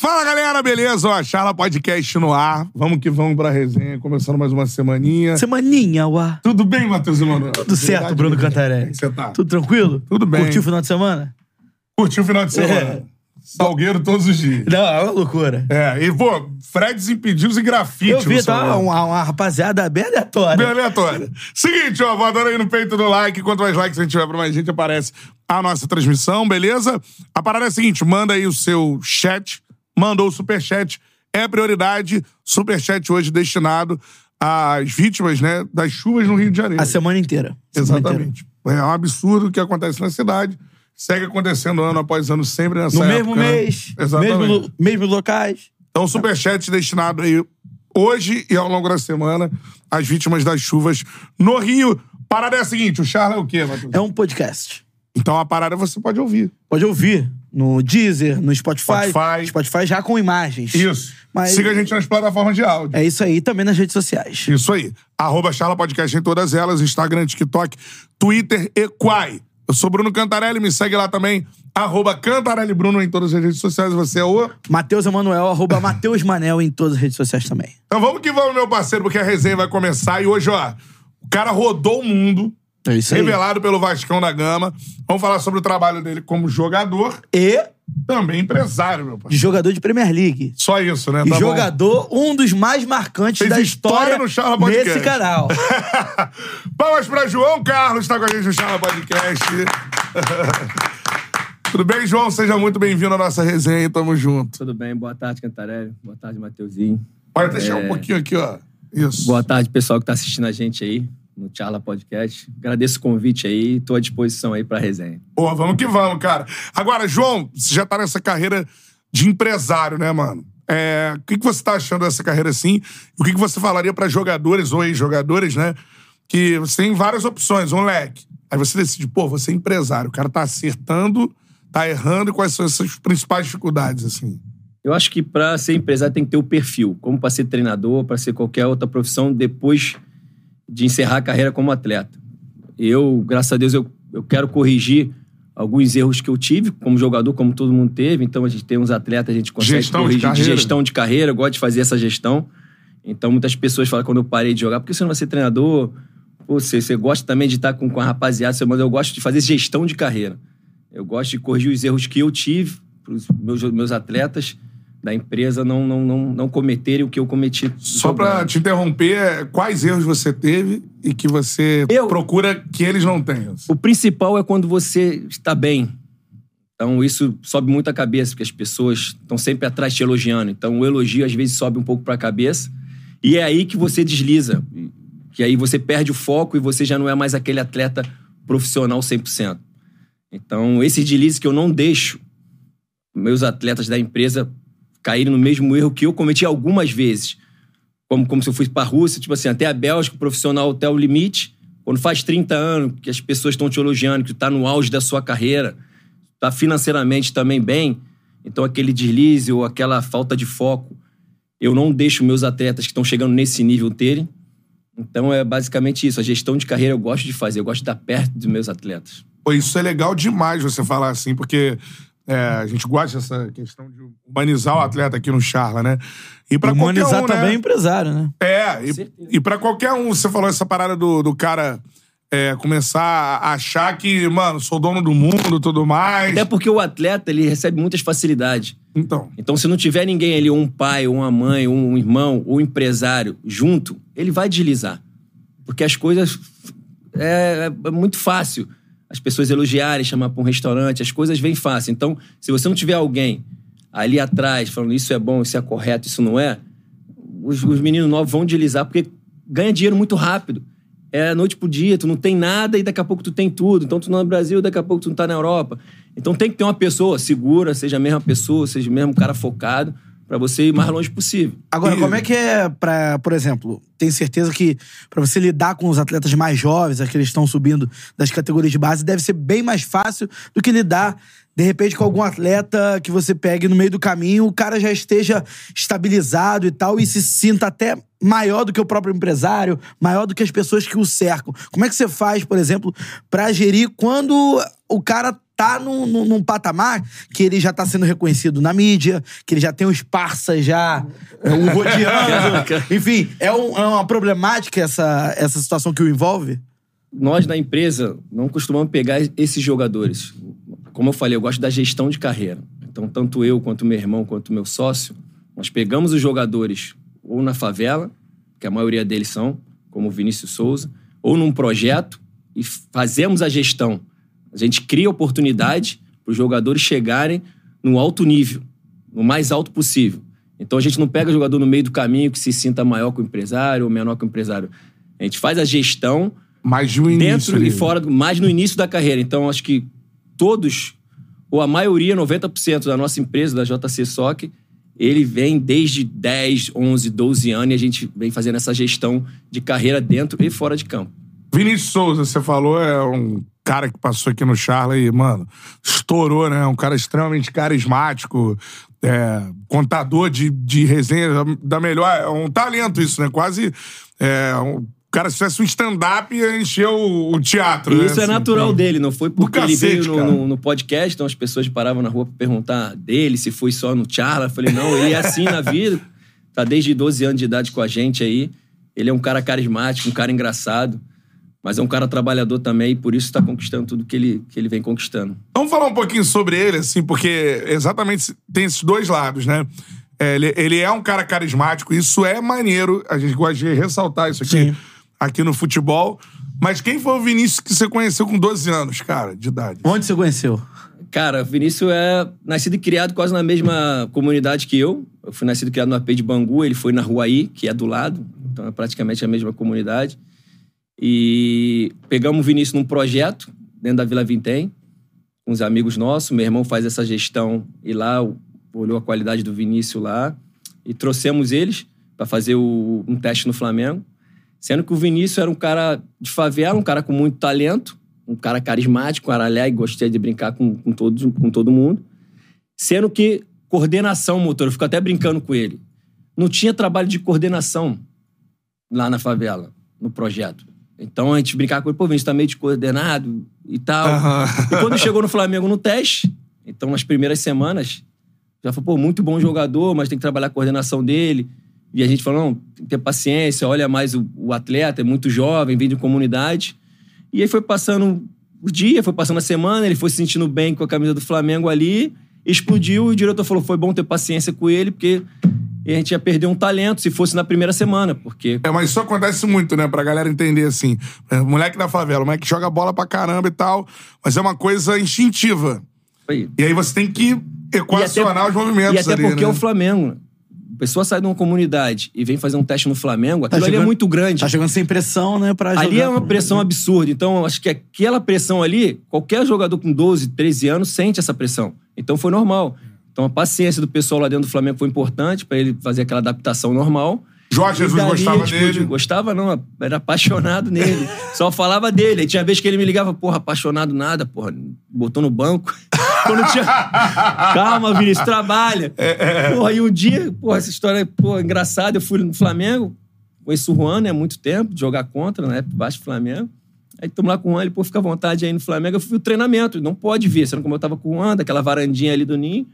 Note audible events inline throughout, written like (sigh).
Fala galera, beleza? Ó, Charla Podcast no ar. Vamos que vamos pra resenha, começando mais uma semaninha. Semaninha, uá. Tudo bem, Matheus Emanuel? Tudo certo, Bruno Cantarelli. Como é você tá? Tudo tranquilo? Tudo bem. Curtiu o final de semana? Curtiu o final de semana? É. Salgueiro todos os dias. Não, é uma loucura. É, e pô, Freds impedidos e grafite. Eu vi, tá uma, uma rapaziada bem aleatória. Bem aleatório. Seguinte, ó, voadora aí no peito do like. Quanto mais likes a gente tiver pra mais gente, aparece a nossa transmissão, beleza? A parada é a seguinte: manda aí o seu chat, mandou o superchat, é prioridade. Superchat hoje destinado às vítimas, né, das chuvas no Rio de Janeiro. A semana inteira. Semana inteira. Exatamente. É um absurdo o que acontece na cidade. Segue acontecendo ano após ano, sempre nessa No época. mesmo né? mês, Exatamente. mesmo, mesmo locais. Então, superchat destinado aí hoje e ao longo da semana às vítimas das chuvas no Rio. Parada é a seguinte: o Charla é o quê, Matheus? É um podcast. Então a parada você pode ouvir. Pode ouvir no Deezer, no Spotify. Spotify. Spotify já com imagens. Isso. Mas- Siga a gente nas plataformas de áudio. É isso aí, também nas redes sociais. Isso aí. Arroba Charla Podcast em todas elas: Instagram, TikTok, Twitter e Quai. Eu sou Bruno Cantarelli, me segue lá também. Arroba Cantarelli Bruno em todas as redes sociais. Você é o. Matheus Emanuel, arroba (laughs) Matheus Manel em todas as redes sociais também. Então vamos que vamos, meu parceiro, porque a resenha vai começar. E hoje, ó, o cara rodou o mundo. É isso aí. revelado pelo Vascão da Gama. Vamos falar sobre o trabalho dele como jogador, E também empresário, meu de parceiro. jogador de Premier League. Só isso, né? E Tá bom? jogador, um dos mais marcantes Fez da história história, no Charla Podcast. nesse canal. (laughs) Palmas pra João Carlos, tá com a gente no Charla Podcast. (laughs) Tudo bem, João? Seja muito bem-vindo à nossa resenha. Tamo junto. Tudo bem? Boa tarde, Cantarelli. Boa tarde, Mateuzinho. Pode deixar É. um pouquinho aqui, ó. Isso. Boa tarde, pessoal que tá assistindo a gente aí no Charla Podcast. Agradeço o convite aí, tô à disposição aí pra resenha. Pô, vamos que vamos, cara. Agora, João, você já tá nessa carreira de empresário, né, mano? É, o que, que você tá achando dessa carreira assim? O que, que você falaria pra jogadores ou ex-jogadores, né? Que você tem várias opções, um leque. Aí você decide, pô, você é empresário. O cara tá acertando, tá errando. Quais são essas principais dificuldades, assim? Eu acho que pra ser empresário tem que ter o perfil, como pra ser treinador, pra ser qualquer outra profissão depois de encerrar a carreira como atleta. Eu, graças a Deus, eu, eu quero corrigir alguns erros que eu tive como jogador, como todo mundo teve. Então a gente tem uns atletas, a gente consegue Gestão de corrigir carreira. gestão de carreira, eu gosto de fazer essa gestão. Então muitas pessoas falam quando eu parei de jogar, por que você não vai ser treinador? Pô, você, você gosta também de estar com, com a rapaziada, mas eu gosto de fazer gestão de carreira. Eu gosto de corrigir os erros que eu tive para os meus, meus atletas da empresa não, não, não, não cometerem o que eu cometi. Só jogando. te interromper, é, quais erros você teve e que você Eu- procura que eles não tenham? O principal é quando você está bem. Então, isso sobe muito a cabeça, porque as pessoas estão sempre atrás te elogiando. Então, o elogio às vezes sobe um pouco para a cabeça. E é aí que você desliza. Que aí você perde o foco e você já não é mais aquele atleta profissional 100%. Então, esse deslize que eu não deixo meus atletas da empresa caírem no mesmo erro que eu cometi algumas vezes. Como, como se eu fosse para a Rússia, tipo assim, até a Bélgica, o profissional até o limite. Quando faz 30 anos, que as pessoas estão te elogiando, que tu tá no auge da sua carreira, tá financeiramente também bem, então aquele deslize ou aquela falta de foco, eu não deixo meus atletas que estão chegando nesse nível terem. Então é basicamente isso. A gestão de carreira eu gosto de fazer, eu gosto de estar perto dos meus atletas. Pô, isso é legal demais você falar assim, porque é, a gente gosta dessa questão de humanizar o atleta aqui no Charla, né? E pra qualquer Humanizar um, também o né? empresário, né? É, e, e pra qualquer um, você falou essa parada do, do cara é, começar a achar que, mano, sou dono do mundo e tudo mais. Até porque o atleta ele recebe muitas facilidades. Então. Então, se não tiver ninguém ali, um pai, uma mãe, um irmão, ou um empresário junto, ele vai deslizar. Porque as coisas. É, é muito fácil as pessoas elogiarem, chamar para um restaurante, as coisas vêm fácil. Então, se você não tiver alguém ali atrás falando isso é bom, isso é correto, isso não é, os, os meninos novos vão deslizar porque ganha dinheiro muito rápido. É noite pro dia, tu não tem nada e daqui a pouco tu tem tudo. Então tu não é no Brasil, daqui a pouco tu não tá na Europa. Então tem que ter uma pessoa segura, seja a mesma pessoa, seja o mesmo cara focado, para você ir mais longe possível. Agora, E- como é que é pra, por exemplo, tenho certeza que pra você lidar com os atletas mais jovens, aqueles que estão subindo das categorias de base, deve ser bem mais fácil do que lidar, de repente, com algum atleta que você pegue no meio do caminho, o cara já esteja estabilizado e tal, e se sinta até maior do que o próprio empresário, maior do que as pessoas que o cercam. Como é que você faz, por exemplo, pra gerir quando o cara tá num, num, num patamar que ele já tá sendo reconhecido na mídia, que ele já tem os parças já é, o rodeando. (laughs) Enfim, é, um- é uma problemática essa, essa situação que o envolve? Nós, na empresa, não costumamos pegar esses jogadores. Como eu falei, eu gosto da gestão de carreira. Então, tanto eu, quanto meu irmão, quanto meu sócio, nós pegamos os jogadores ou na favela, que a maioria deles são, como o Vinícius Souza, ou num projeto e fazemos a gestão. A gente cria oportunidade para os jogadores chegarem no alto nível, no mais alto possível. Então a gente não pega jogador no meio do caminho que se sinta maior que o empresário ou menor que o empresário. A gente faz a gestão de um início. dentro e fora, mais no início da carreira. Então, acho que todos, ou a maioria, 90% da nossa empresa, da JC Soc, ele vem desde 10, 11, 12 anos e a gente vem fazendo essa gestão de carreira dentro e fora de campo. Vinícius Souza, você falou, é um cara que passou aqui no Charla e, mano, estourou, né? Um cara extremamente carismático, é, contador de, de resenha da melhor. É um talento isso, né? Quase. É, um, o cara, se tivesse um stand-up, ia encher o, teatro. E né? isso é Assim, natural então. dele, não foi porque ele cacete, veio no, no- no podcast, então as pessoas paravam na rua pra perguntar dele, se foi só no Charla. Eu falei, não, ele é assim na vida, tá desde 12 anos de idade com a gente aí. Ele é um cara carismático, um cara engraçado, mas é um cara trabalhador também e por isso tá conquistando tudo que ele, que ele vem conquistando. Vamos falar um pouquinho sobre ele, assim, porque exatamente tem esses dois lados, né? É, ele, ele é um cara carismático, isso é maneiro, a gente gosta de ressaltar isso aqui, Sim. aqui no futebol. Mas quem foi o Vinícius que você conheceu com 12 anos, cara, de idade? Onde você conheceu? Cara, Vinícius é nascido e criado quase na mesma comunidade que eu. Eu fui nascido e criado no AP de Bangu, ele foi na Ruaí, que é do lado, então é praticamente a mesma comunidade. E pegamos o Vinícius num projeto dentro da Vila Vintém, com uns amigos nossos. Meu irmão faz essa gestão e lá olhou a qualidade do Vinícius lá e trouxemos eles para fazer o- um teste no Flamengo. Sendo que o Vinícius era um cara de favela, um cara com muito talento, um cara carismático, um cara alegre, gostei de brincar com, com, todos, com todo mundo. Sendo que coordenação, motor, eu fico até brincando com ele. Não tinha trabalho de coordenação lá na favela, no projeto. Então a gente brincava com ele, pô, Vinícius tá meio descoordenado e tal. Aham. E quando chegou no Flamengo no teste, então nas primeiras semanas, já falou, pô, muito bom jogador, mas tem que trabalhar a coordenação dele. E a gente falou, não, tem que ter paciência, olha mais o, o atleta, é muito jovem, vem de comunidade. E aí foi passando o dia, foi passando a semana, ele foi se sentindo bem com a camisa do Flamengo ali, explodiu e o diretor falou, foi bom ter paciência com ele, porque a gente ia perder um talento se fosse na primeira semana, porque É, mas isso acontece muito, né? Pra galera entender assim. É, moleque da favela, moleque que joga bola pra caramba e tal, mas é uma coisa instintiva. foi E aí você tem que equacionar os movimentos E até ali, porque né? é o Flamengo. A pessoa sai de uma comunidade e vem fazer um teste no Flamengo, aquilo Tá ali é chegando- muito grande. Tá chegando sem pressão, né? Pra Ali jogar é uma pressão absurda. Então, eu acho que aquela pressão ali, qualquer jogador com 12, 13 anos sente essa pressão. Então, foi normal. Então, a paciência do pessoal lá dentro do Flamengo foi importante para ele fazer aquela adaptação normal. Jorge Jesus dali gostava explodiu. dele. Gostava não, era apaixonado nele. (laughs) Só falava dele. Aí tinha vez que ele me ligava, porra, apaixonado nada, porra, botou no banco. (laughs) Quando tinha... (laughs) Calma, Vinícius, trabalha. Porra, e um dia, porra, essa história, porra, engraçada, eu fui no Flamengo, conheço o Juan, né, há muito tempo, de jogar contra, né, baixo do Flamengo. Aí estamos lá com o Juan, ele, pô, fica à vontade aí no Flamengo. Eu fui o treinamento, não pode vir, sendo como eu tava com o Juan, daquela varandinha ali do Ninho,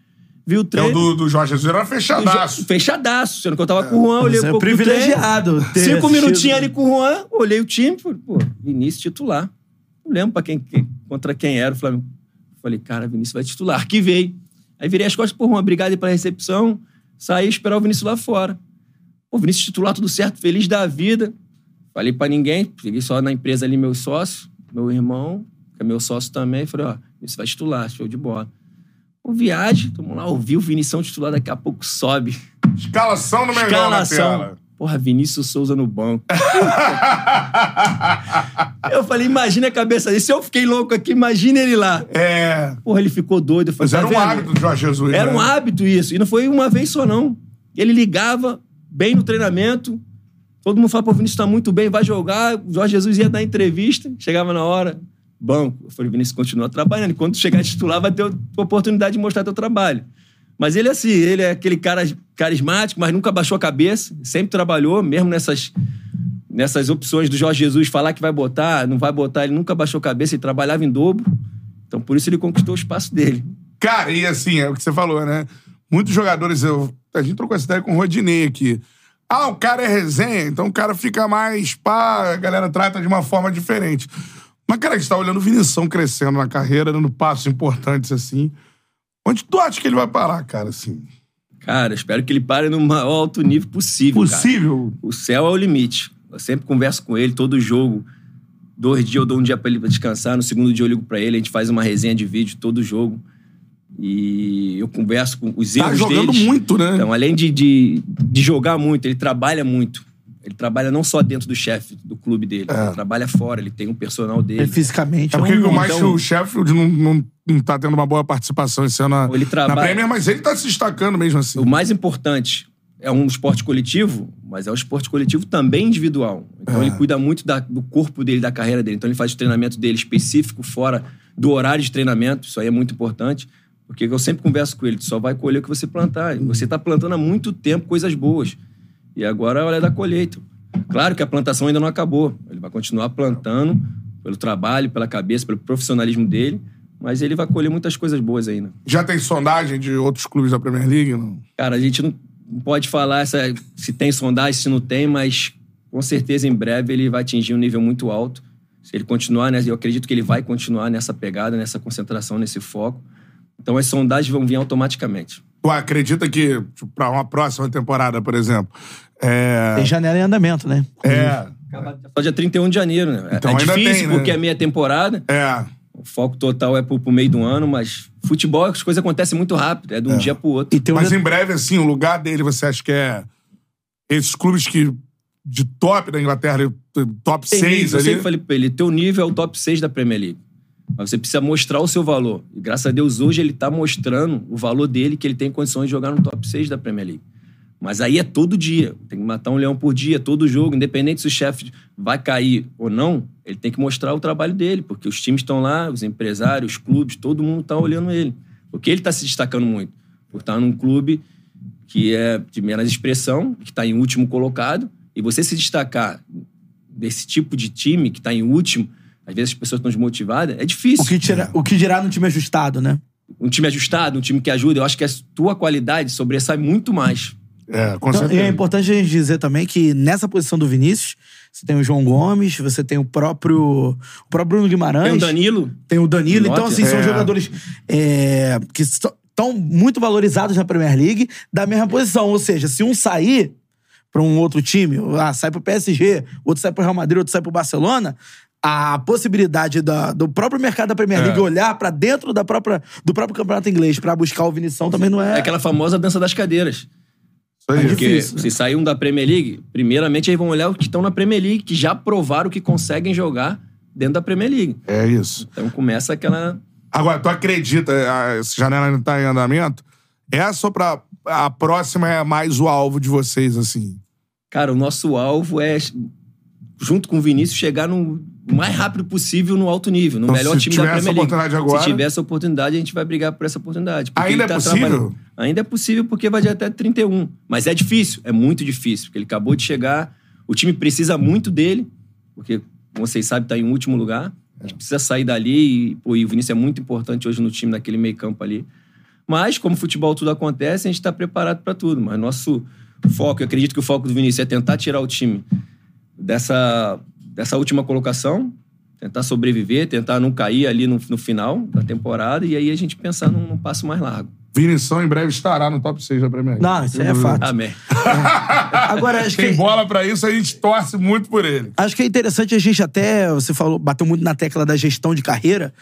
vi o É o treino. do, do Jorge Jesus, era fechadaço. Fechadaço, sendo que eu tava com o Juan, olhei Você um é pouco do treino. privilegiado. ter Cinco minutinhos ali com o Juan, olhei o time, falei, pô, Vinícius titular. Não lembro pra quem, quem- contra quem era o Flamengo. Falei, cara, Vinícius vai titular. Que veio. Aí virei as costas, porra, obrigado aí pela recepção. Saí esperar o Vinícius lá fora. Pô, Vinícius titular, tudo certo, feliz da vida. Falei pra ninguém, peguei só na empresa ali meu sócio, meu irmão, que é meu sócio também. Falei, ó, isso vai titular, show de bola. O viagem, tamo lá, ouvi o Vinição titular, daqui a pouco sobe. Escalação no melhor na tela. Porra, Vinícius Souza no banco. (laughs) eu falei, imagina a cabeça dele. Se eu fiquei louco aqui, imagina ele lá. É. Porra, ele ficou doido. Falei, Mas era tá um vendo? hábito do Jorge Jesus. Era né? um hábito isso. E não foi uma vez só, não. Ele ligava bem no treinamento. Todo mundo falava, pô, o Vinícius tá muito bem, vai jogar. O Jorge Jesus ia dar entrevista. Chegava na hora, banco. Eu falei, Vinícius, continua trabalhando. Quando chegar titular, vai ter a oportunidade de mostrar teu trabalho. Mas ele, assim, ele é aquele cara carismático, mas nunca baixou a cabeça. Sempre trabalhou, mesmo nessas, nessas opções do Jorge Jesus, falar que vai botar, não vai botar. Ele nunca baixou a cabeça, ele trabalhava em dobro. Então, por isso ele conquistou o espaço dele. Cara, e assim, é o que você falou, né? Muitos jogadores, eu, a gente trocou essa ideia com o Rodinei aqui. Ah, o cara é resenha, então o cara fica mais pá, a galera trata de uma forma diferente. Mas, cara, a gente tá olhando o Vinição crescendo na carreira, dando passos importantes assim. Onde tu acha que ele vai parar, cara, assim? Cara, espero que ele pare no maior alto nível possível. cara. Possível? O céu é o limite. Eu sempre converso com ele, todo jogo. Dois dias eu dou um dia pra ele pra descansar, no segundo dia eu ligo pra ele, a gente faz uma resenha de vídeo todo jogo. E eu converso com os Tá erros jogando deles. muito, né? Então, além de, de, de jogar muito, ele trabalha muito. Ele trabalha não só dentro do chefe do clube dele, É. ele trabalha fora, ele tem um personal dele. Ele fisicamente. É porque um- o mais então- o Sheffield não, não, não tá tendo uma boa participação esse ano na, Ele na trabalha- Premier, mas ele tá se destacando mesmo assim. O mais importante é um esporte coletivo, mas é um esporte coletivo também individual. Então É. ele cuida muito da- do corpo dele, da carreira dele. Então ele faz o treinamento dele específico fora do horário de treinamento. Isso aí é muito importante. Porque eu sempre converso com ele, tu só vai colher o que você plantar. E Você está plantando há muito tempo coisas boas. E agora é a hora da colheita. Claro que a plantação ainda não acabou. Ele vai continuar plantando pelo trabalho, pela cabeça, pelo profissionalismo dele. Mas ele vai colher muitas coisas boas ainda. Já tem sondagem de outros clubes da Premier League? Não? Cara, a gente não pode falar essa- se tem sondagem, se não tem, mas com certeza em breve ele vai atingir um nível muito alto. Se ele continuar, né, eu acredito que ele vai continuar nessa pegada, nessa concentração, nesse foco. Então as sondagens vão vir automaticamente. Tu acredita que, tipo, pra uma próxima temporada, por exemplo, é... Tem janela em andamento, né? É, Só dia 31 de janeiro, né? Então é ainda difícil tem, né? porque é meia temporada. é. O foco total é pro, pro meio do ano, mas futebol, as coisas acontecem muito rápido. É de um dia pro outro. E tem um Mas em breve, assim, o lugar dele, você acha que é esses clubes que de top da Inglaterra, top Tem 6 nível, eu ali? sempre falei pra ele, teu nível é o top 6 da Premier League. Mas você precisa mostrar o seu valor. E graças a Deus, hoje ele tá mostrando o valor dele, que ele tem condições de jogar no top 6 da Premier League. Mas aí é todo dia. Tem que matar um leão por dia, todo jogo. Independente se o chefe vai cair ou não, ele tem que mostrar o trabalho dele. Porque os times estão lá, os empresários, os clubes, todo mundo tá olhando ele. Porque ele tá se destacando muito. Por estar num clube que é de menos expressão, que está em último colocado, e você se destacar desse tipo de time que está em último, às vezes as pessoas estão desmotivadas, é difícil. o, que tira, o que dirá no time ajustado, né? Um time ajustado, um time que ajuda, eu acho que a tua qualidade sobressai muito mais. É, com Então, certeza. e é importante a gente dizer também que nessa posição do Vinícius, você tem o João Gomes, você tem o próprio, o próprio Bruno Guimarães. Tem o Danilo, Tem o Danilo. Então, assim, são é. jogadores é, que estão muito valorizados na Premier League da mesma posição. Ou seja, se um sair para um outro time, ah, sai pro PSG, outro sai pro Real Madrid, outro sai pro Barcelona, a possibilidade da- do próprio mercado da Premier League olhar para dentro da própria, do próprio campeonato inglês para buscar o Vinição também não é. é aquela famosa dança das cadeiras. Isso aí. Porque difícil, né? se sair um da Premier League, primeiramente eles vão olhar os que estão na Premier League, que já provaram que conseguem jogar dentro da Premier League. É isso. Então começa aquela. Agora, tu acredita, essa janela ainda tá em andamento? Essa ou pra, a próxima é mais o alvo de vocês, assim? Cara, o nosso alvo é, junto com o Vinícius, chegar no o mais rápido possível no alto nível, no Então, melhor time da Premier League. oportunidade agora- Se tiver essa oportunidade, a gente vai brigar por essa oportunidade. Ainda ele é tá possível? Ainda é possível porque vai de até 31. Mas é difícil, é muito difícil, porque ele acabou de chegar, o time precisa muito dele, porque, como vocês sabem, está em último lugar. A gente precisa sair dali e, pô, e o Vinícius é muito importante hoje no time, naquele meio campo ali. Mas, como futebol tudo acontece, a gente está preparado para tudo. Mas nosso foco, eu acredito que o foco do Vinícius é tentar tirar o time dessa, dessa última colocação, tentar sobreviver, tentar não cair ali no, no final da temporada e aí a gente pensar num, num passo mais largo. Vinição em breve estará no top 6 da Premier League. Não, isso aí é fato. Amém. Agora, acho Tem que, bola pra isso, a gente torce muito por ele. acho que é interessante a gente até. Você falou, bateu muito na tecla da gestão de carreira.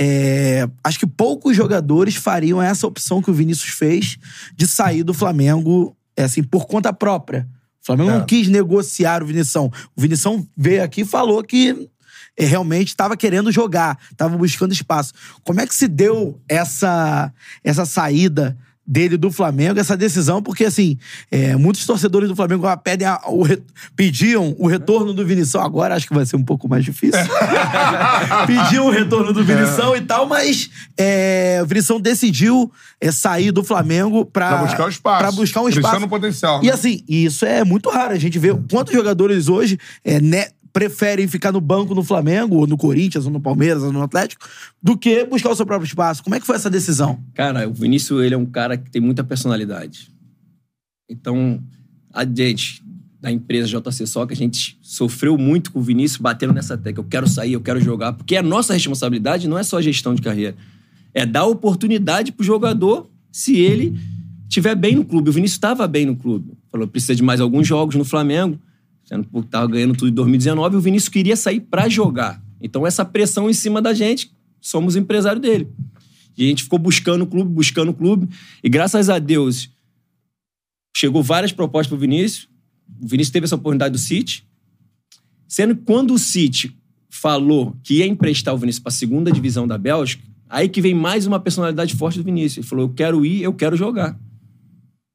É, acho que poucos jogadores fariam essa opção que o Vinícius fez de sair do Flamengo, é, assim, por conta própria. O Flamengo É. não quis negociar o Vinição. O Vinição veio aqui e falou que é, realmente estava querendo jogar, estava buscando espaço. Como é que se deu essa, essa saída dele do Flamengo, essa decisão? Porque, assim, é, muitos torcedores do Flamengo ah, pedem a- o re- pediam o retorno do Vinição. Agora acho que vai ser um pouco mais difícil. (laughs) pediam o retorno do Vinição e tal, mas é, o Vinição decidiu é, sair do Flamengo para Pra buscar o espaço. Pra buscar um espaço. no potencial, E né? assim, e isso é muito raro. A gente vê quantos jogadores hoje é, né, preferem ficar no banco no Flamengo, ou no Corinthians, ou no Palmeiras, ou no Atlético, do que buscar o seu próprio espaço. Como é que foi essa decisão? Cara, o Vinícius, ele é um cara que tem muita personalidade. Então, a gente da empresa JC Soccer, a gente sofreu muito com o Vinícius batendo nessa tecla. Eu quero sair, eu quero jogar. Porque a nossa responsabilidade não é só a gestão de carreira. É dar oportunidade pro jogador se ele estiver bem no clube. O Vinícius estava bem no clube. Falou, precisa de mais alguns jogos no Flamengo. Sendo que estava ganhando tudo em 2019. O Vinícius queria sair para jogar. Então, essa pressão em cima da gente, somos empresário dele. E a gente ficou buscando o clube, buscando o clube. E graças a Deus, chegou várias propostas pro Vinícius. O Vinícius teve essa oportunidade do City. Sendo que quando o City falou que ia emprestar o Vinícius para a segunda divisão da Bélgica, aí que vem mais uma personalidade forte do Vinícius. Ele falou: Eu quero ir, eu quero jogar.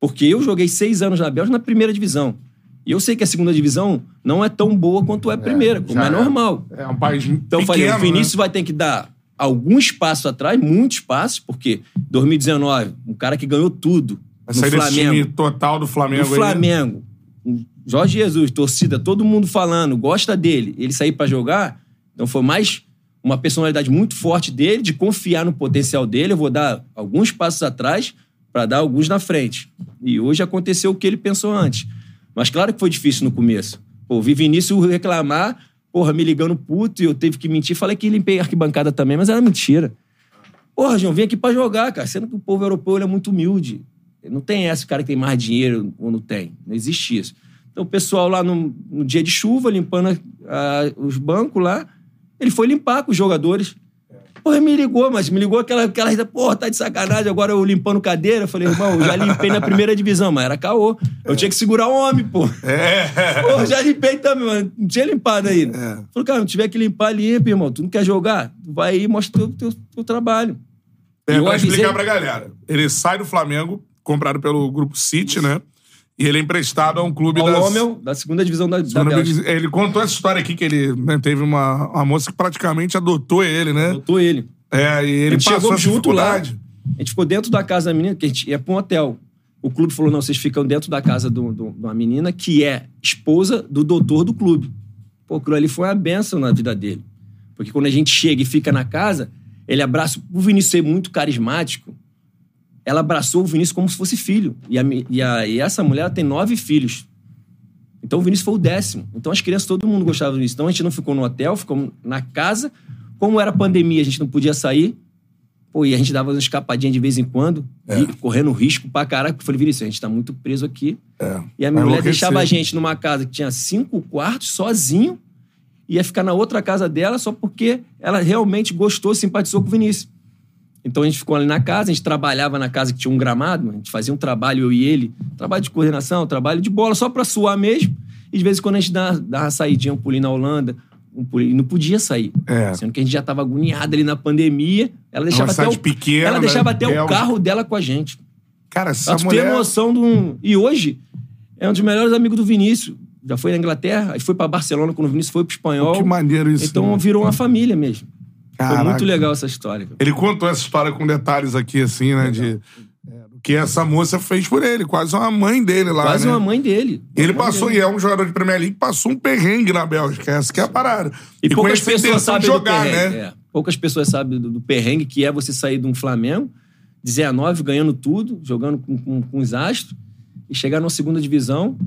Porque eu joguei seis anos na Bélgica na primeira divisão. E eu sei que a segunda divisão não é tão boa quanto é a primeira, como já é é. normal. É um país Então eu pequeno, falei, o Vinícius né? vai ter que dar algum espaço atrás, muitos passos, porque 2019, um cara que ganhou tudo Vai no sair desse time Flamengo. total do Flamengo aí. Flamengo, um Jorge Jesus, torcida, todo mundo falando, gosta dele, ele sair pra jogar, então foi mais uma personalidade muito forte dele, de confiar no potencial dele. Eu vou dar alguns passos atrás pra dar alguns na frente. E hoje aconteceu o que ele pensou antes. Mas claro que foi difícil no começo. Pô, vi Vinícius reclamar, porra, me ligando puto, e eu teve que mentir. Falei que limpei a arquibancada também, mas era mentira. Porra, João, vim aqui pra jogar, cara. Sendo que o povo europeu é muito humilde. Não tem essa, o cara que tem mais dinheiro ou não tem. Não existe isso. Então, o pessoal lá no, no dia de chuva, limpando a- os bancos lá, ele foi limpar com os jogadores. Porra, me ligou, mas me ligou aquela, aquela porra, tá de sacanagem, agora eu limpando cadeira. Eu falei, irmão, já limpei na primeira divisão, mas era caô. Eu tinha que segurar o homem, pô. É. Já limpei também, mano. Não tinha limpado ainda. Falei, cara, não tiver que limpar, limpa, irmão. Tu não quer jogar? Vai aí e mostra o teu, teu, teu trabalho. É, Eu pra avisei- explicar pra galera. Ele sai do Flamengo, comprado pelo Grupo City, né? E ele é emprestado a um clube Ao da... Lommel, da segunda divisão da, da Segunda Bélgica. vez- Ele contou essa história aqui que ele né, teve uma, uma moça que praticamente adotou ele, né? Botou ele. É, e ele chegou junto lá. A gente ficou dentro da casa da menina, que a gente ia pra um hotel. O clube falou: não, vocês ficam dentro da casa de uma menina que é esposa do doutor do clube. Pô, aquilo ali foi uma benção na vida dele. Porque quando a gente chega e fica na casa, ele abraça. O Vinícius ser muito carismático, ela abraçou o Vinícius como se fosse filho. E, a e a- e essa mulher tem nove filhos. Então o Vinícius foi o décimo. Então as crianças, todo mundo gostava do Vinícius. Então a gente não ficou no hotel, ficou na casa. Como era pandemia, a gente não podia sair. Pô, e a gente dava uma escapadinha de vez em quando, e correndo risco pra caraca. Eu falei, Vinícius, a gente tá muito preso aqui. É. E a Vai minha mulher deixava a gente numa casa que tinha cinco quartos, sozinho, ia ficar na outra casa dela só porque ela realmente gostou, simpatizou com o Vinícius. Então a gente ficou ali na casa, a gente trabalhava na casa que tinha um gramado, a gente fazia um trabalho, eu e ele, trabalho de coordenação, trabalho de bola, só pra suar mesmo. E de vez em quando a gente dava, dava uma saidinha, um pulinho na Holanda, um pulinho, e não podia sair. É. Sendo que a gente já tava agoniado ali na pandemia. Ela deixava até cidade o, pequena, ela né? deixava até o carro dela com a gente. Cara, essa Pra tu mulher... ter noção de um. E hoje é um dos melhores amigos do Vinícius. Já foi na Inglaterra, aí foi pra Barcelona quando o Vinícius foi pro espanhol. Que maneiro isso. Então né? virou uma família mesmo. Foi Caraca. muito legal essa história. Ele contou essa história com detalhes aqui, assim, né? De, do que essa moça fez por ele. Quase uma mãe dele lá, Quase né? uma mãe dele. Ele mãe passou, dele. e é um jogador de Premier League, passou um perrengue na Bélgica. Essa que é a parada. E, com poucas pessoas de sabem jogar, do perrengue. né? é. Poucas pessoas sabem do, do perrengue que é você sair de um Flamengo, 19, ganhando tudo, jogando com, com, com os astros, e chegar numa segunda divisão,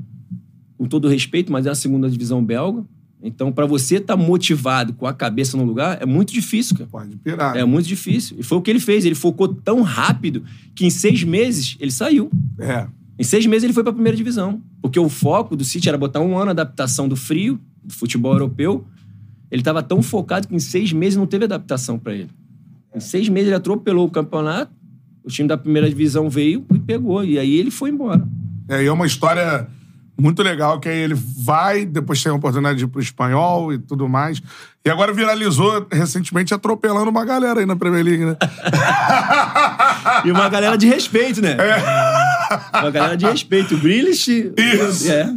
com todo respeito, mas é a segunda divisão belga, Então, pra você estar motivado com a cabeça no lugar, é muito difícil, cara. Pode pirar. É muito difícil. E foi o que ele fez. Ele focou tão rápido que em seis meses ele saiu. É. Em seis meses ele foi pra primeira divisão. Porque o foco do City era botar um ano a adaptação do frio, do futebol europeu. Ele tava tão focado que em seis meses não teve adaptação pra ele. Em seis meses ele atropelou o campeonato, o time da primeira divisão veio e pegou. E aí ele foi embora. É, e é uma história muito legal, que aí ele vai, depois tem a oportunidade de ir pro espanhol e tudo mais. E agora viralizou recentemente atropelando uma galera aí na Premier League, né? (laughs) E uma galera de respeito, né? Uma galera de respeito. O Grealish... Isso. É.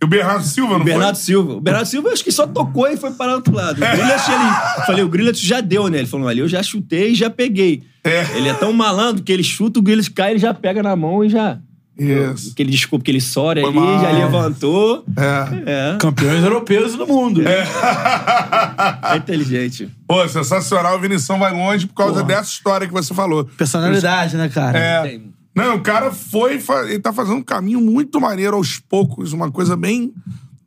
E o Bernardo Silva, não O Bernardo Silva. O Bernardo Silva acho que só tocou e foi parar do outro lado. O Grealish, ele... Falei, o Grealish já deu, né? Ele falou, ali eu já chutei e já peguei. É. Ele é tão malandro que ele chuta, o Grealish cai, ele já pega na mão e já... Isso. Aquele desculpa, aquele sorry Foi ali, mal. já levantou. É. É. Campeões europeus do mundo. É inteligente. Pô, sensacional. O Vinição vai longe por causa dessa história que você falou. Personalidade, né, cara? É. Tem- Não, o cara foi. Ele tá fazendo um caminho muito maneiro aos poucos, uma coisa bem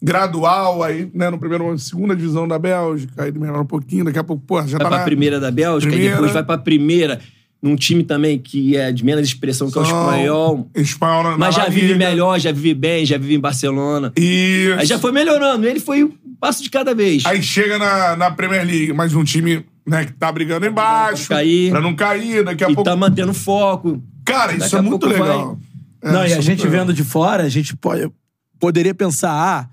gradual aí, né? No primeiro momento, segunda divisão da Bélgica, aí ele melhora um pouquinho, daqui a pouco, pô, já Vai tá pra na... primeira da Bélgica Primeira. e depois vai pra primeira. Num time também que é de menos expressão que é o São- espanhol. Espanhol na Mas já vive Liga. melhor, já vive bem, já vive em Barcelona. E Aí já foi melhorando. Ele foi um passo de cada vez. aí chega na, na Premier League, mais um time né, que tá brigando embaixo. Pra não cair. Pra não cair, daqui a e pouco. tá mantendo foco. Cara, daqui isso é muito legal. É, Não, e isso a é gente legal. vendo de fora, a gente pode, poderia pensar, ah,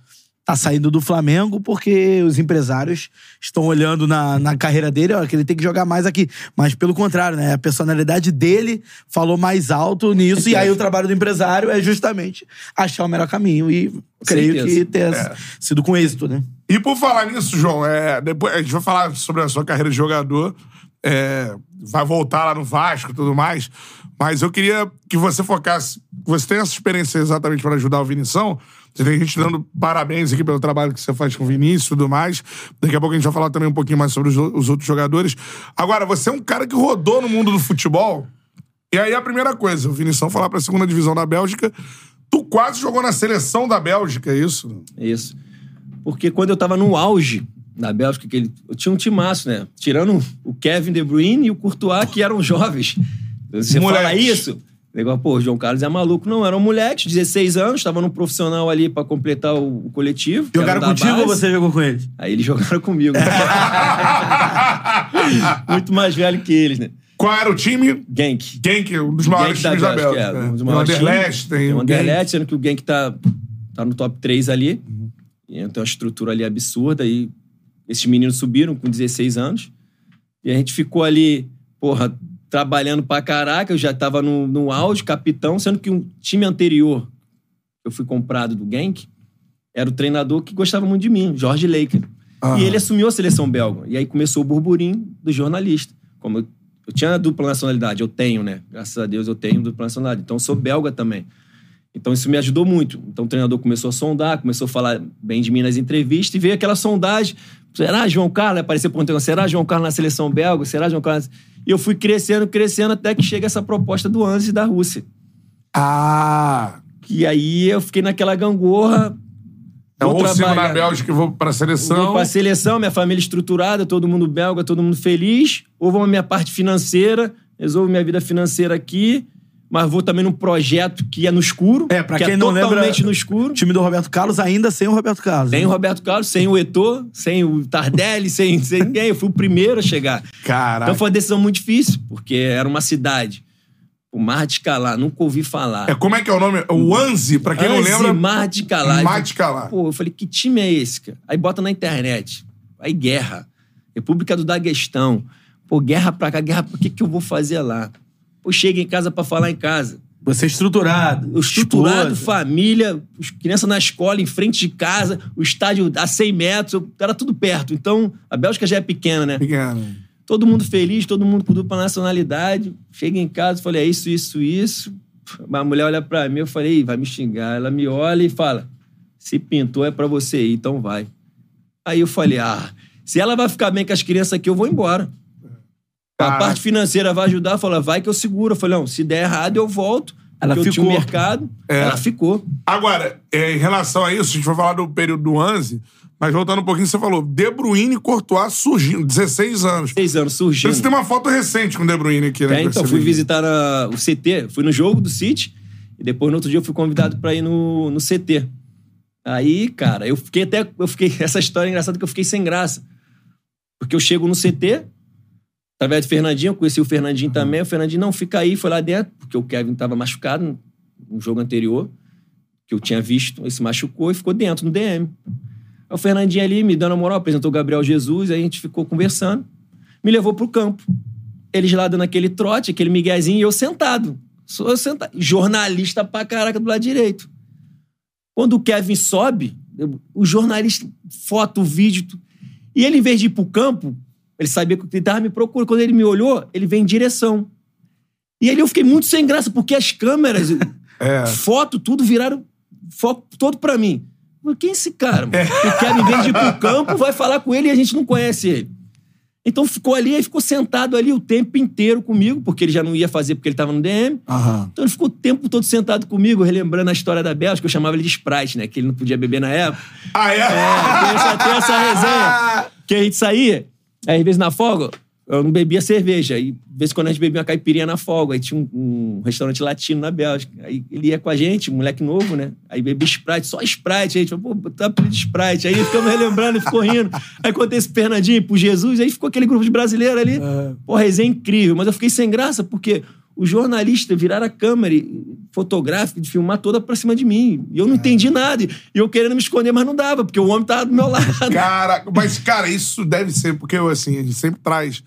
tá saindo do Flamengo porque os empresários estão olhando na, na carreira dele, ó, que ele tem que jogar mais aqui. Mas pelo contrário, né? A personalidade dele falou mais alto nisso, e aí o trabalho do empresário é justamente achar o melhor caminho. E creio certeza. que ter É. sido com êxito, né? E por falar nisso, João, é, depois a gente vai falar sobre a sua carreira de jogador. é, vai voltar lá no Vasco e tudo mais. Mas eu queria que você focasse. Você tem essa experiência exatamente para ajudar o Vinição. Você tem gente dando parabéns aqui pelo trabalho que você faz com o Vinícius e tudo mais. Daqui a pouco a gente vai falar também um pouquinho mais sobre os, os outros jogadores. Agora, você é um cara que rodou no mundo do futebol. E aí a primeira coisa, o Vinição falar pra segunda divisão da Bélgica. Tu quase jogou na seleção da Bélgica, é isso? Isso. Porque quando eu tava no auge da Bélgica, que ele, eu tinha um timaço, né? Tirando o Kevin De Bruyne e o Courtois, que eram jovens. Você fala Moleques. isso? Negócio, pô, o João Carlos é maluco. Não, eram moleques, 16 anos, estavam no profissional ali pra completar o, o coletivo. Jogaram era da contigo ou base. você jogou com eles? Aí eles jogaram comigo. (laughs) Muito mais velho que eles, né? Qual era o time? Genk. Genk, um dos maiores Genk times da Bélgica, Bélgica. é, né? um dos Tem o maiores Anderlecht, times. tem Tem o. Anderlecht, sendo que o Genk tá, tá no top 3 ali. E tem uma estrutura ali absurda. E esses meninos subiram com 16 anos. E a gente ficou ali, porra, trabalhando pra caraca. Eu já tava no, no auge, capitão, sendo que um time anterior, eu fui comprado do Genk, era o treinador que gostava muito de mim, Jorge Laker. Aham. E ele assumiu a seleção belga. E aí começou o burburinho do jornalista. Como eu, eu tinha a dupla nacionalidade, eu tenho, né? Graças a Deus eu tenho dupla nacionalidade. Então eu sou belga também. Então isso me ajudou muito. Então o treinador começou a sondar, começou a falar bem de mim nas entrevistas e veio aquela sondagem. Será João Carlos? Apareceu um tempo, será João Carlos na seleção belga? Será João Carlos? E eu fui crescendo, crescendo até que chega essa proposta do Anzi da Rússia. Ah! E aí eu fiquei naquela gangorra. É vou ou sigo na Bélgica e vou pra seleção. Vou pra seleção, minha família estruturada, todo mundo belga, todo mundo feliz. Ou vou na minha parte financeira, resolvo minha vida financeira aqui, mas vou também num projeto que é no escuro. É, pra que quem é não lembra- totalmente no escuro. O time do Roberto Carlos ainda sem o Roberto Carlos. Sem né? o Roberto Carlos, sem o Eto'o, sem o Tardelli, sem, sem (laughs) ninguém. Eu fui o primeiro a chegar. Caraca. Então foi uma decisão muito difícil, porque era uma cidade. O Mar de Calá, nunca ouvi falar. É, como é que é o nome? O Anzi, pra quem não Anzi, lembra. Mar de Calá. Mar de Calá. Pô, eu falei, que time é esse, cara? Aí bota na internet. Aí guerra. República do Daguestão. Pô, guerra pra cá, guerra pra... O que, que eu vou fazer lá? Pô, chega em casa pra falar em casa. Você é estruturado. Estruturado, esposa. família, os crianças na escola, em frente de casa, o estádio a 100 metros, eu- era tudo perto. Então, a Bélgica já é pequena, né? Pequeno. Todo mundo feliz, todo mundo com dupla nacionalidade. Chega em casa, falei, é isso, isso, isso. A mulher olha pra mim, eu falei, "Ih, vai me xingar. Ela me olha e fala, se pintou é pra você ir, então vai. Aí eu falei, ah, se ela vai ficar bem com as crianças aqui, eu vou embora. A Caraca. parte financeira vai ajudar, fala, vai que eu seguro. Eu falei, não, se der errado, eu volto, Ela que eu tinha um ficou. mercado, É. ela ficou. Agora, é, em relação a isso, a gente vai falar do período do Anze, mas voltando um pouquinho, você falou De Bruyne e Courtois surgindo, 16 anos. Seis anos surgindo. Você tem uma foto recente com o De Bruyne aqui, né? É, então, fui visitar a- o CT, fui no jogo do City, e depois no outro dia eu fui convidado pra ir no, no CT. Aí, cara, eu fiquei até. Eu fiquei, (laughs) essa história é engraçada que eu fiquei sem graça. Porque eu chego no CT, através do Fernandinho, eu conheci o Fernandinho também. O Fernandinho, não, fica aí, foi lá dentro, porque o Kevin tava machucado no, jogo anterior, que eu tinha visto, ele se machucou e ficou dentro no DM. Aí o Fernandinho ali me dando a moral, apresentou o Gabriel Jesus, aí a gente ficou conversando, me levou pro campo. Eles lá dando aquele trote, aquele miguezinho, e eu sentado. Sou eu sentado. Jornalista pra caraca do lado direito. Quando o Kevin sobe, o jornalista, foto, vídeo. E ele, em vez de ir pro campo, ele sabia que ele tava me procurando. Quando ele me olhou, ele vem em direção. E ali eu fiquei muito sem graça, porque as câmeras, (laughs) É. foto, tudo viraram foco todo pra mim. Falei, Quem é esse cara? mano? Kevin, em vez de ir pro campo, vai falar com ele e a gente não conhece ele. Então ficou ali, aí ficou sentado ali o tempo inteiro comigo, porque ele já não ia fazer porque ele tava no DM. Aham. Então ele ficou o tempo todo sentado comigo, relembrando a história da Bélgica, eu chamava ele de Sprite, né? Que ele não podia beber na época. Ah, é? É, tem essa, tem essa resenha. (laughs) Que a gente saía, aí às vezes na folga, eu não bebia cerveja. E de vez em quando a gente bebia uma caipirinha na folga. Aí tinha um, um restaurante latino na Bélgica. Aí ele ia com a gente, moleque novo, né? Aí bebia Sprite, só Sprite. Aí a gente falou, pô, tá apelido de Sprite. Aí ficamos relembrando e ficou rindo. Aí contei esse Fernandinho pro Jesus, aí ficou aquele grupo de brasileiros ali. Pô, resenha incrível. Mas eu fiquei sem graça, porque os jornalistas viraram a câmera e- fotográfica de filmar toda pra cima de mim. E eu não entendi nada. E eu querendo me esconder, mas não dava, porque o homem tava do meu (laughs) lado. Caraca, mas, cara, isso deve ser, porque assim, a gente sempre traz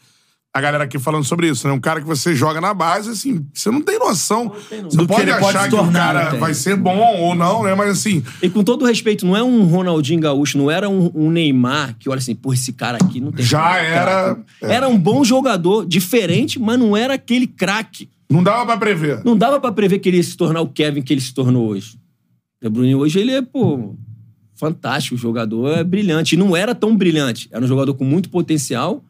a galera aqui falando sobre isso, né? Um cara que você joga na base, assim, você não tem noção. tem noção. Você Do que pode ele achar pode se que o tornar, cara não tem. vai ser bom ou não, né? Mas assim, E com todo respeito, não é um Ronaldinho Gaúcho, não era um, um Neymar que olha assim, pô, esse cara aqui não tem. Já era- cara. Era um bom jogador, diferente, mas não era aquele craque. Não dava pra prever. Não dava pra prever que ele ia se tornar o Kevin que ele se tornou hoje. O De Bruyne hoje ele é, pô, fantástico, o jogador é brilhante. E não era tão brilhante, era um jogador com muito potencial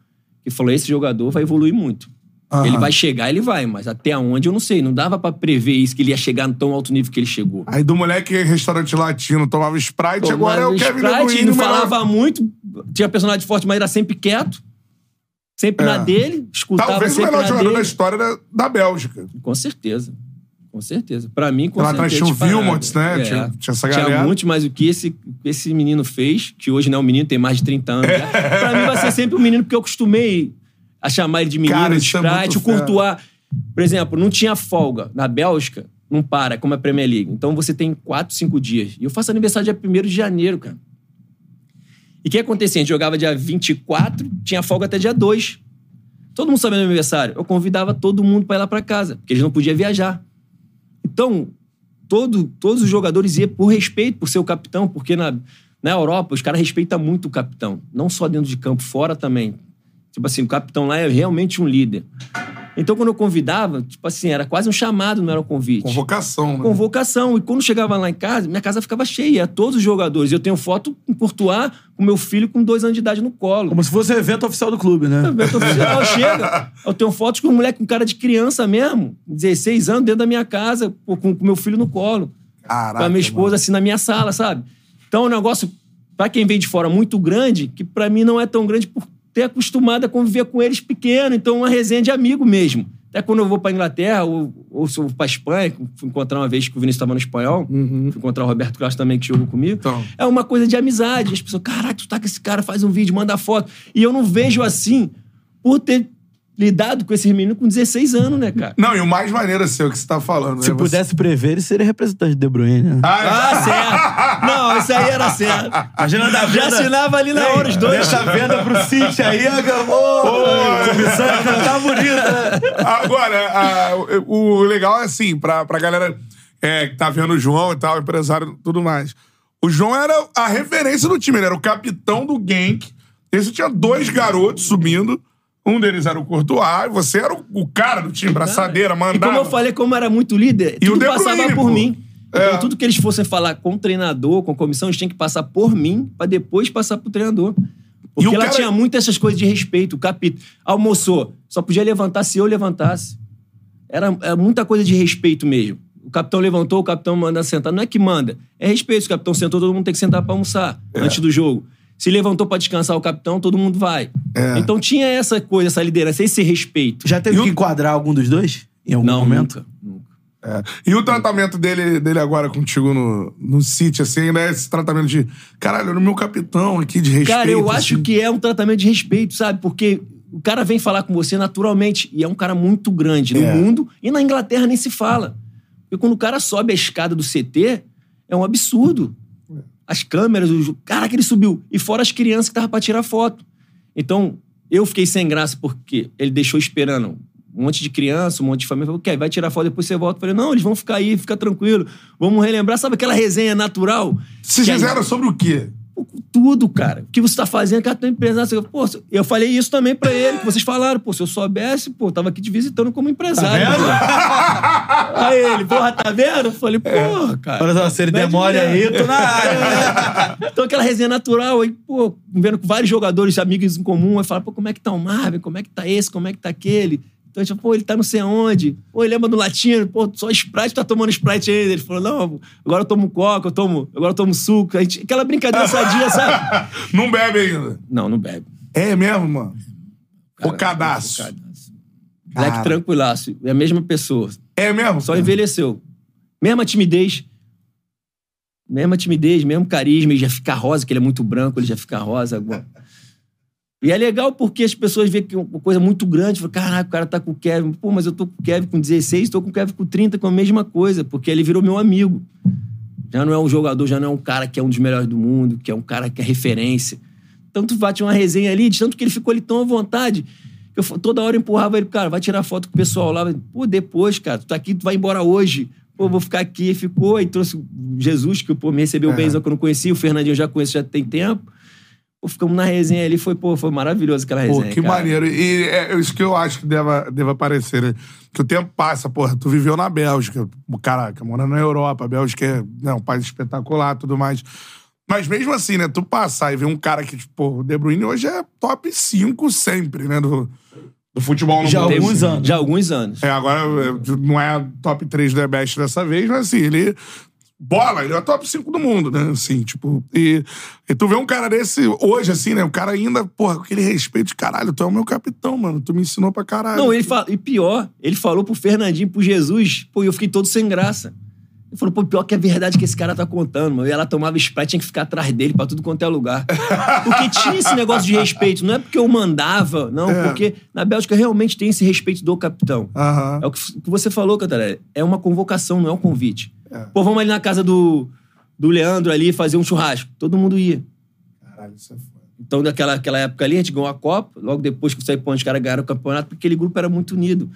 que falou, esse jogador vai evoluir muito. Aham. Ele vai chegar, ele vai, mas até onde eu não sei. Não dava pra prever isso, que ele ia chegar no tão alto nível que ele chegou. Aí do moleque em restauante latino tomava Sprite, Tomava agora é o Kevin De Sprite, Bruyne. não falava muito, tinha personalidade forte, mas era sempre quieto. Sempre É. na dele, escutava Talvez o sempre melhor na jogador dele. da história da, da Bélgica. Com certeza. Com certeza. Pra mim, com Lá certeza. atrás tinha o disparado. Wilmots, né? É. Tinha- tinha essa Tinha galera. muito, mas o que esse, esse menino fez, que hoje não é um menino, tem mais de 30 anos. já, (laughs) pra mim vai ser sempre um menino, porque eu acostumei a chamar ele de menino, Cara, de é Sprite, muito o Courtois. Por exemplo, não tinha folga. Na Bélgica, não para, como é a Premier League. Então você tem 4, 5 dias. E eu faço aniversário dia 1 de janeiro, cara. E o que acontecia? A gente jogava dia 24, tinha folga até dia 2. Todo mundo sabendo meu aniversário. Eu convidava todo mundo pra ir lá pra casa, porque eles não podiam viajar. Então, todo, todos os jogadores iam por respeito por ser o capitão, porque na, na Europa os caras respeitam muito o capitão. Não só dentro de campo, fora também. Tipo assim, o capitão lá é realmente um líder. Então, quando eu convidava, tipo assim, era quase um chamado, não era um convite Convocação, né? convocação. E quando chegava lá em casa, minha casa ficava cheia, todos os jogadores. Eu tenho foto com Courtois, com meu filho com dois anos de idade no colo. Como se fosse o evento oficial do clube, né? Evento (laughs) oficial, chega. Eu tenho fotos com um moleque com cara de criança mesmo, 16 anos, dentro da minha casa, com o meu filho no colo. Caraca, com a minha esposa, assim, na minha sala, sabe? Então é um negócio, pra quem vem de fora, muito grande, que pra mim não é tão grande por ter acostumado a conviver com eles pequeno. Então, uma resenha de amigo mesmo. Até quando eu vou pra Inglaterra, ou, ou se eu vou pra Espanha, fui encontrar uma vez que o Vinícius estava no espanhol, fui encontrar o Roberto Carlos também, que jogou comigo. Então. É uma coisa de amizade. As pessoas, caraca, tu tá com esse cara, faz um vídeo, manda foto. E eu não vejo assim, por ter lidado com esse menino com 16 anos, né, cara? Não, e o mais maneiro assim, é o que você tá falando. Se né? Você- pudesse prever, ele seria representante de De Bruyne, né? Ah, certo. Não, isso aí era certo. Imagina da Já assinava ali na hora os dois. Deixa a venda pro City aí, acabou. Começando a cantar bonita. Agora, a- o, o legal é assim, pra, pra galera é, que tá vendo o João e tal, empresário e tudo mais. O João era a referência do time, ele era o capitão do Genk. Esse tinha dois garotos subindo. Um deles era o Courtois, e você era o, o cara do time, braçadeira, E mandava. como eu falei, como era muito líder, E tudo passava por pô. mim. É. Então, tudo que eles fossem falar com o treinador, com a comissão, eles tinham que passar por mim, pra depois passar pro treinador. Porque ela cara- tinha muito essas coisas de respeito. O capítulo almoçou, só podia levantar se eu levantasse. Era, era muita coisa de respeito mesmo. O capitão levantou, o capitão manda sentar. Não é que manda, é respeito. Se o capitão sentou, todo mundo tem que sentar pra almoçar É. antes do jogo. Se levantou pra descansar o capitão, todo mundo vai. É. Então tinha essa coisa, essa liderança, esse respeito. Já teve E o- que enquadrar algum dos dois? Em algum Não, momento? nunca. nunca. É. E o tratamento dele, dele agora contigo no, no City, assim, né? Esse tratamento de. Caralho, era o meu capitão aqui de respeito. Cara, eu acho assim. que é um tratamento de respeito, sabe? Porque o cara vem falar com você naturalmente. E é um cara muito grande no É. mundo. E na Inglaterra nem se fala. Porque quando o cara sobe a escada do CT, é um absurdo. As câmeras, o... cara que ele subiu. E fora as crianças que estavam pra tirar foto. Então, eu fiquei sem graça porque ele deixou esperando um monte de criança, um monte de família. Falou, "Quer, vai tirar foto, depois você volta. Eu falei, não, eles vão ficar aí, fica tranquilo. Vamos relembrar. Sabe aquela resenha natural? Vocês Que aí- fizeram sobre o quê? Tudo, cara. O que você tá fazendo? Cara, é empresário. Pô, eu falei isso também pra ele, que vocês falaram. Pô, se eu soubesse, pô, tava aqui te visitando como empresário. Tá vendo? pô. (laughs) Aí ele, porra, tá vendo? Eu falei, porra, cara. Olha só, se ele demora aí, mesmo. tô na área. Então aquela resenha natural, aí, pô, vendo com vários jogadores, amigos em comum, aí fala, pô, como é que tá o Marvin? Como é que tá esse? Como é que tá aquele? Então, a gente fala, pô, ele tá não sei aonde. Pô, ele lembra do latino, pô, só Sprite, tá tomando Sprite ainda. Ele falou, não, agora eu tomo coca, eu tomo, agora eu tomo suco. A gente, aquela brincadeira sadia, sabe? (laughs) Não bebe ainda. Não, não bebe. É mesmo, mano? o Cara, cadastro. focadaço. Moleque Cara. tranquilaço. É a mesma pessoa. É mesmo? Só envelheceu. Mesma timidez. Mesma timidez, mesmo carisma. Ele já fica rosa, que ele é muito branco, ele já fica rosa. agora. E é legal porque as pessoas veem que é uma coisa muito grande. Falam, caraca, o cara tá com o Kevin. Pô, mas eu tô com o Kevin com 16, tô com o Kevin com 30, com a mesma coisa. Porque ele virou meu amigo. Já não é um jogador, já não é um cara que é um dos melhores do mundo, que é um cara que é referência. Tu bate uma resenha ali, de tanto que ele ficou ali tão à vontade. Eu toda hora empurrava ele, cara, vai tirar foto com o pessoal lá. Pô, depois, cara, tu tá aqui, tu vai embora hoje. Pô, vou ficar aqui. Ficou, aí trouxe Jesus, que pô, me recebeu É. bem, que eu não conhecia. O Fernandinho eu já conheço, já tem tempo. Pô, ficamos na resenha ali, foi, pô, foi maravilhoso aquela Pô, resenha. que cara. maneiro. E é isso que eu acho que deva, deva aparecer, né? Que o tempo passa, porra. Tu viveu na Bélgica. Caraca, morando na Europa. A Bélgica é né, um país espetacular tudo mais. Mas mesmo assim, né? Tu passar e ver um cara que, tipo, o De Bruyne hoje é top 5 sempre, né? Do, do futebol no Já há mundo. alguns anos. Já há alguns anos. É, agora é, não é top 3 do The Best dessa vez, mas assim, ele. Bola, ele é top 5 do mundo, né? Assim, tipo. E, e tu vê um cara desse hoje, assim, né? O cara ainda, porra, com aquele respeito de caralho, tu é o meu capitão, mano. Tu me ensinou pra caralho. Não, ele fala, e pior, ele falou pro Fernandinho, pro Jesus, pô, e eu fiquei todo sem graça. Ele falou, pô, pior que é verdade que esse cara tá contando, mano. E ela tomava Sprite, tinha que ficar atrás dele pra tudo quanto é lugar. (laughs) Porque tinha esse negócio de respeito. Não é porque eu mandava, não, É. porque na Bélgica realmente tem esse respeito do capitão. Aham. É o que você falou, Cantarelli. É uma convocação, não é um convite. É. Pô, vamos ali na casa do, do Leandro ali fazer um churrasco. Todo mundo ia. Caralho, isso é foda. Então, naquela aquela época ali, a gente ganhou a Copa. Logo depois que Saipão, os caras ganharam o campeonato, porque aquele grupo era muito unido.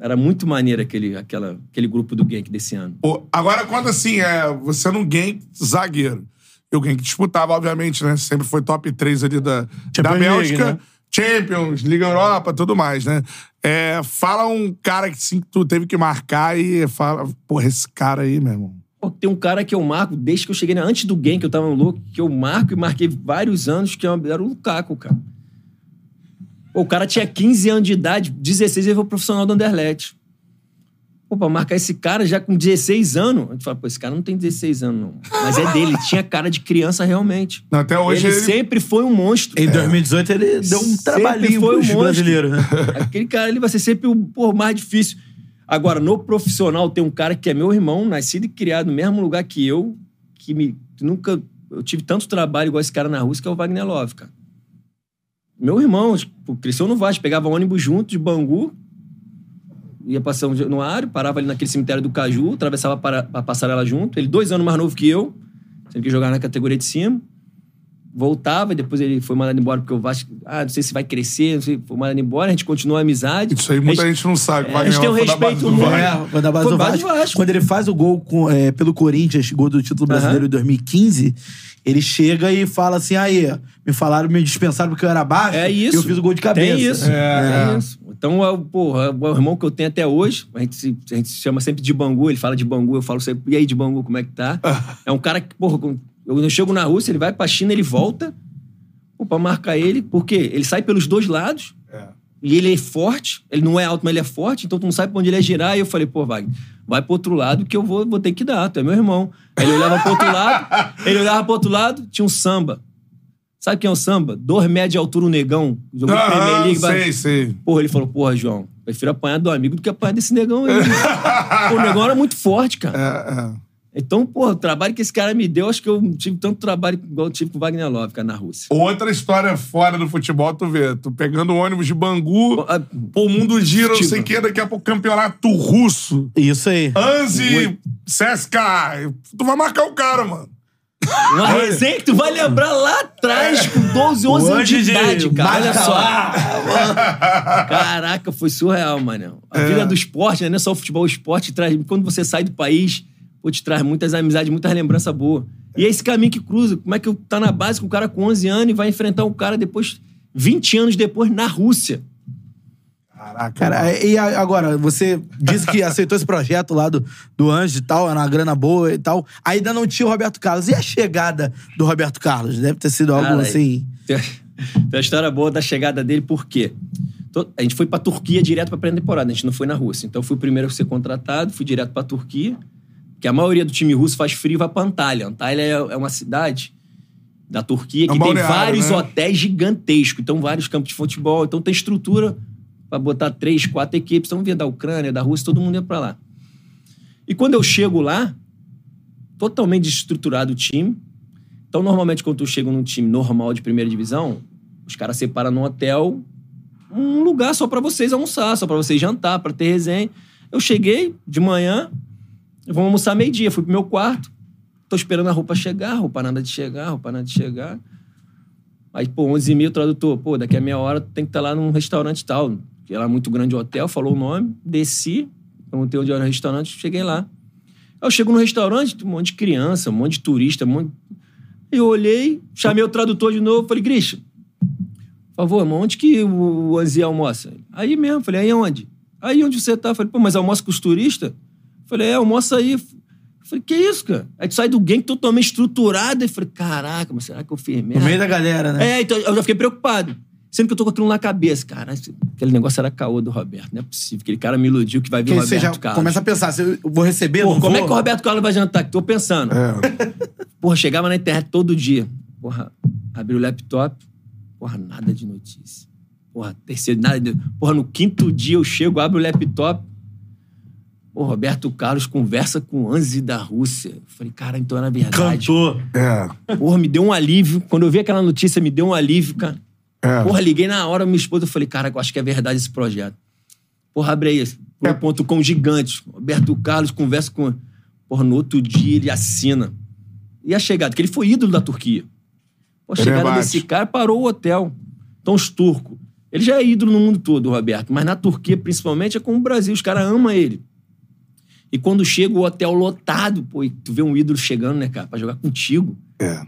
Era muito maneiro aquele, aquela, aquele grupo do Genk desse ano. Pô, agora, quando assim, é, você não Genk zagueiro. E o Genk disputava, obviamente, né? Sempre foi top 3 ali da, da Champions Bélgica. League, né? Champions, Liga Europa, tudo mais, né? É, fala um cara que sim, que tu teve que marcar e fala, porra, esse cara aí, meu irmão. Pô, tem um cara que eu marco, desde que eu cheguei, né, antes do Genk, eu tava no louco, que eu marco e marquei vários anos, que era o Lukaku, cara. Pô, o cara tinha 15 anos de idade, 16 ele foi profissional do Anderlecht. Pô, pra marcar esse cara já com 16 anos, a gente fala, pô, esse cara não tem 16 anos, não. Mas é dele, tinha cara de criança realmente. Não, até hoje ele, ele- sempre foi um monstro. Em 2018 ele deu um Sempre trabalhinho foi um monstro. brasileiros, né? (laughs) Aquele cara ali vai ser sempre o pô, mais difícil. Agora, no profissional, tem um cara que é meu irmão, nascido e criado no mesmo lugar que eu, que me nunca. Eu tive tanto trabalho igual esse cara na Rússia, que é o Wagner Love, cara. Meu irmão, tipo, cresceu no Vasco, pegava ônibus junto de Bangu, ia passar dia no Ario, parava ali naquele cemitério do Caju, atravessava para- a passarela junto. Ele, dois anos mais novo que eu, sempre que jogar na categoria de cima. Voltava e depois ele foi mandado embora porque o Vasco, ah, não sei se vai crescer, não sei, foi mandado embora, a gente continuou a amizade. Isso aí muita A gente não sabe. É, a gente tem um da respeito muito. É, quando a base do Vasco, Vasco. Quando ele faz o gol com, é, pelo Corinthians, gol do título brasileiro em 2015, ele chega e fala assim: aí, me falaram, me dispensaram porque eu era baixo. É isso. Eu fiz o gol de cabeça. Tem isso. É. Tem isso. Então, é, o- porra, é o irmão que eu tenho até hoje, a gente, se, a gente se chama sempre de Bangu, ele fala de Bangu, eu falo sempre, e aí de Bangu, como é que tá? (laughs) é um cara que, porra, quando eu eu chego na Rússia, ele vai pra China, ele volta, pô, pra marcar ele, porque ele sai pelos dois lados, É. E ele é forte, ele não é alto, mas ele é forte, então tu não sabe pra onde ele ia girar. E eu falei, pô, Wagner, vai pro outro lado que eu vou, vou ter que dar, tu é meu irmão. Aí ele olhava pro outro lado, (laughs) ele olhava pro outro lado, tinha um samba. Sabe quem é o samba? Dois metros de altura, o negão. Jogou Ah, Premier League. sei, vai- sei. Porra, ele falou, porra, João, prefiro apanhar do amigo do que apanhar desse negão aí. Pô, (laughs) o negão era muito forte, cara. É, é. Então, porra, o trabalho que esse cara me deu, acho que eu tive tanto trabalho igual eu tive com o Wagner Love, cara, na Rússia. Outra história fora do futebol, tu vê. Tu pegando o ônibus de Bangu, Ah, pô, o mundo gira, não sei o quê, daqui a pouco campeonato russo. Isso aí. Anzi, CSK. Tu vai marcar o cara, mano. Uma resenha que tu vai lembrar lá atrás, com 12, 11 anos de idade, cara. Olha só. Caraca, foi surreal, mano. A É. vida do esporte, né? não é só o futebol, o esporte traz. Quando você sai do país, pô, te traz muitas amizades, muitas lembranças boas. E é esse caminho que cruza. Como é que eu tá na base com o cara com 11 anos e vai enfrentar um cara depois, 20 anos depois, na Rússia? Caraca. Cara, e agora, você disse que aceitou esse projeto lá do, do Anjo e tal, era uma grana boa e tal. Ainda não tinha o Roberto Carlos. E a chegada do Roberto Carlos? Deve ter sido algo Cara, assim. Tem tem uma história boa da chegada dele, por quê? A gente foi pra Turquia direto pra pré-temporada, a gente não foi na Rússia. Então eu fui o primeiro a ser contratado, fui direto pra Turquia, que a maioria do time russo faz frio e vai pra Antalya. Antalya é é uma cidade da Turquia É um que tem vários né? hotéis gigantescos, então vários campos de futebol, então tem estrutura pra botar três, quatro equipes. Então vinha da Ucrânia, da Rússia, todo mundo ia pra lá. E quando eu chego lá, totalmente desestruturado o time. Então, normalmente, quando tu chega num time normal de primeira divisão, os caras separam no hotel um lugar só pra vocês almoçar, só pra vocês jantar, pra ter resenha. Eu cheguei de manhã, vamos almoçar meio-dia, fui pro meu quarto, tô esperando a roupa chegar, roupa nada de chegar, roupa nada de chegar. Aí, pô, 11 mil, tradutor, pô, daqui a meia hora tem que estar lá num restaurante tal, que era muito grande hotel, falou o nome, desci, perguntei onde era o restaurante, cheguei lá. Aí eu chego no restaurante, um monte de criança, um monte de turista, um monte... Eu olhei, chamei o tradutor de novo, falei, Christian, por favor, onde que o Anzi almoça? Aí mesmo, falei, aí onde? Aí onde você tá? Falei, pô, mas almoça com os turistas? Falei, é, almoça aí. Falei, que isso, cara? Aí tu sai do game totalmente estruturado. E falei, caraca, mas será que eu fiz merda? No meio da galera, né? É, então eu já fiquei preocupado. Sendo que eu tô com aquilo na cabeça. Cara, aquele negócio era caô do Roberto. Não é possível. Aquele cara me iludiu que vai vir o Roberto já Carlos. começa a pensar, se eu vou receber, Pô, não como é vou? que o Roberto Carlos vai jantar? Que tô pensando. É. (laughs) Porra, chegava na internet todo dia. Porra, abri o laptop. Porra, nada de notícia. Porra, terceiro, nada de... Porra, no quinto dia eu chego, abro o laptop. O Roberto Carlos conversa com o Anzi da Rússia. Eu Falei, cara, então era verdade. Cantor. É. Porra, me deu um alívio. Quando eu vi aquela notícia, me deu um alívio, cara. É. Porra, liguei na hora, minha esposa, eu falei, cara, eu acho que é verdade esse projeto. Porra, abre aí, É. ponto com gigante. Roberto Carlos conversa com. Porra, no outro dia ele assina. E a chegada, que ele foi ídolo da Turquia. Pô, a Ele chegada rebate. desse cara parou o hotel. Então, os turcos. Ele já é ídolo no mundo todo, o Roberto, mas na Turquia, principalmente, é como o Brasil, os caras amam ele. E quando chega o hotel lotado, pô, e tu vê um ídolo chegando, né, cara, pra jogar contigo. É.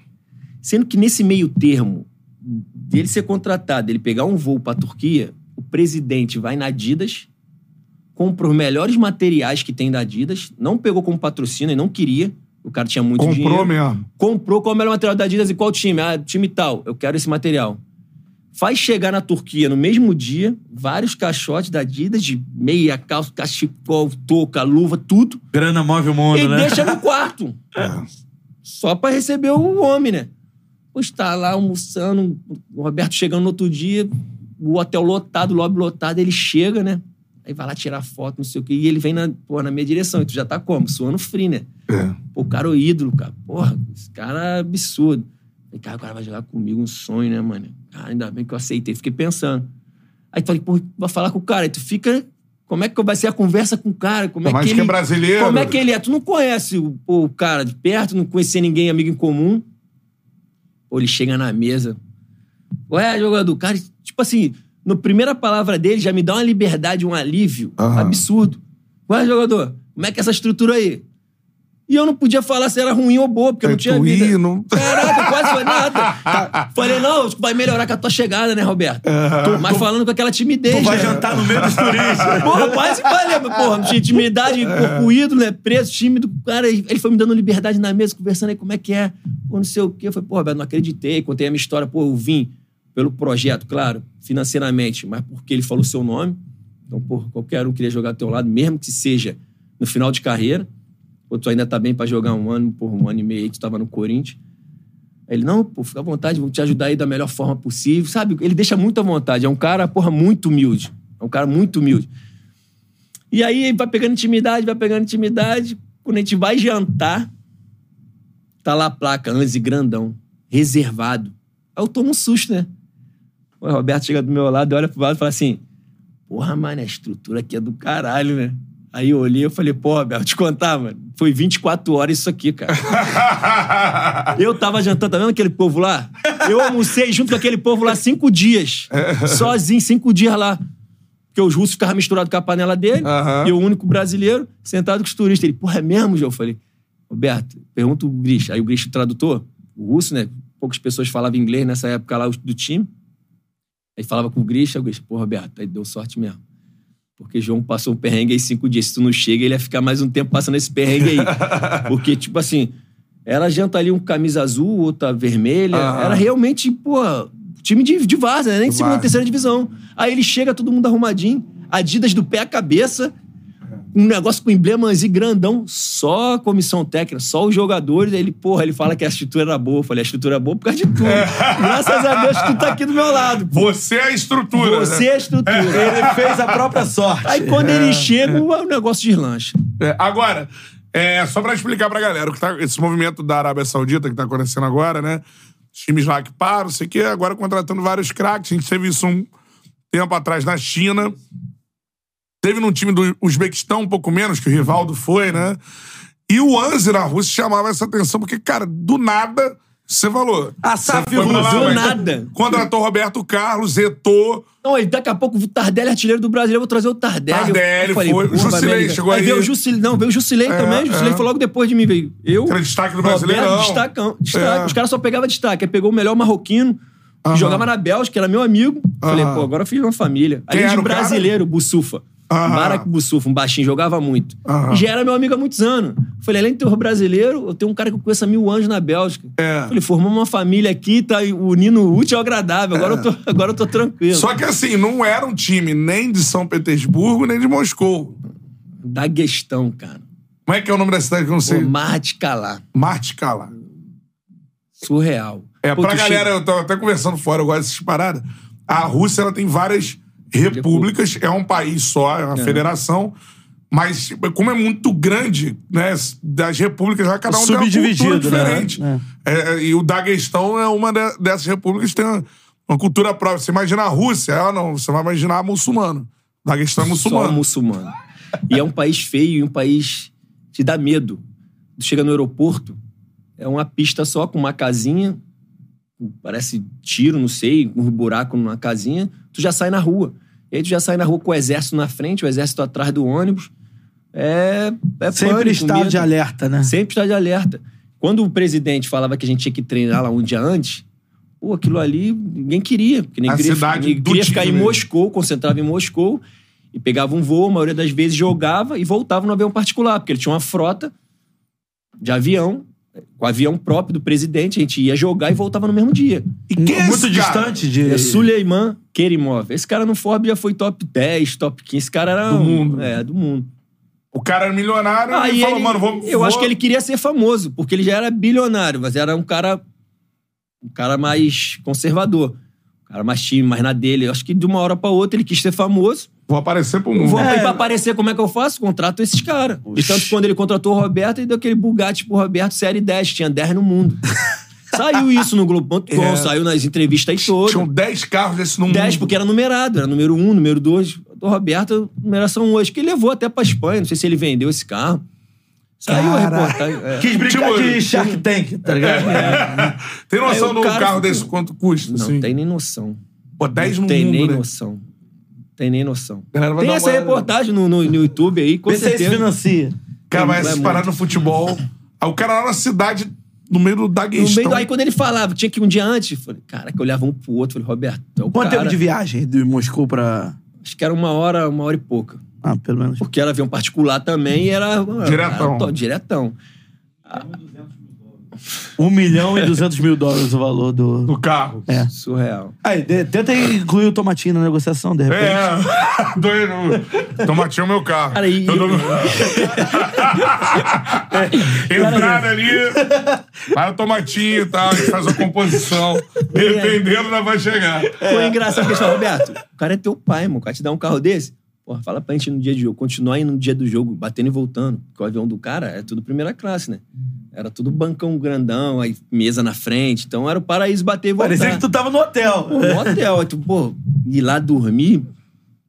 Sendo que nesse meio termo dele ser contratado, ele pegar um voo pra Turquia, o presidente vai na Adidas, compra os melhores materiais que tem da Adidas, não pegou como patrocínio e não queria, o cara tinha muito Comprou dinheiro. mesmo. Comprou qual é o melhor material da Adidas e qual time? Ah, time tal, eu quero esse material. Faz chegar na Turquia no mesmo dia, vários caixotes da Adidas, de meia, calça, cachecol, touca, luva, tudo. Grana move o mundo, E né? deixa no quarto. É. Só pra receber o homem, né? Pois tá lá almoçando, o Roberto chegando no outro dia, o hotel lotado, o lobby lotado, ele chega, né? Aí vai lá tirar foto, não sei o quê, e ele vem na, porra, na minha direção. E tu já tá como? Suando frio, né? É. Pô, o cara é o ídolo, cara. Porra, esse cara é absurdo. Falei, cara, o cara vai jogar comigo um sonho, né, mano? Cara, ainda bem que eu aceitei. Fiquei pensando. Aí tu falei, pô, vai falar com o cara. Aí tu fica. Como é que vai ser a conversa com o cara? Como é Mas que que ele. é brasileiro. Como é que ele é? Tu não conhece o, pô, o cara de perto, não conhecia ninguém, amigo em comum. Pô, ele chega na mesa. Ué, jogador, cara, tipo assim, na primeira palavra dele já me dá uma liberdade, um alívio Aham. absurdo. Ué, jogador, como é que é essa estrutura aí? E eu não podia falar se era ruim ou boa, porque eu não É, tinha tu vida. não- Caraca, quase falei nada. Falei, não, vai melhorar com a tua chegada, né, Roberto? Mas falando com aquela timidez. Tu vai né? jantar no meio dos turistas. (laughs) Porra, quase falei, mas, porra, tinha intimidade, corpo ídolo, né? Preso, tímido. Cara, ele foi me dando liberdade na mesa, conversando aí como é que é. Pô, não sei o quê. Eu falei, pô, Roberto, não acreditei. Contei a minha história. Pô, eu vim pelo projeto, claro, financeiramente, mas porque ele falou seu nome. Então, por qualquer um queria jogar ao teu lado, mesmo que seja no final de carreira. Ou tu ainda tá bem pra jogar um ano, por um ano e meio aí, tu tava no Corinthians. Ele, não, pô, fica à vontade, vou te ajudar aí da melhor forma possível. Sabe, ele deixa muito à vontade. É um cara, porra, muito humilde. É um cara muito humilde. E aí vai pegando intimidade, vai pegando intimidade. Quando a gente vai jantar, tá lá a placa, Anzi grandão, reservado. Aí eu tomo um susto, né? O Roberto chega do meu lado, olha pro lado e fala assim: Porra, mano, a estrutura aqui é do caralho, né? Aí eu olhei e falei, pô, Roberto, te contar, mano. Foi 24 horas isso aqui, cara. (laughs) eu tava jantando, tá vendo aquele povo lá? Eu almocei junto com aquele povo lá cinco dias. sozinho, cinco dias lá. Porque os russos ficavam misturados com a panela dele. Aham. E o único brasileiro, sentado com os turistas. Ele, porra, é mesmo, João? Eu falei, Roberto, pergunta o Grisha. Aí o Grisha, o tradutor, o russo, né? Poucas pessoas falavam inglês nessa época lá do time. Aí falava com o Grisha, o Grisha, pô, Roberto, aí deu sorte mesmo. Porque João passou um perrengue aí cinco dias. Se tu não chega, ele ia ficar mais um tempo passando esse perrengue aí. (laughs) Porque, tipo assim, era janta ali um camisa azul, outra vermelha. Aham. Era realmente, pô, time de, de Várzea, né? nem de segunda, terceira divisão. Aí ele chega, todo mundo arrumadinho, Adidas do pé à cabeça, um negócio com emblemas e grandão, só a comissão técnica, só os jogadores. Aí ele, porra, ele fala que a estrutura era boa. Eu falei, a estrutura é boa por causa de tudo. (laughs) Graças a Deus que tu tá aqui do meu lado. Você é a estrutura. Você né? é a estrutura. Ele fez a própria sorte. Aí quando ele chega, o negócio deslancha. É, agora, é, só pra explicar pra galera, o que tá, esse movimento da Arábia Saudita que tá acontecendo agora, né? Os times lá que param, não sei o quê, agora contratando vários craques. A gente teve isso um tempo atrás na China. Teve num time do Uzbequistão, um pouco menos, que o Rivaldo foi, né? E o Anzi na Rússia chamava essa atenção, porque, cara, do nada, você falou. A SAF lá, do mas nada. Contratou Roberto Carlos, Eto'o. Não, aí daqui a pouco o Tardelli é artilheiro do Brasil, eu vou trazer o Tardelli. Tardelli Eu falei, foi. O Jusilei América. chegou aí. veio o Jusilei, não, veio o Jusilei É, também. O Jusilei é. foi logo depois de mim, veio. Eu. Era destaque do Brasileirão. Destacão, destaque. É. Os caras só pegavam destaque. Aí pegou o melhor marroquino, que jogava na Bélgica, era meu amigo. Falei, pô, agora eu fiz uma família. Além de era o cara? brasileiro, Bussufa. Aham. Barak Bussufa, um baixinho, jogava muito. Já era meu amigo há muitos anos. Falei, além de ter brasileiro, eu tenho um cara que eu conheço há mil anos na Bélgica. É. Falei, formamos uma família aqui, tá unindo o útil ao agradável. Agora, eu, tô, (laughs) agora eu tô tranquilo. Só que assim, não era um time nem de São Petersburgo, nem de Moscou. Daguestão, cara. Como é que é o nome da cidade que eu não sei? Calá. Martkala. Surreal. É, Pô, pra galera, eu tava até conversando fora, eu gosto dessas paradas. A Rússia, ela tem várias repúblicas, é um país só, é uma federação. Mas, como é muito grande, né? Das repúblicas, já cada um tem uma cultura né? diferente. É, é, e o Daguestão é uma de- dessas repúblicas que tem uma, uma cultura própria. Você imagina a Rússia, ela não, você vai imaginar muçulmano. Daguestão é Só muçulmano. muçulmano. E é um país feio e um país que dá medo. Tu chega no aeroporto, é uma pista só com uma casinha, parece tiro, não sei, um buraco numa casinha, tu já sai na rua. E aí tu já sai na rua com o exército na frente, o exército atrás do ônibus. É, é Sempre pânico, estado medo. de alerta, né? Sempre está de alerta. Quando o presidente falava que a gente tinha que treinar lá um dia antes, pô, aquilo ali ninguém queria. Porque ninguém A queria, cidade ninguém queria ficar em mesmo. Moscou, concentrava em Moscou, e pegava um voo, a maioria das vezes jogava e voltava no avião particular, porque ele tinha uma frota de avião, com avião próprio do presidente, a gente ia jogar e voltava no mesmo dia. E quem é Muito esse cara? distante de. É Suleiman Kerimov. Esse cara no Forbes já foi top 10, top 15. Esse cara era. Do um- mundo. É, do mundo. O cara era milionário Aí e falou, ele- mano, vamos. eu vou- acho que ele queria ser famoso, porque ele já era bilionário, mas era um cara. Um cara mais conservador. Um cara mais time, mais na dele. Eu acho que de uma hora pra outra ele quis ser famoso. Vou aparecer pro mundo. Vou, É. E pra aparecer, como é que eu faço? Contrato esses caras. E tanto que quando ele contratou o Roberto, ele deu aquele Bugatti pro Roberto, série 10, tinha 10 no mundo. (laughs) saiu isso no Globo.com, É. saiu nas entrevistas aí todas. Tinham 10 carros desse no mundo. 10, porque era numerado, era número 1, número 2. Do Roberto, numeração 1. Acho que ele levou até pra Espanha, não sei se ele vendeu esse carro. Saiu a Caralho. reportagem. é. Quis brincar Tipo, de Shark Tank, tá ligado? Tem noção Aí o do cara carro desse quanto custa? Não assim? tem nem noção. Pô, 10 Não no tem mundo, nem né? noção. Tem nem noção. Galera vai Tem dar essa uma- reportagem no, no, no YouTube aí, com Vê se aí se certeza. financia. Cara, mas Vai essas paradas no futebol. Aí o cara lá na cidade, no meio do No Daguestão. meio do, aí quando ele falava, tinha que ir um dia antes, falei, cara, que eu olhava um pro outro, falei, Roberto, é o Quanto cara. tempo de viagem de Moscou pra. Acho que era uma hora, uma hora e pouca. Ah, pelo menos. Porque era avião particular também e era. Diretão. Era, to- diretão. Um milhão e duzentos mil dólares o valor do. Do carro. É. Surreal. Aí, de- tenta incluir o tomatinho na negociação, de repente. É, (laughs) doido. Tomatinho é o meu carro. Cara, e- Eu dou- (laughs) Entrada ali, vai o tomatinho e tal, a gente faz a composição. Dependendo, ainda vai chegar. Pô, é engraçado que eles Roberto, o cara é teu pai, mano. O cara te dá um carro desse. Porra, fala pra gente ir no dia de jogo. Continuar indo no dia do jogo, batendo e voltando. Porque o avião do cara é tudo primeira classe, né? Era tudo bancão grandão, aí mesa na frente. Então era o paraíso bater e voltar. Parecia que tu tava no hotel. Pô, no hotel. Aí tu, pô, ir lá dormir.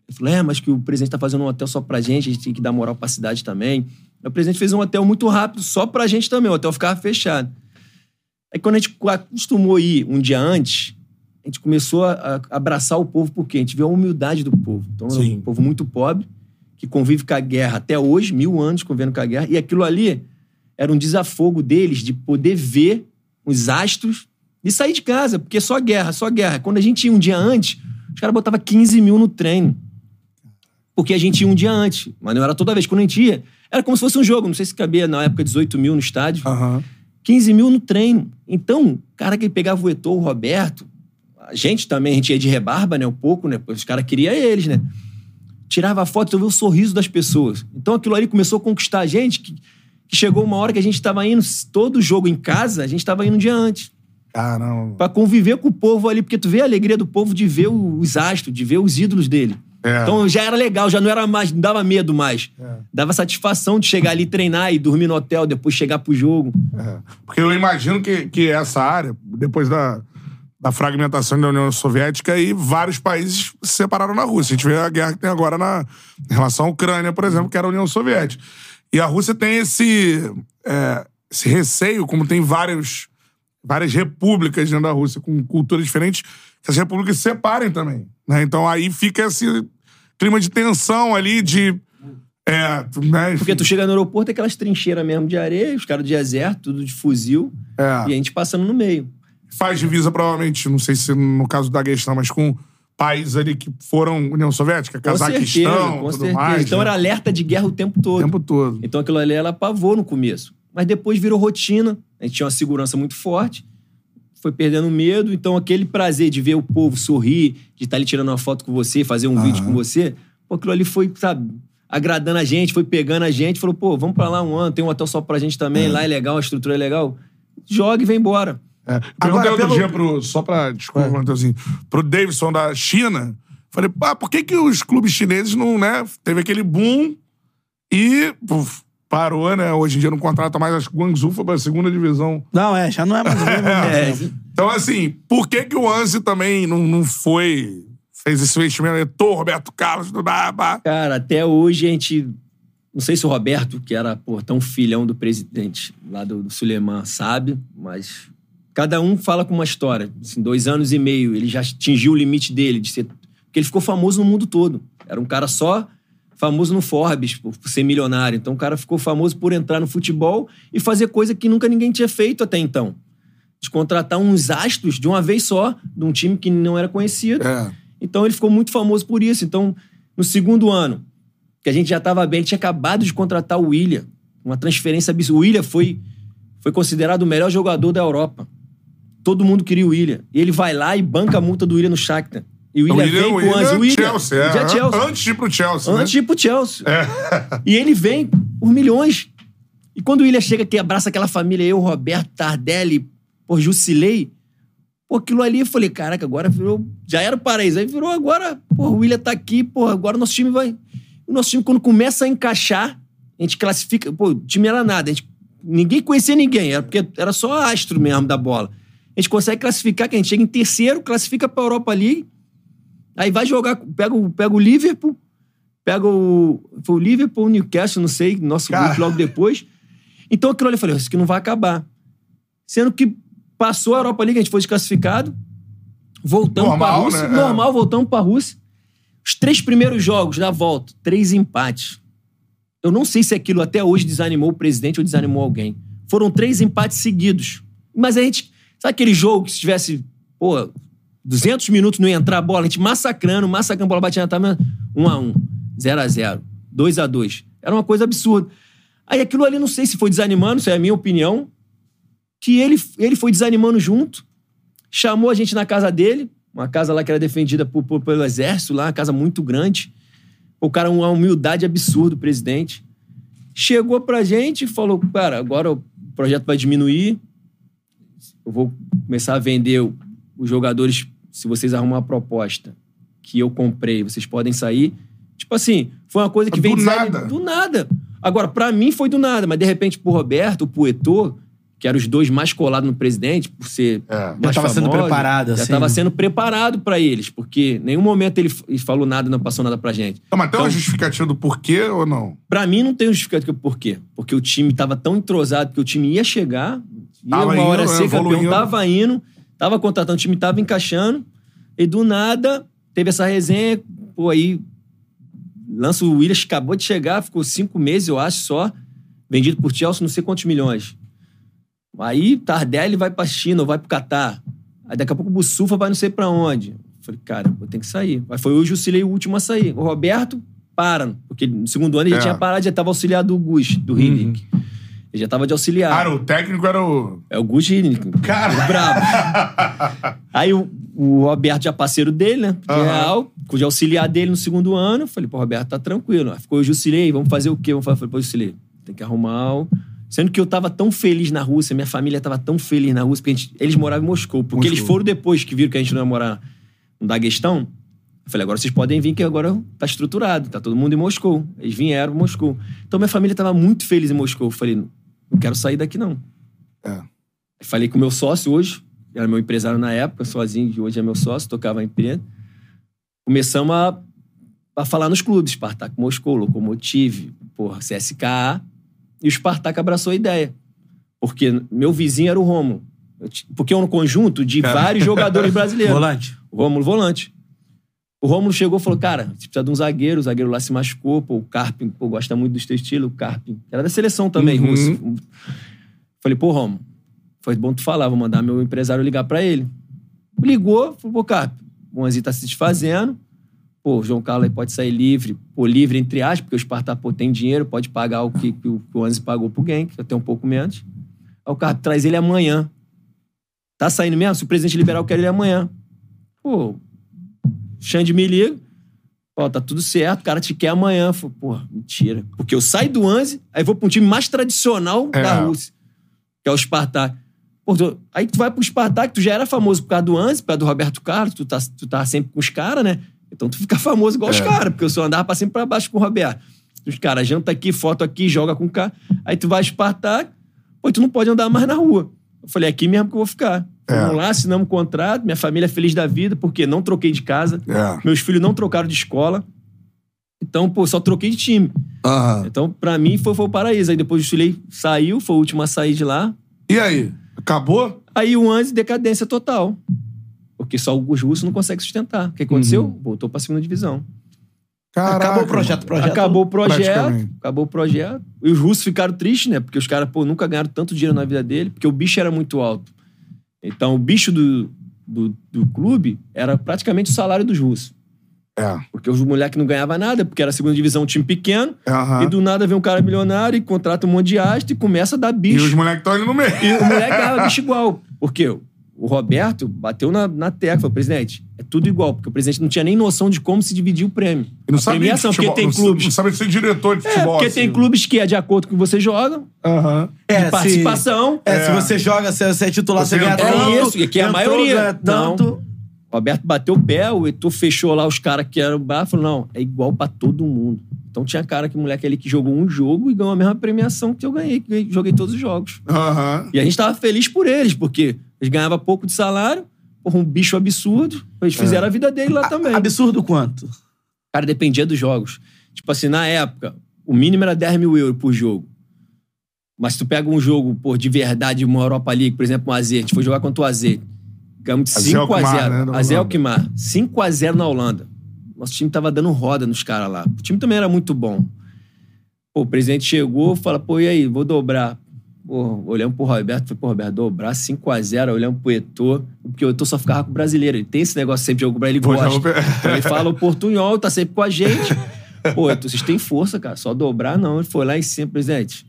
Eu falei, é, mas que o presidente tá fazendo um hotel só pra gente, a gente tem que dar moral pra cidade também. Aí o presidente fez um hotel muito rápido, só pra gente também. O hotel ficava fechado. Aí quando a gente acostumou a ir um dia antes, a gente começou a, a abraçar o povo, porque a gente viu a humildade do povo. Então, é Sim. um povo muito pobre, que convive com a guerra até hoje, mil anos convivendo com a guerra. E aquilo ali era um desafogo deles de poder ver os astros e sair de casa, porque só guerra, só guerra. Quando a gente ia um dia antes, os caras botavam 15 mil no treino. Porque a gente ia um dia antes, mas não era toda vez. Quando a gente ia, era como se fosse um jogo. Não sei se cabia na época 18 mil no estádio. Aham. 15 mil no treino. Então, o cara que pegava o Eto'o, o Roberto, a gente também, a gente ia de rebarba, né? Um pouco, né? Os caras queriam eles, né? Tirava foto, tu vê o sorriso das pessoas. Então aquilo ali começou a conquistar a gente, que, que chegou uma hora que a gente tava indo, todo jogo em casa, a gente tava indo um dia antes. Caramba. Pra conviver com o povo ali, porque tu vê a alegria do povo de ver os astros, de ver os ídolos dele. É. Então já era legal, já não era mais, não dava medo mais. Dava satisfação de chegar ali, treinar e dormir no hotel, depois chegar pro jogo. É. Porque eu imagino que, que essa área, depois da, da fragmentação da União Soviética, e vários países se separaram na Rússia. A gente vê a guerra que tem agora na em relação à Ucrânia, por exemplo, que era a União Soviética. E a Rússia tem esse, é, esse receio, como tem vários, várias repúblicas dentro da Rússia, com culturas diferentes, que as repúblicas se separem também. né? Então aí fica esse clima de tensão ali, de. É, né? Porque tu chega no aeroporto, é aquelas trincheiras mesmo de areia, os caras de exército, tudo de fuzil, É. e a gente passando no meio. faz divisa, provavelmente, não sei se no caso da questão, mas com países ali que foram União Soviética, Com certeza, Cazaquistão, com tudo certeza. mais. então né? era alerta de guerra o tempo todo. o tempo todo. Então aquilo ali ela pavou no começo. Mas depois virou rotina, a gente tinha uma segurança muito forte, foi perdendo medo, então aquele prazer de ver o povo sorrir, de estar ali tirando uma foto com você, fazer um vídeo com você, pô, aquilo ali foi, sabe, agradando a gente, foi pegando a gente, falou, pô, vamos pra lá um ano, tem um hotel só pra gente também, lá é legal, a estrutura é legal. Joga e vem embora. É. Perguntei Agora, outro pelo- dia pro. Só pra. Desculpa, É. Matheusinho. Pro Davidson da China. Falei, ah, por que, que os clubes chineses não, né? Teve aquele boom e. puf, parou, né? Hoje em dia não contrata mais. Acho que o Guangzhou foi pra segunda divisão. Não, é, já não é mais o mesmo. (laughs) É, exemplo. Então, assim, por que, que o Anzi também não, não foi. Fez esse investimento? Etor, Roberto Carlos, do Daba. Cara, até hoje a gente. Não sei se o Roberto, que era pô, tão filhão do presidente lá do, do Suleiman, sabe, mas cada um fala com uma história. Assim, dois anos e meio, ele já atingiu o limite dele de ser. Porque ele ficou famoso no mundo todo. Era um cara só famoso no Forbes, por ser milionário. Então o cara ficou famoso por entrar no futebol e fazer coisa que nunca ninguém tinha feito até então. De contratar uns astros de uma vez só, de um time que não era conhecido. É. Então ele ficou muito famoso por isso. Então, no segundo ano, que a gente já estava bem, ele tinha acabado de contratar o William. Uma transferência absurda. O William foi, foi considerado o melhor jogador da Europa. Todo mundo queria o William. E ele vai lá e banca a multa do William no Shakhtar. E o William, vem com o. O William, Chelsea, é. já Chelsea. Antes de ir pro Chelsea. Antes de né? ir pro Chelsea. É. (laughs) E ele vem por milhões. E quando o William chega aqui, abraça aquela família, eu, Roberto, Tardelli, por Jusilei, pô, aquilo ali, eu falei, caraca, agora virou. Já era o paraíso. Aí virou agora, pô, o William tá aqui, pô, agora o nosso time vai. O nosso time, quando começa a encaixar, a gente classifica. Pô, o time era nada. A gente, ninguém conhecia ninguém, era porque era só astro mesmo da bola. A gente consegue classificar, que a gente chega em terceiro, classifica pra Europa League. Aí vai jogar, pega, o- pega o Liverpool, pega o. Foi o Liverpool, o Newcastle, não sei, nosso Cara. grupo logo depois. Então aquilo ali eu falei, isso aqui não vai acabar. Sendo que passou a Europa League, a gente foi desclassificado, voltamos Normal, pra Rússia, né? É. normal, voltamos pra Rússia. Os três primeiros jogos da volta, três empates. Eu não sei se aquilo até hoje desanimou o presidente ou desanimou alguém. Foram três empates seguidos. Mas a gente. Sabe aquele jogo que se tivesse, pô, 200 minutos não ia entrar a bola, a gente massacrando, massacrando, a bola batia na tábua, 1 a 1 0 a 0 2 a 2 Era uma coisa absurda. Aí aquilo ali, não sei se foi desanimando, isso é a minha opinião. que ele, ele foi desanimando junto, chamou a gente na casa dele, uma casa lá que era defendida por, por- pelo exército, lá, uma casa muito grande. O cara, uma humildade absurda, o presidente. Chegou pra gente e falou: cara, agora o projeto vai diminuir. Eu vou começar a vender os jogadores. Se vocês arrumar uma proposta que eu comprei, vocês podem sair. Tipo assim, foi uma coisa que Do veio desanim- nada. Do nada. Agora, pra mim foi do nada, mas de repente pro Roberto, pro Etor, que eram os dois mais colados no presidente, por ser É. mais Já tava sendo preparado, Já assim, tava né? sendo preparado pra eles, porque em nenhum momento ele falou nada, não passou nada pra gente. Não, mas tem uma Então- justificativa do porquê ou não? Pra mim não tem justificativa por quê. Porque o time tava tão entrosado que o time ia chegar, Tava uma hora indo, né, ser campeão, evoluindo. tava indo, tava contratando, o time tava encaixando, e do nada teve essa resenha, pô, aí lança o Williams, acabou de chegar, ficou cinco meses, eu acho, só, vendido por Chelsea, não sei quantos milhões. Aí Tardelli vai pra China ou vai pro Catar. Aí daqui a pouco o Bussufa vai não sei pra onde. Falei, cara, vou ter que sair. Aí foi hoje o Jusilei o último a sair. O Roberto, para. Porque no segundo ano ele É. já tinha parado, já tava auxiliar do Gus, do Riddick. Ele já tava de auxiliar. Cara, o técnico era o. É o Gus Riddick. Cara. O brabo. (laughs) Aí o, o Roberto já parceiro dele, né? De Aham. real, de auxiliar dele no segundo ano. Falei, pô, Roberto, tá tranquilo. Aí ficou o Jusilei, vamos fazer o quê? Vamos fazer, falei, pô, Jusilei, tem que arrumar o... Sendo que eu tava tão feliz na Rússia, minha família tava tão feliz na Rússia, porque gente- eles moravam em Moscou. Porque Moscou. eles foram depois que viram que a gente não ia morar no Daguestão. Eu falei, agora vocês podem vir que agora tá estruturado, tá todo mundo em Moscou. Eles vieram em Moscou. Então minha família tava muito feliz em Moscou. Eu falei, não quero sair daqui não. É. Falei com o meu sócio hoje, que era meu empresário na época, sozinho, que hoje é meu sócio, tocava a empresa. Começamos a, a falar nos clubes, Spartak Moscou, Lokomotiv, porra, CSKA. E o Spartak abraçou a ideia. Porque meu vizinho era o Romulo. Porque é um conjunto de vários jogadores brasileiros. Volante. O Rômulo volante. O Rômulo chegou e falou: Cara, você precisa de um zagueiro, o zagueiro lá se machucou, pô, o Carpin, pô, gosta muito do teu estilo, o Carpin. Era da seleção também, Uhum. russo. Falei, pô, Rômulo, foi bom tu falar, vou mandar meu empresário ligar pra ele. Ligou, falou, pô, Carpin, o Anzi tá se desfazendo, pô, o João Carlos aí pode sair livre, pô, livre entre aspas, porque o Spartak, pô, tem dinheiro, pode pagar o que, que o, que o Anzi pagou pro Genk, até um pouco menos. Aí o Carpin traz ele amanhã. Tá saindo mesmo? Se o presidente liberar, eu quero ele amanhã. Pô, Xande me liga. Ó, tá tudo certo, o cara te quer amanhã. Eu Falei, porra, mentira. Porque eu saio do Anze, aí vou pra um time mais tradicional É. da Rússia, que é o Spartak. Pô, tu- aí tu vai pro Spartak, tu já era famoso por causa do Anze, por causa do Roberto Carlos, tu tá, tu tá sempre com os caras, né? Então tu fica famoso igual os É. caras, porque eu só andava pra sempre pra baixo com o Roberto. Os caras janta aqui, foto aqui, joga com o cara. Aí tu vai Spartak, pô, tu não pode andar mais na rua. Eu falei, aqui mesmo que eu vou ficar. É. Vamos lá, assinamos um contrato, minha família é feliz da vida, porque não troquei de casa. É. Meus filhos não trocaram de escola. Então, pô, só troquei de time. Aham. Então, pra mim, foi, foi o paraíso. Aí depois o Chile saiu, foi o último a sair de lá. E aí? Acabou? Aí o Anzi, decadência total. Porque só os russos não conseguem sustentar. O que aconteceu? Uhum. Voltou pra segunda divisão. Caraca, Acabou o projeto. projeto acabou o projeto. Acabou o projeto. E os russos ficaram tristes, né? Porque os caras, pô, nunca ganharam tanto dinheiro na vida dele, porque o bicho era muito alto. Então, o bicho do, do, do clube era praticamente o salário dos russos. É. Porque os moleques não ganhavam nada, porque era a segunda divisão, um time pequeno. Aham. E do nada vem um cara milionário e contrata um monte de haste e começa a dar E bicho. os moleques estão ali no meio. E o moleque ganhava bicho igual. Por quê? O Roberto bateu na, na tecla, falou, presidente, é tudo igual, porque o presidente não tinha nem noção de como se dividir o prêmio. E não a sabia de premiação, futebol, porque tem não, clubes. Não sabia ser diretor de É, futebol. porque assim. tem clubes que é de acordo com o que você joga, Aham. É, de participação. É, se É. você joga, se você é titular, Você você ganha entrou- tanto. É isso, e aqui é a maioria. tanto. O Roberto bateu o pé, o Etor fechou lá os caras que eram bar, falou, não, é igual pra todo mundo. Então tinha cara que moleque ali que jogou um jogo e ganhou a mesma premiação que eu ganhei, que eu joguei todos os jogos. Aham. E a gente tava feliz por eles, porque eles ganhavam pouco de salário, porra, um bicho absurdo. Eles fizeram a vida dele lá também. Absurdo quanto? Cara, dependia dos jogos. Tipo assim, na época, o mínimo era 10 mil euros por jogo. Mas se tu pega um jogo, pô, de verdade, uma Europa League, por exemplo, um AZ, a gente foi jogar contra o AZ. Ganhamos de AZ 5 a Alkmaar, 0 né, da AZ Holanda. Alkmaar. 5 a 0 na Holanda. Nosso time tava dando roda nos caras lá. O time também era muito bom. Pô, o presidente chegou, fala, pô, e aí, vou dobrar. Pô, olhamos pro Roberto, falei, pô, Roberto, dobrar 5x0, olhamos pro Eto'o, porque o Eto'o só ficava com o brasileiro. Ele tem esse negócio sempre de jogo Pô, ele gosta. Então ele fala o portunhol, tá sempre com a gente. (laughs) Pô, Eto'o, vocês têm força, cara, só dobrar não. Ele foi lá em cima, presidente.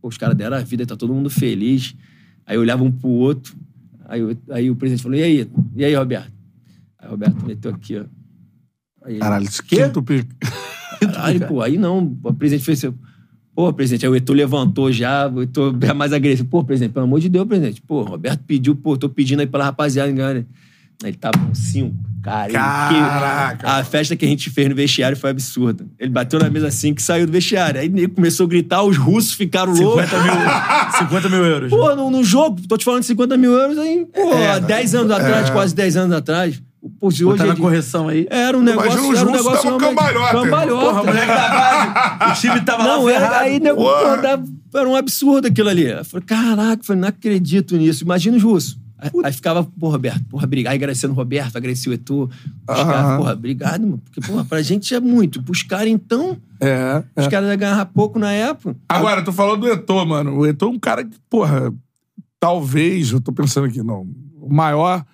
Pô, os caras deram a vida, tá todo mundo feliz. Aí olhava um pro outro. Aí, o- aí o presidente falou: e aí? E aí, Roberto? Aí o Roberto meteu aqui, ó. Aí Caralho, isso quinto pico. Aí, pô, aí não. O presidente fez assim, pô, presidente, aí o Eto'o levantou já, o Eto'o é mais agressivo. Pô, presidente, pelo amor de Deus, presidente. Pô, Roberto pediu, pô, tô pedindo aí pela rapaziada enganar. Aí ele tava com cinco. Cara, Caraca, que- a festa que a gente fez no vestiário foi absurda. Ele bateu na mesa assim que saiu do vestiário. Aí ele começou a gritar, os russos ficaram loucos. 50 mil, (laughs) 50 mil euros. Pô, no, no jogo, tô te falando de 50 mil euros aí, pô, há 10 anos atrás, quase 10 anos atrás. Pô, se hoje é na correção aí. Era um negócio. Imagina era um negócio realmente- cambalhota. Cambalhota. Porra, moleque da base. O time tava Não, lá era, ferrado. aí nego, era um absurdo aquilo ali. Eu falei, caraca, eu falei, não acredito nisso. Imagina os russos. Aí, aí ficava, pô, Roberto, porra, obrigado. Aí agradecendo o Roberto, agradeci o Eto'o. Os caras, porra, obrigado, mano. Porque, porra, pra gente é muito. Pros caras, então, É. os caras iam ganhar pouco na época. Agora, tu falou do Eto'o, mano. O Eto'o é um cara que, porra, talvez, eu tô pensando aqui, não, o maior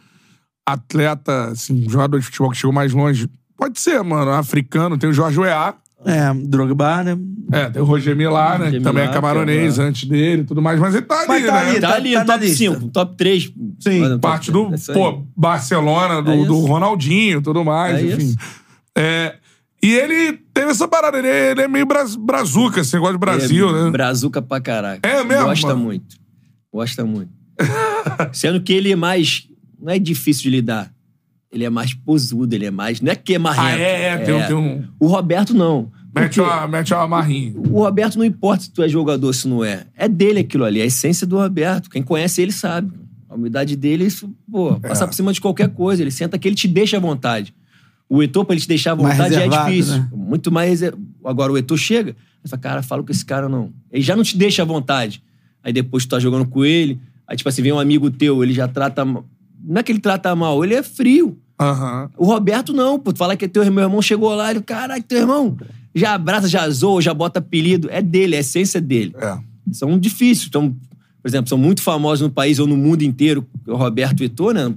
atleta, assim, jogador de futebol que chegou mais longe, pode ser, mano, africano. Tem o Jorge Weah, É, Drogba, né? é, tem o Roger Milá, né, que também é camaronês é- antes dele e tudo mais, mas ele tá ali, Mas tá né? ali, Tá, Tá- ali tá top lista. 5, top 3. Sim, Parte do, pô, Barcelona, do, É do. Ronaldinho e tudo mais, É enfim. isso. É, e ele teve essa parada, ele, é- ele é meio brazuca, assim, gosta de Brasil, é, né? Brazuca pra caraca. É mesmo, Gosta mano? muito. Gosta muito. (laughs) Sendo que ele é mais. Não é difícil de lidar. Ele é mais posudo, ele é mais. Não é que é marrento. Ah, é, é, tem, um- tem um... O Roberto não. Mete uma, mete uma marrinha. O Roberto não importa se tu é jogador ou se não é. É dele aquilo ali, a essência do Roberto. Quem conhece ele sabe. A humildade dele, isso, pô, É. passar por cima de qualquer coisa. Ele senta que ele te deixa à vontade. O Eto'o, pra ele te deixar à vontade, já é difícil. né? Muito mais. Agora, o Eto'o chega, você fala, cara, fala com esse cara não. Ele já não te deixa à vontade. Aí depois tu tá jogando com ele, aí tipo assim, vem um amigo teu, ele já trata. Não é que ele trata mal, ele é frio. Aham. O Roberto não, pô. Tu fala que teu meu irmão chegou lá, ele, caralho, teu irmão. Já abraça, já zoa, já bota apelido. É dele, é a essência dele. É. São difíceis. Então, por exemplo, são muito famosos no país ou no mundo inteiro, o Roberto e o Eto'o, né?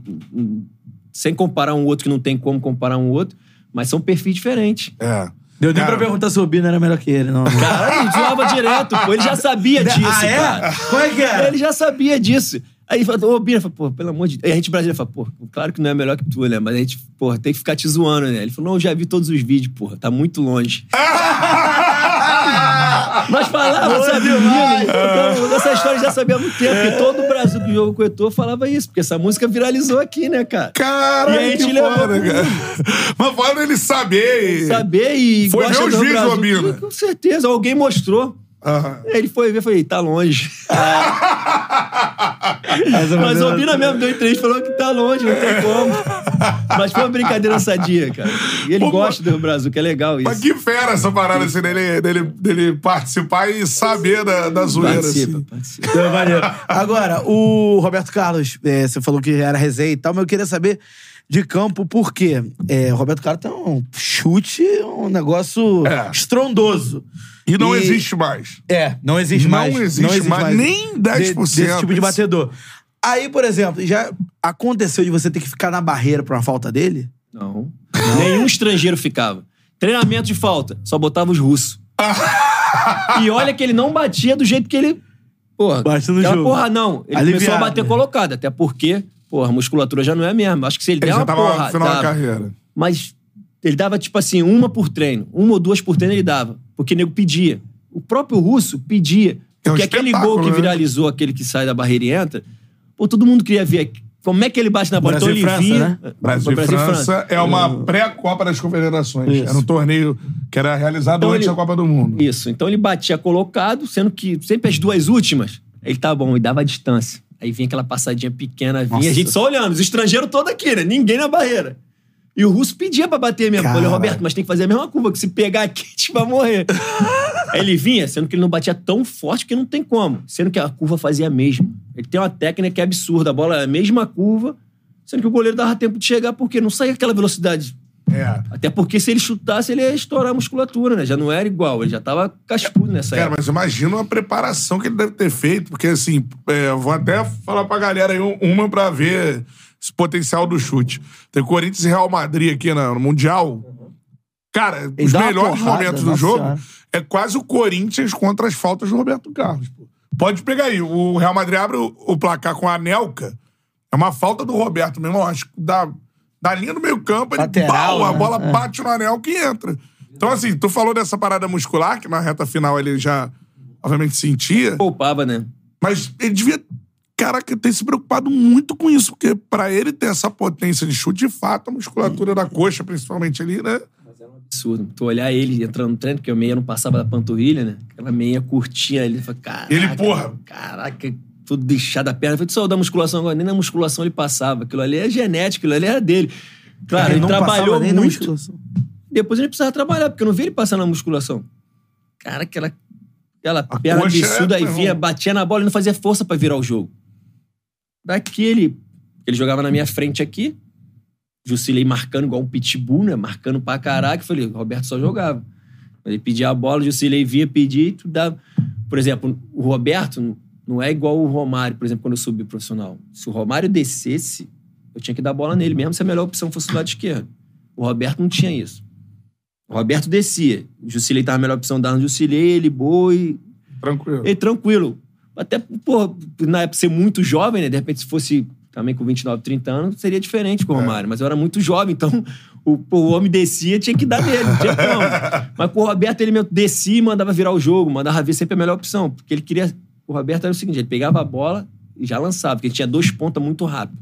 Sem comparar um outro, que não tem como comparar um outro, mas são perfis diferentes. É. Deu nem Cara, pra perguntar se o Bino era melhor que ele, não. Cara, ele zoava direto, pô. Ele já sabia (laughs) disso, ah, é? cara. Como é que é? Ele já sabia disso. Aí falou, ô, Bira, pô, pelo amor de Deus. Aí a gente brasileiro fala, pô, claro que não é melhor que tu, né? Mas a gente, pô, tem que ficar te zoando, né? Ele falou, não, eu já vi todos os vídeos, porra, tá muito longe. (laughs) Nós falávamos, sabe, menino? Essa história já sabia há muito tempo. E todo o Brasil que jogou com o Eto'o falava isso, porque essa música viralizou aqui, né, cara? Caralho, E a gente que levou foda, cara. Mas foda ele saber. e- Saber e Foi ver os do vídeos. Obina. Com certeza, alguém mostrou. Aí Ele foi ver, falei, tá longe. (laughs) Mas, o Obina mesmo deu entrevista e falou que tá longe, não tem como. Mas foi uma brincadeira sadia, cara. E ele Pô, gosta do Brasil, que é legal isso. Mas que fera essa parada, assim, dele, dele, dele participar e saber da, da zoeira, Participa, assim. participa. Então, maneiro. Agora, o Roberto Carlos, é, você falou que era resenha e tal, mas eu queria saber de campo por quê. É, o Roberto Carlos tem um chute, um negócio É. estrondoso. E não E- existe mais. É, não existe Não mais. existe mais nem 10% desse tipo de batedor. Aí, por exemplo, já aconteceu de você ter que ficar na barreira pra uma falta dele? Não. Nenhum estrangeiro ficava. Treinamento de falta, só botava os russos. (laughs) e olha que ele não batia do jeito que ele. Porra, Bate no jogo. porra não. Ele Aliviado, começou a bater colocado, até porque, porra, a musculatura já não é a mesma. Acho que se ele, Ele der já uma tava porra. no final da dava. carreira. Mas ele dava, tipo assim, uma por treino. Uma ou duas por treino ele dava. Porque o nego pedia. O próprio russo pedia. É um Porque aquele gol que né? viralizou, aquele que sai da barreira e entra, pô, todo mundo queria ver como é que ele bate na bola. Brasil então ele França, vinha. né? Brasil e França é uma pré-Copa das Confederações. Isso. Era um torneio que era realizado Então antes ele- da Copa do Mundo. Isso. Então ele batia colocado, sendo que sempre as duas últimas, ele tá bom, e dava a distância. Aí vinha aquela passadinha pequena, vinha, Nossa. a gente só olhando, os estrangeiros todos aqui, né? Ninguém na barreira. E o russo pedia pra bater mesmo. Eu Falei. Roberto, mas tem que fazer a mesma curva, que se pegar aqui, a gente vai morrer. Aí ele vinha, sendo que ele não batia tão forte que não tem como. Sendo que a curva fazia a mesma. Ele tem uma técnica que é absurda. A bola é a mesma curva, sendo que o goleiro dava tempo de chegar, porque não saía aquela velocidade. É. Até porque se ele chutasse, ele ia estourar a musculatura, né? Já não era igual, ele já tava cascudo nessa Cara, época. mas imagina a preparação que ele deve ter feito, porque assim, é, eu vou até falar pra galera aí um- uma pra ver esse potencial do chute. Tem Corinthians e Real Madrid aqui no Mundial. Cara, Ele os melhores porrada, momentos do jogo senhora. é quase o Corinthians contra as faltas do Roberto Carlos. pô. Pode pegar aí. O Real Madrid abre o, o placar com a Anelka. É uma falta do Roberto, meu irmão. Acho que da, da linha do meio campo, ele, Lateral, pau, a né? bola É. bate no Anelka e entra. Então, assim, tu falou dessa parada muscular, que na reta final ele já, obviamente, sentia. Poupava, né? Mas ele devia, caraca, ter se preocupado muito com isso, porque pra ele ter essa potência de chute, de fato, a musculatura da coxa, principalmente ali, né? Absurdo. Tu olhar ele entrando no treino, porque o meia não passava da panturrilha, né? Aquela meia curtinha ali. Fala, caraca, Ele, porra. Caraca, tudo deixado a perna. Foi só da musculação agora. Nem na musculação ele passava. Aquilo ali é genético, aquilo ali era dele. Claro, ele, não trabalhou nem na muito. musculação. Depois ele precisava trabalhar, porque eu não vi ele passar na musculação. Cara, aquela, aquela perna coxa é, absurda aí meu vinha, batia na bola e não fazia força pra virar o jogo. Daquele. Ele jogava na minha frente aqui. Jusilei marcando igual um pitbull, né? Marcando pra caraca. Eu falei, o Roberto só jogava. Ele pedia a bola, o Jusilei vinha pedir e tu dava. Por exemplo, o Roberto não é igual o Romário, por exemplo, quando eu subi profissional. Se o Romário descesse, eu tinha que dar bola nele, mesmo se a melhor opção fosse do lado esquerdo. O Roberto não tinha isso. O Roberto descia. O Jusilei tava a melhor opção dar no Jusilei, ele boi, Tranquilo. ele tranquilo. Até, pô, na época ser muito jovem, né? De repente, se fosse também com 29, 30 anos, seria diferente com o Romário. Mas eu era muito jovem, então o, o homem descia, tinha que dar nele, não tinha como. (laughs) Mas com o Roberto, ele descia e mandava virar o jogo, mandava ver sempre a melhor opção. Porque ele queria. O Roberto era o seguinte: ele pegava a bola e já lançava, porque ele tinha dois pontas muito rápido.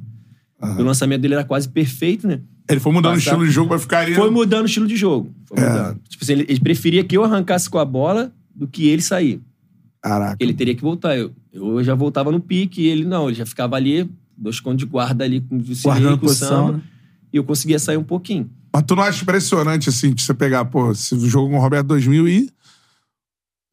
O lançamento dele era quase perfeito, né? Ele foi mudando o Passava- estilo de jogo pra ficar ali. Foi mudando o estilo de jogo. Foi mudando. Tipo assim, ele, ele preferia que eu arrancasse com a bola do que ele sair. Caraca. Ele teria que voltar. Eu, eu já voltava no pique e ele não, ele já ficava ali, dois contos de guarda ali com o Guardando com posição, Samba, né? e eu conseguia sair um pouquinho. Mas tu não acha impressionante, assim, de você pegar, pô, esse jogo com o Roberto 2000 e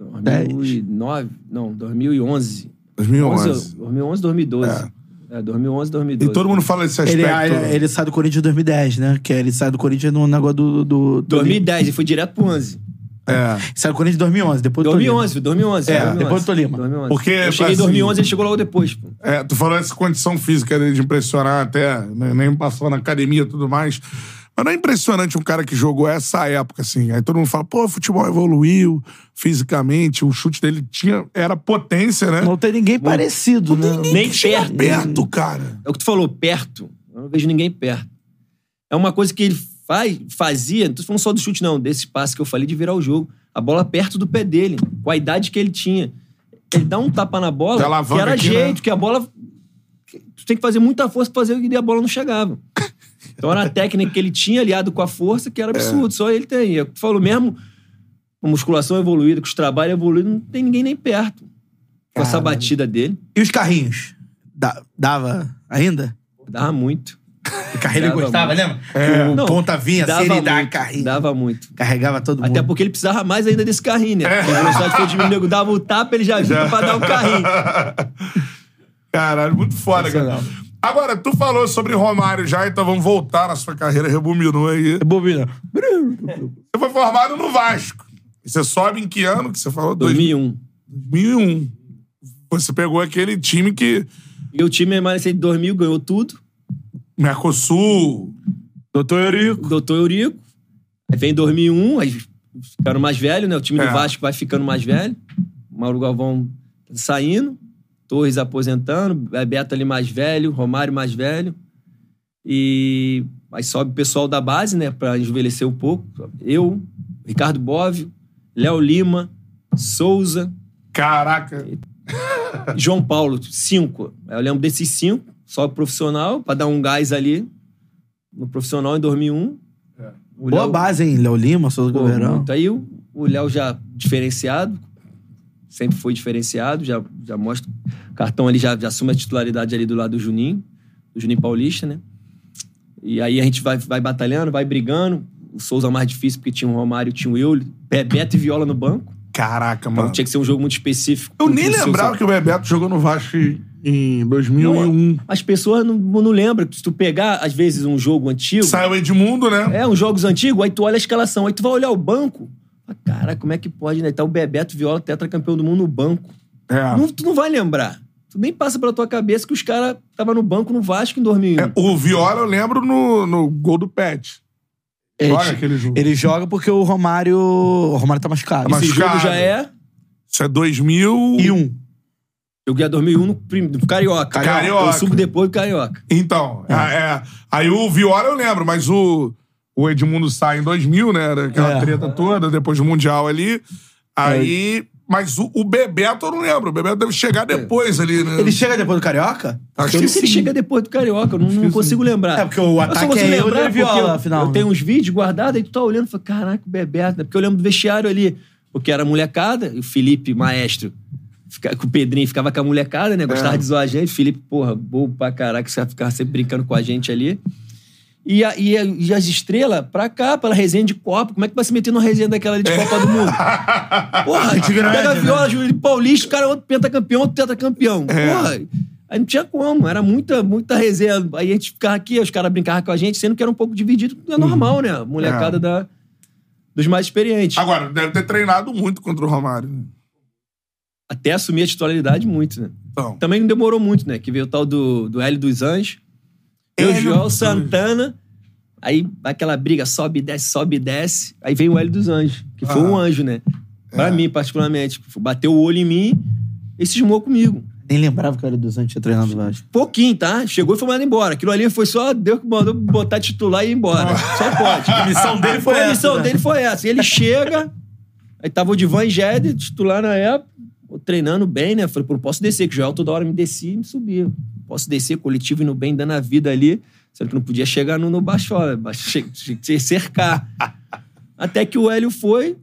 2009, não, 2011. 2011. 11, 2011, 2012. É. 2011, 2012. E todo mundo fala desse Ele, aspecto. ele, ele sai do Corinthians em 2010, né? Que ele sai do Corinthians no negócio do. do, do 2010, ele foi direto pro 11. É. Sai do Corinthians em 2011, depois do 2011, foi 2011. É, 2011. depois do Tolima. 2011. Porque, eu cheguei em assim, 2011, ele chegou logo depois. Pô. É, tu falou essa condição física dele de impressionar até, né, nem passou na academia e tudo mais. Mas não é impressionante um cara que jogou essa época, assim. Aí todo mundo fala, pô, o futebol evoluiu fisicamente, o chute dele tinha, era potência, né? Não tem ninguém parecido, né? Nem Chega perto. perto, cara. É o que tu falou, perto. Eu não vejo ninguém perto. É uma coisa que ele faz, fazia, não tô falando só do chute, não, desse passe que eu falei de virar o jogo. A bola perto do pé dele, com a idade que ele tinha. Ele dá um tapa na bola, alavanca que era aqui, jeito, né? que a bola. Tu tem que fazer muita força pra fazer e a bola não chegava. Então era a técnica que ele tinha aliado com a força, que era absurdo. Só ele tem. É o que tu falou mesmo, a musculação evoluída, com os trabalhos evoluídos, não tem ninguém nem perto. Com essa Caralho. batida dele, E os carrinhos? Da- dava ainda? dava muito. O carrinho ele Dava gostava, muito. lembra? Que o Não, ponta vinha assim, ele dava muito, carrinho. Dava muito. Carregava todo mundo. Até porque ele precisava mais ainda desse carrinho, né? Porque a velocidade foi diminuindo, o nego dava o tapa, ele já vinha pra dar o carrinho. (laughs) Caralho, muito foda, cara. Agora, tu falou sobre Romário já, então vamos voltar na sua carreira, rebobinou aí. Bobina. Você foi formado no Vasco. Você sobe em que ano que você falou? 2001. 2001. Você pegou aquele time que... E o time Emaranhense de 2000 ganhou tudo. Mercosul, Doutor Eurico. Doutor Eurico. Aí vem 2001, aí ficaram mais velhos, né? O time É. do Vasco vai ficando mais velho. Mauro Galvão saindo. Torres aposentando. Beto ali mais velho. Romário mais velho. E aí sobe o pessoal da base, né? Pra envelhecer um pouco. Eu, Ricardo Bóvio, Léo Lima, Souza, Caraca. João Paulo, cinco. Eu lembro desses cinco, só profissional, pra dar um gás ali no profissional em 2001. O Boa Léo- base, hein? Léo Lima, Souza Goverão. muito. Aí o o Léo já diferenciado, sempre foi diferenciado, já, já mostra. O cartão ali já, já assume a titularidade ali do lado do Juninho, do Juninho Paulista, né? E aí a gente vai, vai batalhando, vai brigando. O Souza mais difícil, porque tinha o Romário, tinha o eu, Bebeto e Viola no banco. Caraca, Então mano. tinha que ser um jogo muito específico. Eu nem lembrava que o Bebeto jogou no Vasco em 2001. As pessoas não, não lembram. Se tu pegar, às vezes, um jogo antigo. Saiu Edmundo, né? É, uns jogos antigos, aí tu olha a escalação, aí tu vai olhar o banco. fala, Cara, como é que pode, né? Tá o Bebeto Viola, tetracampeão do mundo no banco. É. Não, tu não vai lembrar. Tu nem passa pela tua cabeça que os caras estavam no banco no Vasco em 2001. É, o Viola eu lembro no, no gol do Pet. Ele, Olha aquele jogo. ele joga porque o Romário. O Romário tá machucado. Tá Esse machucado. jogo já é Isso é 2000. E um. Eu ganhei 2001 no, prim- no Carioca. Carioca. Eu subo depois do Carioca. Então, é, é, aí o Viola eu lembro, mas o, o Edmundo sai em 2000, né? Era Aquela É. treta toda, depois do Mundial ali. Aí. Mas o, o Bebeto eu não lembro. O Bebeto deve chegar depois ali, né? Ele chega depois do Carioca? Acho Eu que não sei se ele sim. chega depois do Carioca, eu não, não consigo lembrar. É, porque o Eu só ataque consigo é eu lembrar e Viola, eu, afinal, Eu né? tenho uns vídeos guardados, aí tu tá olhando e fala, caraca, o Bebeto, né? Porque eu lembro do vestiário ali, porque era molecada, e o Felipe, maestro, fica, com o Pedrinho ficava com a molecada, né? Gostava É. de zoar a gente. Felipe, porra, bobo pra caraca, você ficava sempre brincando com a gente ali. E, a- e a- e as estrelas pra cá, pela resenha de Copa. Como é que vai se meter numa resenha daquela ali de Copa do Mundo? (laughs) Porra, Antigamente, pega a né? viola, Júlio Paulista, o cara é outro pentacampeão, outro tetracampeão. É. Porra, aí não tinha como, era muita, muita resenha. Aí a gente ficava aqui, os caras brincavam com a gente, sendo que era um pouco dividido, é normal, né? A molecada É. da, dos mais experientes. Agora, deve ter treinado muito contra o Romário. Até assumir a titularidade muito, né? Então. Também não demorou muito, né? Que veio o tal do, do Hélio dos Anjos. Hélio Joel dos Santana. Aí aquela briga, sobe e desce, sobe e desce. Aí vem o Hélio dos Anjos, que foi Ah. um anjo, né? Pra É. mim, particularmente. Bateu o olho em mim e cismou comigo. Nem lembrava que o Hélio dos Anjos tinha treinado o Vasco. Pouquinho, tá? Chegou e foi mandado embora. Aquilo ali foi só Deus que mandou botar titular e ir embora. Só pode. (laughs) A missão dele foi a essa, missão né? dele foi essa. E ele chega, aí tava o Divan e Jed, titular na época, treinando bem, né? Falei, pô, não posso descer, que o Joel toda hora me descia e me subia. Posso descer, coletivo indo bem, dando a vida ali, sendo que não podia chegar no, no baixola, baixo- (laughs) tinha que cercar. (laughs) Até que o Hélio foi,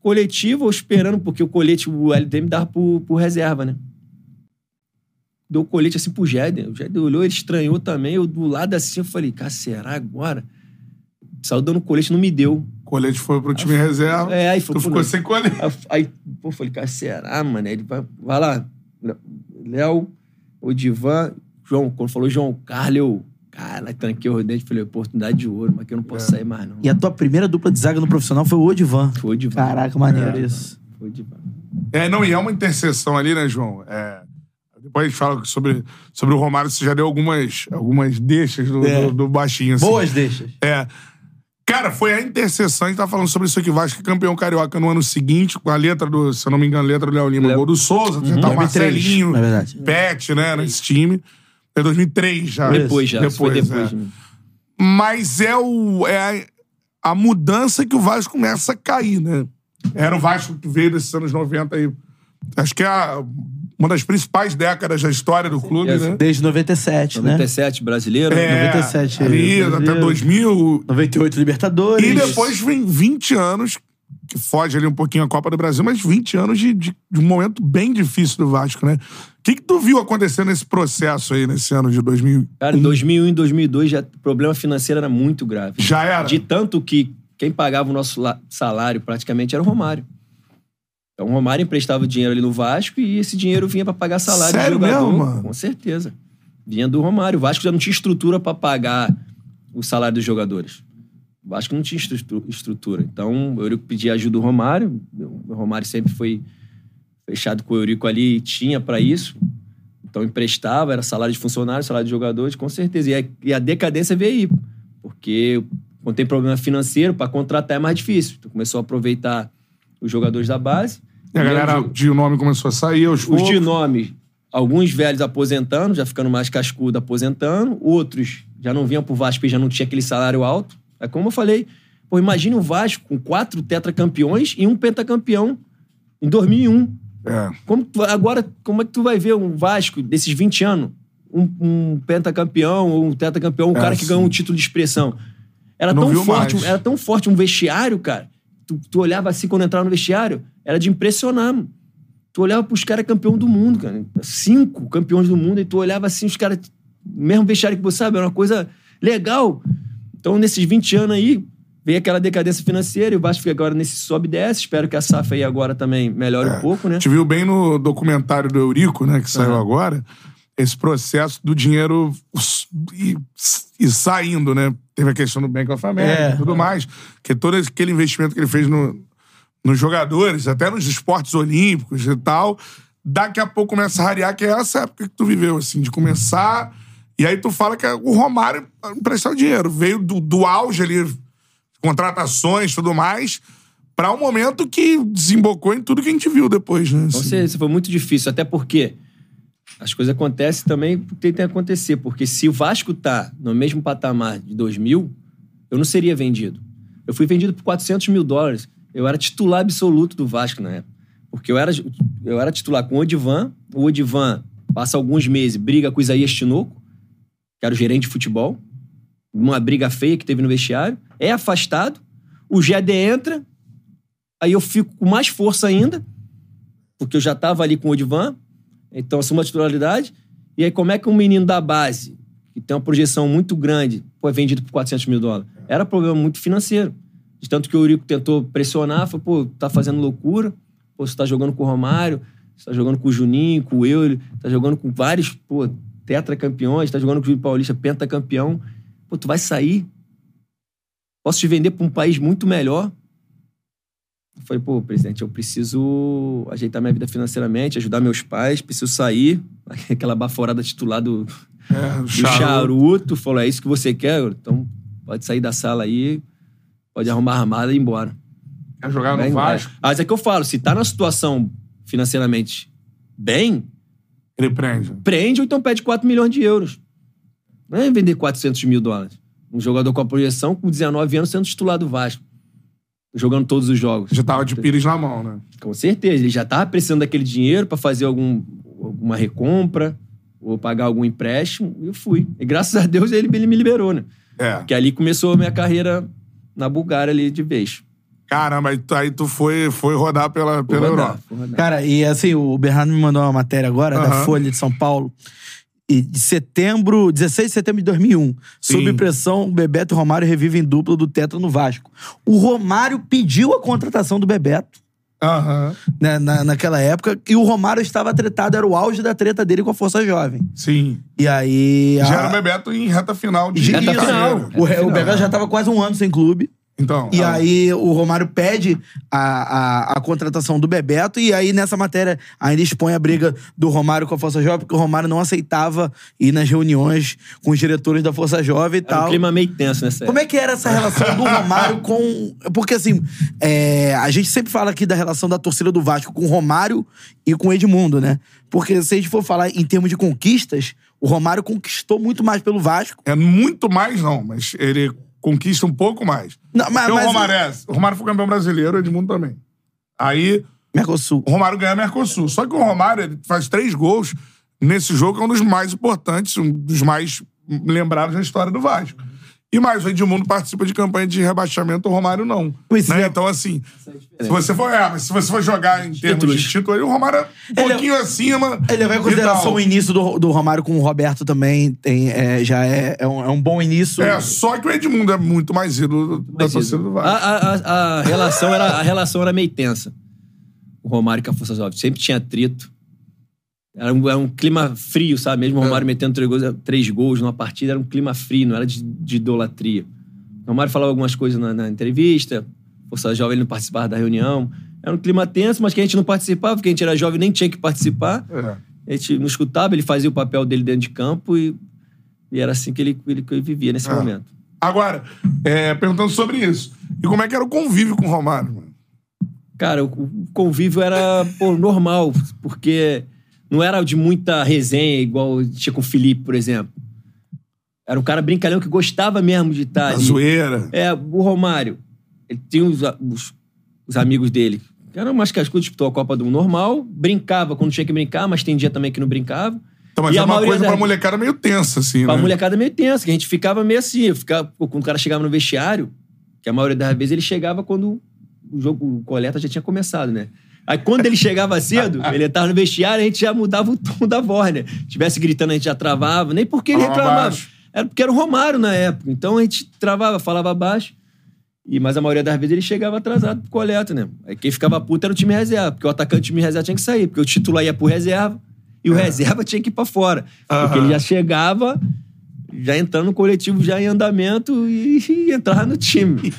coletivo, eu esperando, porque o colete, o me dava pro, pro reserva, né? Deu o colete assim pro Jed. O Jed olhou, ele estranhou também. Eu do lado assim, eu falei, cara, será agora? Saiu dando colete, não me deu. O colete foi pro time reserva. É, aí Tu falou, pô, ficou sem colete. Aí, aí, pô, falei, cara, será, mano? Aí ele vai, vai lá. Léo, o Divan, João, quando falou João Carlos, eu, cara, tranquei o dente, falei, oportunidade de ouro, mas que eu não posso sair mais, não. E a tua primeira dupla de zaga no profissional foi o Odivan. Foi o Divan. Caraca, maneiro isso. Foi o Divan. É, não, e é uma interseção ali, né, João? É, depois a gente fala sobre, sobre o Romário, você já deu algumas, algumas deixas do, É. do, do baixinho. Assim. Boas deixas. É. Cara, foi a interseção, a gente tá falando sobre isso aqui, Vasco é campeão carioca no ano seguinte, com a letra do, se eu não me engano, a letra do Léo Lima, Léo. gol do Souza, uhum. tá o 2003, Marcelinho. Pet, né, nesse time. É 2003 já. Depois já, foi depois. é. Mas é, o, é a, a mudança que o Vasco começa a cair, né? Era o Vasco que veio desses anos 90 aí. Acho que é a- uma das principais décadas da história do clube, É, né? Desde 97, né? 97, brasileiro. É, 97, ali, até brasileiro. 2000. 98 Libertadores. E depois vem 20 anos, que foge ali um pouquinho a Copa do Brasil, mas 20 anos de, de, de um momento bem difícil do Vasco, né? O que, que tu viu acontecer nesse processo aí, nesse ano de 2000? Cara, em 2001 e 2002, já, o problema financeiro era muito grave. Já era? De tanto que quem pagava o nosso salário praticamente era o Romário. Então o Romário emprestava dinheiro ali no Vasco e esse dinheiro vinha pra pagar salário Sério do jogador. mesmo, mano? Com certeza. Vinha do Romário. O Vasco já não tinha estrutura pra pagar o salário dos jogadores. O Vasco não tinha estru- estrutura. Então o Eurico pedia ajuda do Romário. O Romário sempre foi fechado com o Eurico ali e tinha pra isso. Então emprestava, era salário de funcionário, salário de jogadores, com certeza. E a, e a decadência veio aí. Porque quando tem problema financeiro, para contratar é mais difícil. Então começou a aproveitar os jogadores da base. E a galera de nome começou a sair aos Os poucos. de nome, alguns velhos aposentando, já ficando mais cascudo aposentando. Outros já não vinham pro Vasco e já não tinha aquele salário alto. É como eu falei. Pô, imagine o Vasco com quatro tetracampeões e um pentacampeão em 2001. É. Como tu- agora, como é que tu vai ver um Vasco desses 20 anos? Um, um pentacampeão ou um tetracampeão, um É, cara que sim. ganhou um título de expressão. Era Não tão forte, mais. era tão forte um vestiário, cara. Tu, tu olhava assim quando entrava no vestiário, era de impressionar, mano. Tu olhava pros caras campeão do mundo, cara. Cinco campeões do mundo, e tu olhava assim, os caras, mesmo vestiário que você sabe, era uma coisa legal. Então, nesses 20 anos aí, veio aquela decadência financeira e o Vasco fica agora nesse sobe e desce. Espero que a SAF aí agora também melhore É. um pouco, né? Gente viu bem no documentário do Eurico, né, que saiu agora, esse processo do dinheiro ir saindo, né? Teve a questão do Bank of America É. e tudo mais. Que todo aquele investimento que ele fez no, nos jogadores, até nos esportes olímpicos e tal, daqui a pouco começa a rarear, que é essa época que tu viveu, assim, de começar. E aí tu fala que o Romário emprestar o dinheiro. Veio do, do auge ali, contratações e tudo mais, pra um momento que desembocou em tudo que a gente viu depois, né? Assim. você foi muito difícil, até porque As coisas acontecem também porque tem que acontecer. Porque se o Vasco tá no mesmo patamar de 2000, eu não seria vendido. Eu fui vendido por 400 mil dólares. Eu era titular absoluto do Vasco na época. Porque eu era, eu era titular com o Odivan. O Odivan passa alguns meses, briga com o Isaías Tinoco, que era o gerente de futebol. Uma briga feia que teve no vestiário. É afastado. O GD entra. Aí eu fico com mais força ainda. Porque eu já estava ali com o Odivan. Então, assumo a titularidade. E aí, como é que um menino da base, que tem uma projeção muito grande, foi vendido por 400 mil dólares? Era problema muito financeiro. De tanto que o Eurico tentou pressionar, falou, pô, tá fazendo loucura. Pô, você tá jogando com o Romário, você tá jogando com o Juninho, com o Euler, tá jogando com vários, pô, tetracampeões, tá jogando com o Júlio Paulista, pentacampeão. Pô, tu vai sair? Posso te vender para um país muito melhor? Eu falei, pô, presidente, eu preciso ajeitar minha vida financeiramente, ajudar meus pais, preciso sair. (laughs) Aquela baforada titular do, É, do charuto. Falou, é isso que você quer? Então pode sair da sala aí, pode arrumar a armada e ir embora. Quer jogar no Vai embora. Vasco? Mas é que eu falo, se tá na situação financeiramente bem, Ele prende. prende ou então pede 4 milhões de euros. Não é vender 400 mil dólares. Um jogador com a projeção com 19 anos sendo titular do Vasco. Jogando todos os jogos. Já tava de pires na mão, né? Com certeza. Ele já tava precisando daquele dinheiro pra fazer algum, alguma recompra ou pagar algum empréstimo. E eu fui. E graças a Deus ele, ele me liberou, né? É. Porque ali começou a minha carreira na Bulgária ali de vez. Caramba, aí tu, aí tu foi, foi rodar pela, pela rodar, Europa. rodar. Cara, e assim, o Bernardo me mandou uma matéria agora da Aham. Folha de São Paulo. E de setembro, 16 de setembro de 2001. Sob Sim. pressão, Bebeto e Romário revivem dupla do Tetra no Vasco. O Romário pediu a contratação do Bebeto Aham. né, na, naquela época e o Romário estava tretado, era o auge da treta dele com a Força Jovem. Sim. E aí. Já a- era o Bebeto em reta final de Reta final. O, Re- o Bebeto já estava quase um ano sem clube. Então. E ah, aí o Romário pede a, a, a contratação do Bebeto, e aí nessa matéria ainda expõe a briga do Romário com a Força Jovem, porque o Romário não aceitava ir nas reuniões com os diretores da Força Jovem e Era um tal. clima meio tenso nessa Como é que era essa relação do Romário com. Porque, assim, é, a gente sempre fala aqui da relação da torcida do Vasco com o Romário e com o Edmundo, né? Porque se a gente for falar em termos de conquistas, o Romário conquistou muito mais pelo Vasco. É muito mais, não, mas ele conquista um pouco mais. Não, mas, Porque o mas- Romário é. O Romário foi campeão brasileiro, o Edmundo também. Aí Mercosul. o Romário ganha Mercosul. Só que o Romário ele faz três gols nesse jogo, que é um dos mais importantes, um dos mais lembrados na história do Vasco. E mais, o Edmundo participa de campanha de rebaixamento, o Romário não. Pois né? é. Então, assim, se você for, é, mas se você for jogar em termos Títulos. de título, aí o Romário é um Ele é- pouquinho acima. Ele levar em e consideração o início do, do Romário com o Roberto também, tem, é, já é, é, um, é um bom início. É, só que o Edmundo é muito mais ídolo da torcida do A, Vasco. a, a, a relação era, a relação era meio tensa. O Romário com a Força Jovem. Sempre tinha atrito. Era um, era um clima frio, sabe? Mesmo o É. Romário metendo três gols, três gols numa partida, era um clima frio, não era de, de idolatria. O Romário falava algumas coisas na, na entrevista, Força Jovem ele não participava da reunião. Era um clima tenso, mas que a gente não participava, porque a gente era jovem nem tinha que participar. É. A gente não escutava, ele fazia o papel dele dentro de campo e, e era assim que ele, ele, que ele vivia nesse É. momento. Agora, é, perguntando sobre isso. E como é que era o convívio com o Romário, mano? Cara, o o convívio era pô, normal, porque não era de muita resenha, igual tinha com o Felipe, por exemplo. Era um cara brincalhão que gostava mesmo de estar A ali. zoeira. É, o Romário, ele tinha os, os, os amigos dele, que eram mais cascudos, disputou a Copa do Mundo normal, brincava quando tinha que brincar, mas tem dia também que não brincava. Então, mas E é a uma coisa da- pra molecada meio tensa, assim, Pra né? molecada meio tensa, que a gente ficava meio assim. Ficava, pô, quando o cara chegava no vestiário, que a maioria das vezes ele chegava quando o jogo, o coleta já tinha começado, né? Aí quando ele chegava cedo, (laughs) ele tava no vestiário, a gente já mudava o tom da voz, né? Tivesse gritando, a gente já travava. Nem porque ele reclamava. Era porque era o Romário na época. Então a gente travava, falava baixo. E, mas a maioria das vezes ele chegava atrasado pro coleta, né? Aí quem ficava puto era o time reserva, porque o atacante do time reserva tinha que sair, porque o titular ia pro reserva e o reserva tinha que ir pra fora. Porque É. Ele já chegava, já entrando no coletivo, já em andamento e, (laughs) e entrava no time.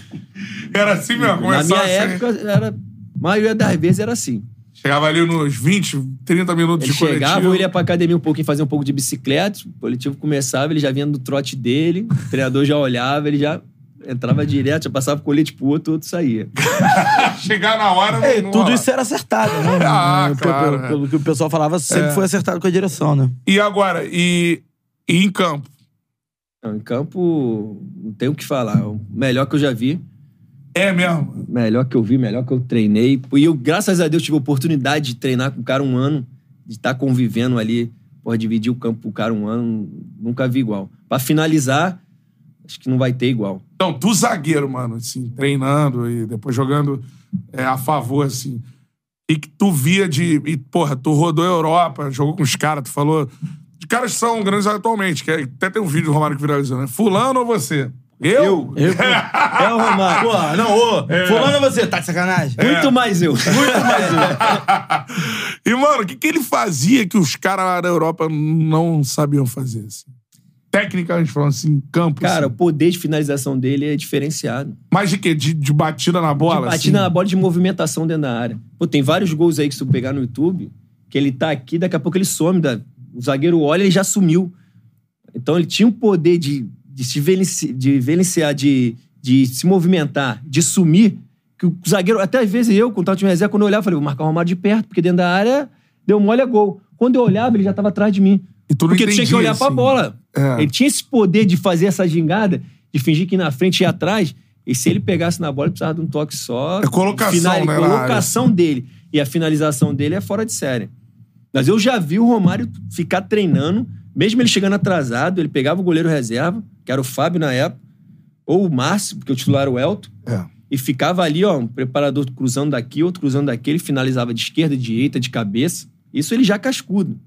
Era assim mesmo, Na minha assim. época, era, a maioria das vezes era assim. Chegava ali nos 20, 30 minutos Ele de coletivo. chegava, ele ia pra academia um pouquinho, fazer um pouco de bicicleta, o coletivo começava, ele já vinha no trote dele, o treinador já olhava, ele já entrava direto, já passava o colete pro outro, o outro saía. (laughs) Chegar na hora... É, não tudo rola. isso era acertado, né? (laughs) Ah, Pelo- claro, pelo, é. pelo que o pessoal falava, sempre É. foi acertado com a direção, né? E agora? E, e em campo? Não, em campo, não tenho o que falar. O melhor que eu já vi, É mesmo? melhor que eu vi, melhor que eu treinei. E eu, graças a Deus, tive a oportunidade de treinar com o cara um ano, de estar convivendo ali, porra, dividir o campo com o cara um ano, nunca vi igual. Pra finalizar, acho que não vai ter igual. Então, tu zagueiro, mano, assim, treinando e depois jogando é, a favor, assim. E que tu via de. E, porra, tu rodou a Europa, jogou com os caras, tu falou. De caras que são grandes atualmente, que é- até tem um vídeo do Romário que viralizou, né? Fulano ou você? Eu? Eu, (laughs) É o Romário. Pô, não, ô, fulano é você, tá de sacanagem? Muito mais eu. Muito mais eu. (laughs) e, mano, o que, que ele fazia que os caras lá da Europa não sabiam fazer? Assim? Tecnicamente falando, assim, em campo. Cara, o assim. poder de finalização dele é diferenciado. Mais de quê? De, de batida na bola? de assim? batida na bola de movimentação dentro da área. Pô, tem vários gols aí que se tu pegar no YouTube, que ele tá aqui, daqui a pouco ele some. Da... O zagueiro olha e ele já sumiu. Então ele tinha um poder de, de se velenci... de venenciar, de, de se movimentar, de sumir, que o zagueiro, até às vezes eu, quando tava time reserva, quando eu olhava, eu falei, vou marcar o Romário de perto, porque dentro da área deu mole é gol. Quando eu olhava, ele já tava atrás de mim. E tu Porque tu tinha que entendia, olhar pra assim. bola. É. Ele tinha esse poder de fazer essa gingada, de fingir que na frente e atrás. E se ele pegasse na bola, ele precisava de um toque só. É colocação, né, na Colocação dele. E a finalização dele é fora de série. Mas eu já vi o Romário ficar treinando, mesmo ele chegando atrasado, ele pegava o goleiro reserva, que era o Fábio na época, ou o Márcio, porque o titular era o Elton, É. e ficava ali, ó, um preparador cruzando daqui, outro cruzando daqui, ele finalizava de esquerda, de direita, de cabeça. Isso ele já cascudo.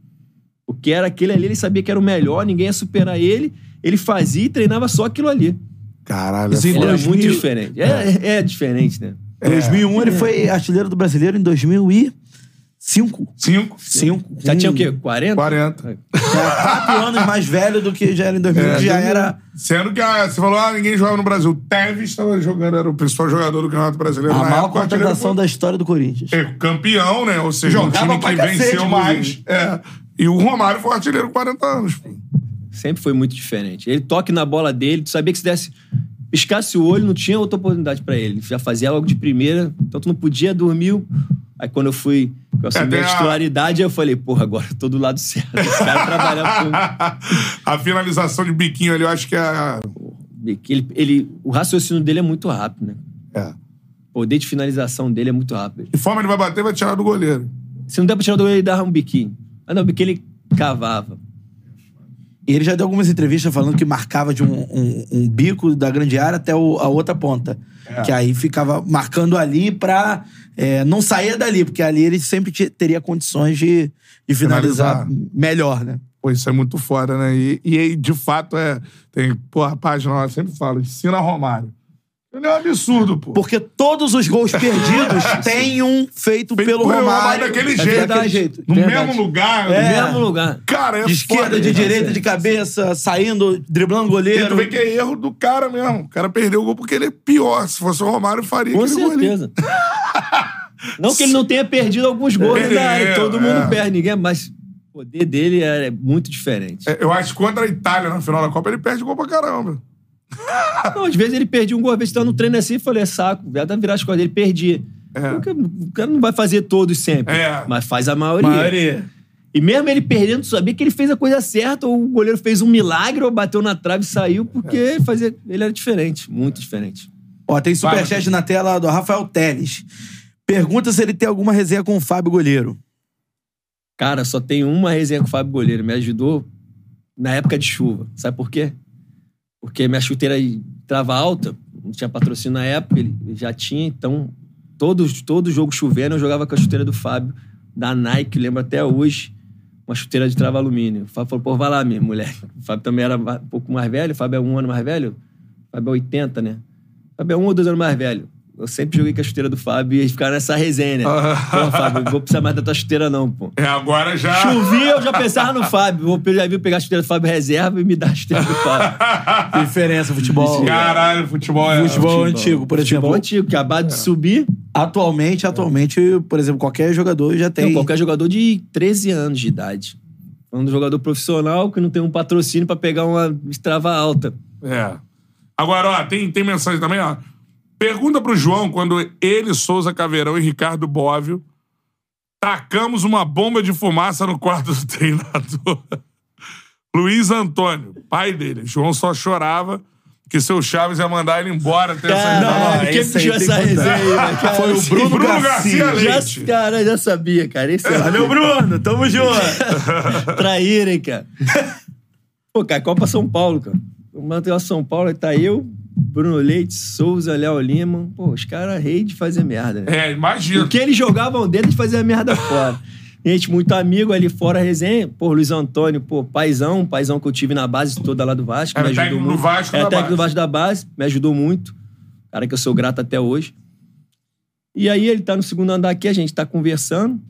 O que era aquele ali, ele sabia que era o melhor, ninguém ia superar ele. Ele fazia e treinava só aquilo ali. Caralho, Isso é era 2000 muito diferente. É, é diferente, né? Em 2001 ele foi artilheiro do brasileiro em 2005. Cinco. Cinco. Já tinha o Hum. quê? 40? 40. Já quatro (laughs) anos mais velho do que já era em 2000, É, já 2000. era Sendo que ah, você falou, ah, ninguém jogava no Brasil. Tevez estava jogando, era o principal jogador do Campeonato Brasileiro. a na maior época, contratação da história do Corinthians. é, campeão, né? Ou seja, Jogava um time que cacete, venceu mais. É. E o Romário foi artilheiro com 40 anos. pô. Sempre foi muito diferente. Ele toque na bola dele, tu sabia que se desse. Piscasse o olho, não tinha outra oportunidade pra ele. Ele já fazia logo de primeira, então tu não podia dormir. Aí quando eu fui, eu assumi tem a a- titularidade, eu falei, porra, agora eu tô do lado certo. Esse cara trabalhando (laughs) a finalização de biquinho ali, eu acho que é. a- com. Ele, ele, o raciocínio dele é muito rápido, né? é. O poder de finalização dele é muito rápido. De forma ele vai bater, vai tirar do goleiro. Se não der pra tirar do ele, ele dava um biquinho. Ah, não, o biquinho ele cavava. E ele já deu algumas entrevistas falando que marcava de um, um- um bico da grande área até o- a outra ponta. É. Que aí ficava marcando ali pra é, não sair dali, porque ali ele sempre te- teria condições de, de finalizar, Finalizar. melhor, né? Pô, isso é muito foda, né? E, e aí, de fato, é. Tem, pô, a página lá, sempre falo, ensina Romário. Ele é um absurdo, pô. Porque todos os gols perdidos (laughs) têm um feito, Feito pelo Romário. Romário daquele É jeito. daquele jeito. No Verdade. mesmo lugar. No É. mesmo lugar. Cara, é De esquerda, foda, de né? direita, de cabeça, saindo, driblando o E tu goleiro. vê que é erro do cara mesmo. O cara perdeu o gol porque ele é pior. Se fosse o Romário, faria Com aquele gol ali. certeza. (laughs) não que ele não tenha perdido alguns gols Perdeu, da área, todo mundo é. perde, ninguém, mas o poder dele é muito diferente. É, Eu acho que contra a Itália na final da Copa, ele perde gol pra caramba. (laughs) Não, às vezes ele perdia um gol, às vezes tava no treino assim e falei, é saco, dá virar as coisas dele, perdia. É. Porque O cara não vai fazer todos sempre, É. mas faz a maioria. Maioria. E mesmo ele perdendo, tu sabia que ele fez a coisa certa, ou o goleiro fez um milagre, ou bateu na trave e saiu, porque É. ele, fazia, ele era diferente, muito diferente. Ó, tem superchat na tela do Rafael Teles. Pergunta se ele tem alguma resenha com o Fábio Goleiro. Cara, só tem uma resenha com o Fábio Goleiro. Me ajudou na época de chuva. Sabe por quê? Porque minha chuteira trava alta, não tinha patrocínio na época, ele já tinha, então todo, todo jogo chovendo eu jogava com a chuteira do Fábio, da Nike, lembro até hoje, uma chuteira de trava alumínio. O Fábio falou, pô, vai lá, minha mulher. O Fábio também era um pouco mais velho, o Fábio é um ano mais velho, o Fábio é 80, né? O Fábio é um ou dois anos mais velho. Eu sempre joguei com a chuteira do Fábio e ficava nessa resenha, né? (laughs) Pô, Fábio, não vou precisar mais da tua chuteira não, pô. É, agora já. Chovia, eu já pensava no Fábio. Vou- Eu já vi pegar a chuteira do Fábio reserva e me dar a chuteira do Fábio. (laughs) Diferença, futebol. Caralho, futebol é. Futebol antigo, por exemplo. Futebol antigo, que acabado de subir. Atualmente, atualmente, por exemplo, qualquer jogador já tem. Tem qualquer jogador de 13 anos de idade. Um jogador profissional que não tem um patrocínio pra pegar uma estrava alta. É. Agora, ó, tem, tem mensagem também, ó. Pergunta pro João quando ele, Souza Caveirão e Ricardo Bóvio tacamos uma bomba de fumaça no quarto do (laughs) treinador. Luiz Antônio, pai dele. João só chorava que seu Chaves ia mandar ele embora. Ter essa Caralho, ideia. quem esse aí puxou essa resenha aí, cara? Foi o Bruno, Bruno Garcia. Garcia Já, Leite. cara, já sabia, cara. Esse é Valeu, Bruno. Tamo junto. (laughs) Traíra, hein, cara. Pô, cara, Copa São Paulo, cara. O Material São Paulo, aí tá eu, Bruno Leite, Souza, Léo Lima. Pô, os caras rei de fazer merda, né? É, imagina. O que eles jogavam dentro, eles faziam merda fora. Gente, muito amigo ali fora, resenha. Pô, Luiz Antônio, pô, paizão, paizão que eu tive na base toda lá do Vasco. Era me ajudou técnico do muito. Vasco Era técnico do base. Vasco da base, me ajudou muito. Cara que eu sou grato até hoje. E aí ele tá no segundo andar aqui, a gente tá conversando.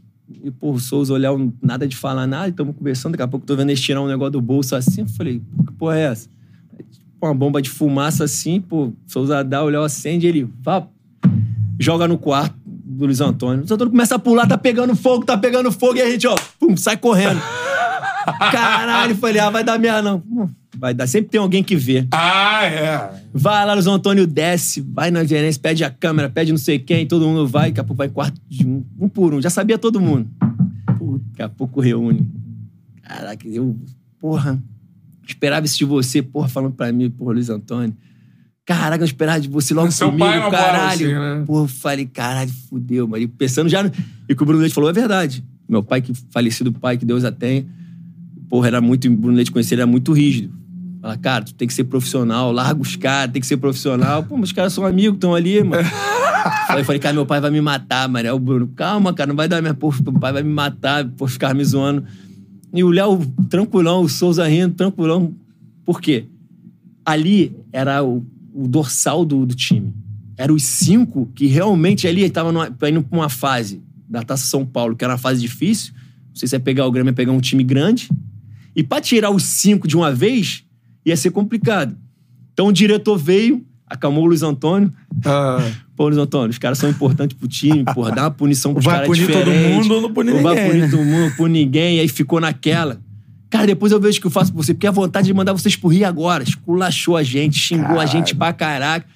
E, pô, o Souza olhar, nada de falar nada, estamos conversando. Daqui a pouco eu tô vendo eles tirar um negócio do bolso assim. Eu falei, pô, que porra é essa? Uma bomba de fumaça assim, pô, Souza dá, o Léo acende, ele vá, joga no quarto do Luiz Antônio. O Luiz Antônio começa a pular, tá pegando fogo, tá pegando fogo, e a gente, ó, pum, sai correndo. (laughs) Caralho, falei, ah, vai dar merda não. Vai dar, sempre tem alguém que vê. Ah, é. Vai lá, Luiz Antônio desce, vai na gerência, pede a câmera, pede não sei quem, todo mundo vai, daqui a pouco vai quarto de um, um por um. Já sabia todo mundo. Puta, Daqui a pouco reúne. Caraca, eu, porra, esperava isso de você, porra, falando pra mim, porra, Luiz Antônio. Caraca, eu esperava de você logo Seu comigo, pai na bola, caralho. assim, né? Porra, eu falei, caralho, fudeu, mano. E pensando já. No... E o que o Bruno Leite falou é verdade. Meu pai, que falecido pai, que Deus a tenha, porra, era muito. O Bruno Leite conhecia, ele era muito rígido. Fala, cara, tu tem que ser profissional, larga os caras, tem que ser profissional. Pô, mas os caras são amigos, estão ali, mano. (laughs) Aí eu falei, cara, meu pai vai me matar, mano. Aí o Bruno, calma, cara, não vai dar minha porra, meu pai vai me matar por ficar me zoando. E o Léo, tranquilão, o Souza rindo, tranquilão. Por quê? Ali era o, o dorsal do, do time. Era os cinco que realmente ali estavam indo pra uma fase da Taça São Paulo, que era uma fase difícil. Não sei se é pegar o Grêmio, é pegar um time grande. E pra tirar os cinco de uma vez, ia ser complicado. Então o diretor veio, acalmou o Luiz Antônio. Ah, (laughs) Pô, Luiz Antônio, os caras são importantes pro time, porra, dá uma punição pros Vai caras punir todo mundo ou não punir Ou vai ninguém, punir né? todo mundo, punir ninguém. E aí ficou naquela. Cara, depois eu vejo o que eu faço por você, porque a vontade de mandar vocês pro Rio agora. Esculachou a gente, xingou a gente pra caraca.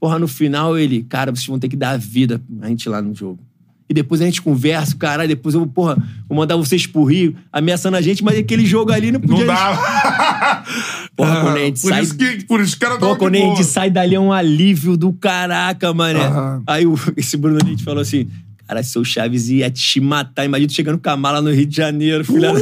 Porra, no final ele, cara, vocês vão ter que dar a vida a gente lá no jogo. E depois a gente conversa, caralho, depois eu, porra, vou mandar vocês pro Rio, ameaçando a gente, mas aquele jogo ali não não podia. dá. (laughs) Porra, quando a gente por sai- Isso que, por isso que era Pô, quando a gente sai dali é um alívio do caraca, mané. Aham. Aí o- (laughs) esse Bruno Leite falou assim: Cara, seu Chaves ia te matar. Imagina tu chegando com a mala no Rio de Janeiro, filha.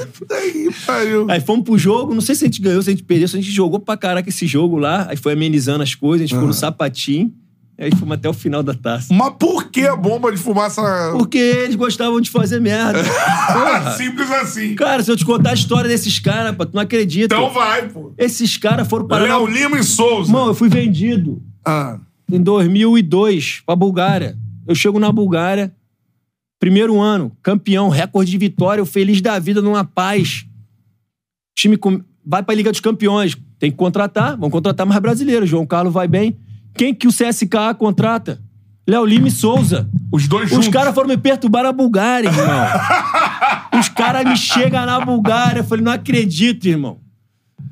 Aí fomos pro jogo, não sei se a gente ganhou, se a gente perdeu, se a gente jogou pra caraca esse jogo lá. Aí foi amenizando as coisas, a gente ficou no sapatinho. Aí fomos até o final da taça. Mas por que a bomba de fumaça? Porque eles gostavam de fazer merda. (laughs) Porra. Simples assim. Cara, se eu te contar a história desses caras, pá, tu não acredita. Então vai, pô. Esses caras foram parar. Léo Lima e Souza. Irmão, eu fui vendido. Ah, em 2002 pra Bulgária. Eu chego na Bulgária, primeiro ano, campeão, recorde de vitória, eu feliz da vida numa paz. Time com- vai pra Liga dos Campeões, tem que contratar, vão contratar mais brasileiros. João Carlos vai bem. Quem que o CSKA contrata? Léo Lima e Souza. os dois Os caras foram me perturbar na Bulgária, irmão. (laughs) Os caras me chegam na Bulgária. Eu falei, não acredito, irmão.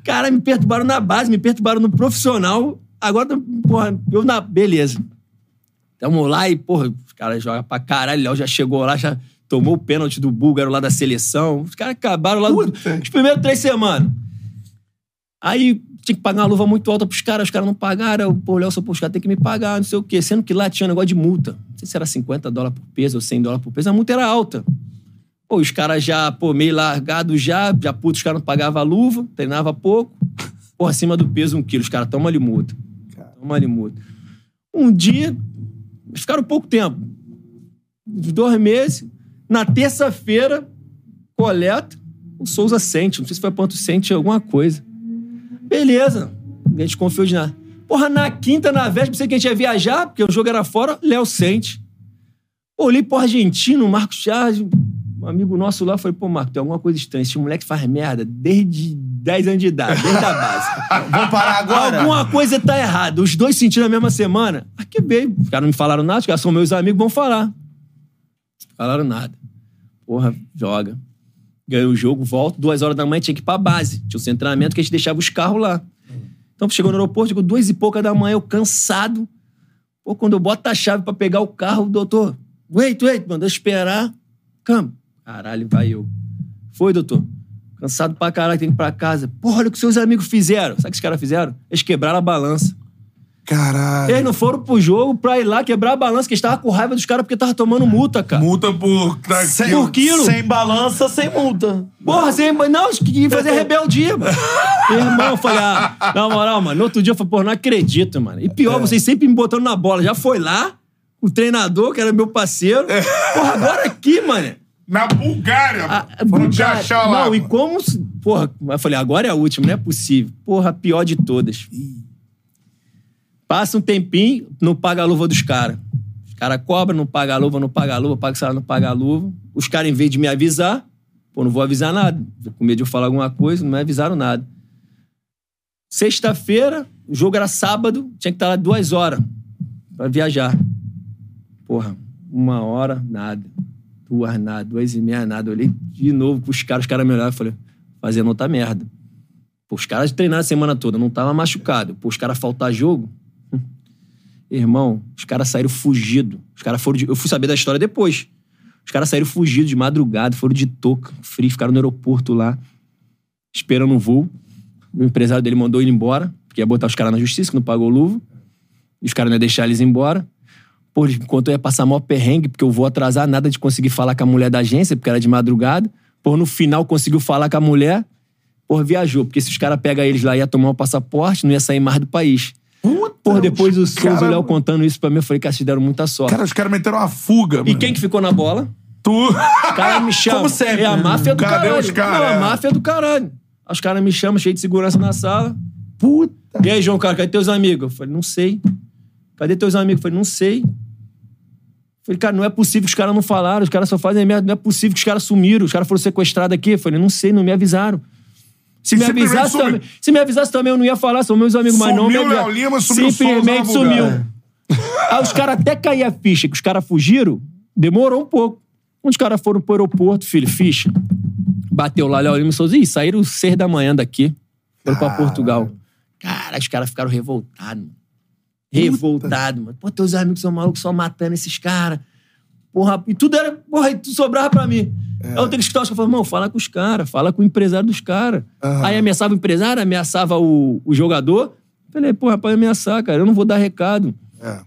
Cara, me perturbaram na base, me perturbaram no profissional. Agora, porra, eu na. Beleza. Tamo lá e, porra, os caras jogam pra caralho. Léo já chegou lá, já tomou o pênalti do búlgaro lá da seleção. Os caras acabaram lá. Puta. Os primeiros três semanas. Aí tinha que pagar uma luva muito alta pros caras, os caras não pagaram. Eu, Pô, Léo, só pô, os caras têm que me pagar, não sei o quê. Sendo que lá tinha um negócio de multa. Não sei se era 50 dólares por peso ou 100 dólares por peso. A multa era alta. Pô, os caras já, pô, meio largados já, já puto, os caras não pagavam a luva, treinava pouco. Pô, acima do peso um quilo. Os caras, toma ali multa. Toma ali multa. Um dia, eles ficaram pouco tempo. Uns dois meses. Na terça-feira, coleta, o Souza sente. Não sei se foi ponto sente alguma coisa. Beleza. A gente confiou de nada. Porra, na quinta, na véspera, pensei que a gente ia viajar, porque o jogo era fora, Léo sente. Pô, olhei pro argentino, Marcos Charles, um amigo nosso lá, falei, pô, Marco, tem alguma coisa estranha. Esse moleque faz merda desde 10 anos de idade, desde a base. (laughs) Vamos parar agora? Alguma coisa tá errada. Os dois sentiram na mesma semana. Aqui veio. Os caras não me falaram nada, os caras são meus amigos, vão falar. Falaram nada. Porra, joga. Ganhou o jogo, volta. Duas horas da manhã tinha que ir pra base. Tinha um treinamento que a gente deixava os carros lá. Então chegou no aeroporto, chegou duas e pouca da manhã, eu cansado. Pô, quando eu boto a chave pra pegar o carro, o doutor, wait, wait, mandou esperar. Cama. Caralho, vai eu. Foi, doutor. Cansado pra caralho, tem que ir pra casa. Porra, olha o que seus amigos fizeram. Sabe o que os caras fizeram? Eles quebraram a balança. Caralho. Eles não foram pro jogo pra ir lá quebrar a balança, que eles estavam com raiva dos caras porque tava tomando multa, cara. Multa por. Sem, Por quilo. sem balança, sem multa. Porra, você, não, acho que ia fazer rebeldia, mano. (laughs) Irmão, eu falei, ah, na moral, mano, no outro dia eu falei, porra, não acredito, mano. E pior, vocês sempre me botando na bola. Já foi lá, o treinador, que era meu parceiro. Porra, agora aqui, mano. Na Bulgária. Ah, Foram te Bulgária- achar lá. Não, e mano. como. se- Porra, eu falei, agora é a última, não é possível. Porra, a pior de todas. Passa um tempinho, não paga a luva dos caras. Os caras cobram, não paga a luva, não paga a luva, paga o salário, não paga a luva. Os caras, em vez de me avisar, pô, não vou avisar nada. Com medo de eu falar alguma coisa, não me avisaram nada. Sexta-feira, o jogo era sábado, tinha que estar lá duas horas pra viajar. Porra, uma hora, nada. Duas, nada. Duas e meia, nada. Eu olhei de novo pros caras, os caras me olharam e falei, fazendo outra merda. Pô, os caras treinaram a semana toda, não tava machucado. Pô, os caras faltar jogo. Irmão, os caras saíram fugidos. Os caras foram de... Eu fui saber da história depois. Os caras saíram fugidos de madrugada, foram de touca, frio, ficaram no aeroporto lá, esperando o voo. O empresário dele mandou ele embora, porque ia botar os caras na justiça, que não pagou luva. E os caras não iam deixar eles embora. Pô, me contou ia passar maior perrengue, porque eu vou atrasar, nada de conseguir falar com a mulher da agência, porque era de madrugada. Pô, no final conseguiu falar com a mulher. Pô, viajou, porque se os caras pegam eles lá, ia tomar o passaporte, não ia sair mais do país. Pô, depois do Souza, cara- o Léo contando isso pra mim, eu falei, cara, vocês deram muita sorte. Cara, os caras meteram uma fuga, e mano. quem que ficou na bola? Tu. Os caras me (laughs) chamam. Como sempre, É a máfia do Cadê caralho. os caras? Não, a É. máfia do caralho. Os caras me chamam, cheio de segurança na sala. Puta. E aí, João, cara, cadê teus amigos? Eu falei, não sei. Cadê teus amigos? Eu falei, não sei. Eu falei, cara, não é possível que os caras não falaram, os caras só fazem merda, não é possível que os caras sumiram, os caras foram sequestrados aqui. Eu falei, não sei, não me avisaram. Se me avisasse também, se me avisasse também, eu não ia falar, são meus amigos, mas não Sumiu o Léo. Lima, sumiu Souza Simplesmente sumiu. Bulgária. (laughs) Aí os caras até cair a ficha que os caras fugiram, demorou um pouco. Quando os caras foram pro aeroporto, filho, ficha. Bateu lá, Léo Lima e Souza. Ih, saíram seis da manhã daqui. Foram pra Portugal. Cara, os caras ficaram revoltados, mano. Revoltados, mano. Pô, teus amigos são malucos só matando esses caras. Porra, e tudo era. Porra, e tudo sobrava pra mim. Aí eu tenho que caras falando, irmão, fala com os caras, fala com o empresário dos caras. Aí ameaçava o empresário, ameaçava o, o jogador. Falei, pô, rapaz, ameaçar, cara, eu não vou dar recado. É.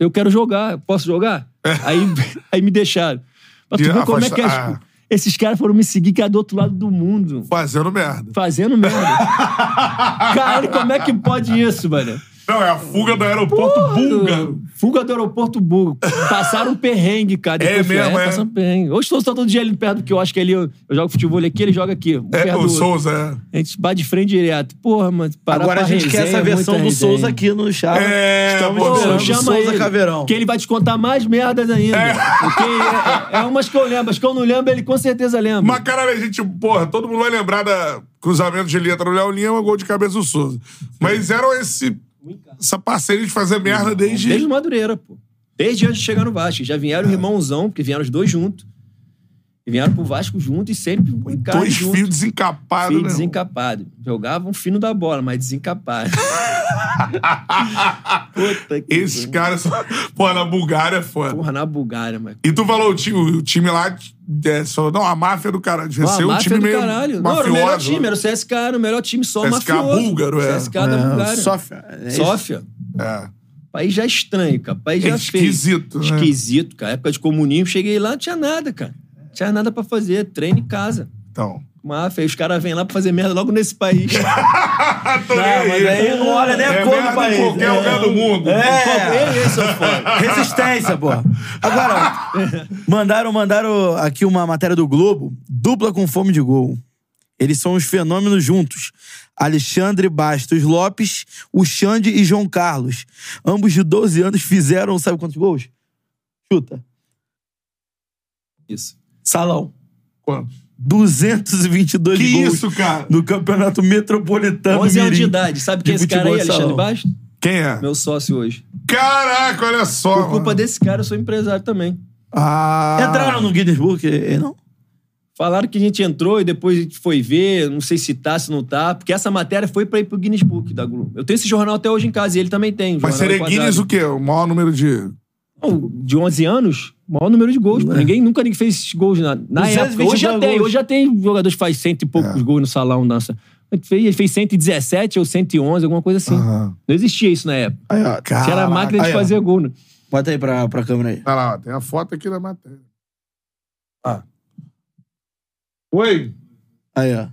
Eu quero jogar, posso jogar? Aí, (laughs) aí me deixaram. Pra tu ver como é que as- ah. esses caras foram me seguir, que é do outro lado do mundo. Fazendo merda. Fazendo merda. (laughs) Caralho, como é que pode isso, mano? Não, é a fuga do aeroporto búlgaro. Fuga do aeroporto búlgaro. Passaram um perrengue, cara. É mesmo, falei, é? passaram um perrengue. Hoje estou todo dia ali perto, porque eu acho que ali eu, eu jogo futebol aqui, ele joga aqui. um É, perto o do- Souza, é. A gente bate de frente direto. Porra, mano. Agora a gente quer resenha, essa versão muita do resenha. Souza aqui no chat. É, Estamos pô, esperando chama Souza ele, Caveirão. Que ele vai te contar mais merdas ainda. Porque é, é umas que eu lembro. As que eu não lembro, ele com certeza lembra. Mas, caralho, a gente, porra, todo mundo vai lembrar da cruzamento de letra do Léo Lima, gol de cabeça do Souza. Mas eram esse, essa parceria de fazer merda desde. Desde o Madureira, pô. Desde antes de chegar no Vasco. Já vieram irmãozão, porque vieram os dois juntos. E vieram pro Vasco junto e sempre em casa Dois junto. fios desencapados, Filho né? desencapado. Jogavam fino da bola, mas desencapado. (laughs) (laughs) Puta que Esses caras, são- pô, na Bulgária é foda. Porra, na Bulgária, mano. E tu falou o time, o time lá, é, só, não, a máfia do caralho. Devia Não, ser a máfia time do meio caralho. Não, era o melhor time, era o CSK, era o melhor time só CSK mafioso. búlgaro, é. CSK da Bulgária. Sófia. É. Sófia. É. País já estranho, cara. País É já feio. esquisito, né? Esquisito, cara. Época de comunismo, cheguei lá, não tinha nada, cara. Não tinha nada pra fazer. Treino em casa. Então. Máfia. Os caras vêm lá pra fazer merda logo nesse país. (laughs) Tô nem Não, mas aí não olha nem a É cor do em país. qualquer É. lugar do mundo. É. É o foda. Resistência, pô. Agora, (laughs) mandaram, mandaram aqui uma matéria do Globo, dupla com fome de gol. Eles são os fenômenos juntos. Alexandre Bastos Lopes, o Xande e João Carlos. Ambos de 12 anos fizeram, sabe quantos gols? Chuta. Isso. Salão. Quanto? 222 Que gols isso, cara? no Campeonato Metropolitano 11 anos de idade. Sabe quem é esse cara aí, Alexandre. Bastos? Quem é? Meu sócio hoje. Caraca, olha só. Por culpa mano. desse cara, eu sou empresário também. Ah. Entraram no Guinness Book, não? Falaram que a gente entrou e depois a gente foi ver, não sei se tá, se não tá, porque essa matéria foi pra ir pro Guinness Book da Globo. Eu tenho esse jornal até hoje em casa e ele também tem. Mas seria. Guinness o quê? O maior número de. De 11 anos, maior número de gols. pô. Ninguém nunca ninguém fez esses gols na, na 222 época. Hoje já tem, gols. hoje já tem jogadores que faz cento e poucos É. gols no salão. Nossa. Ele fez, ele fez 117 ou 111, alguma coisa assim. Aham. Não existia isso na época. Aí, ó. Era a máquina de Aí, ó. fazer gol. Né? Bota aí pra, pra câmera aí. Olha lá, ó, tem a foto aqui da matéria. Ah. Oi? Aí, ó.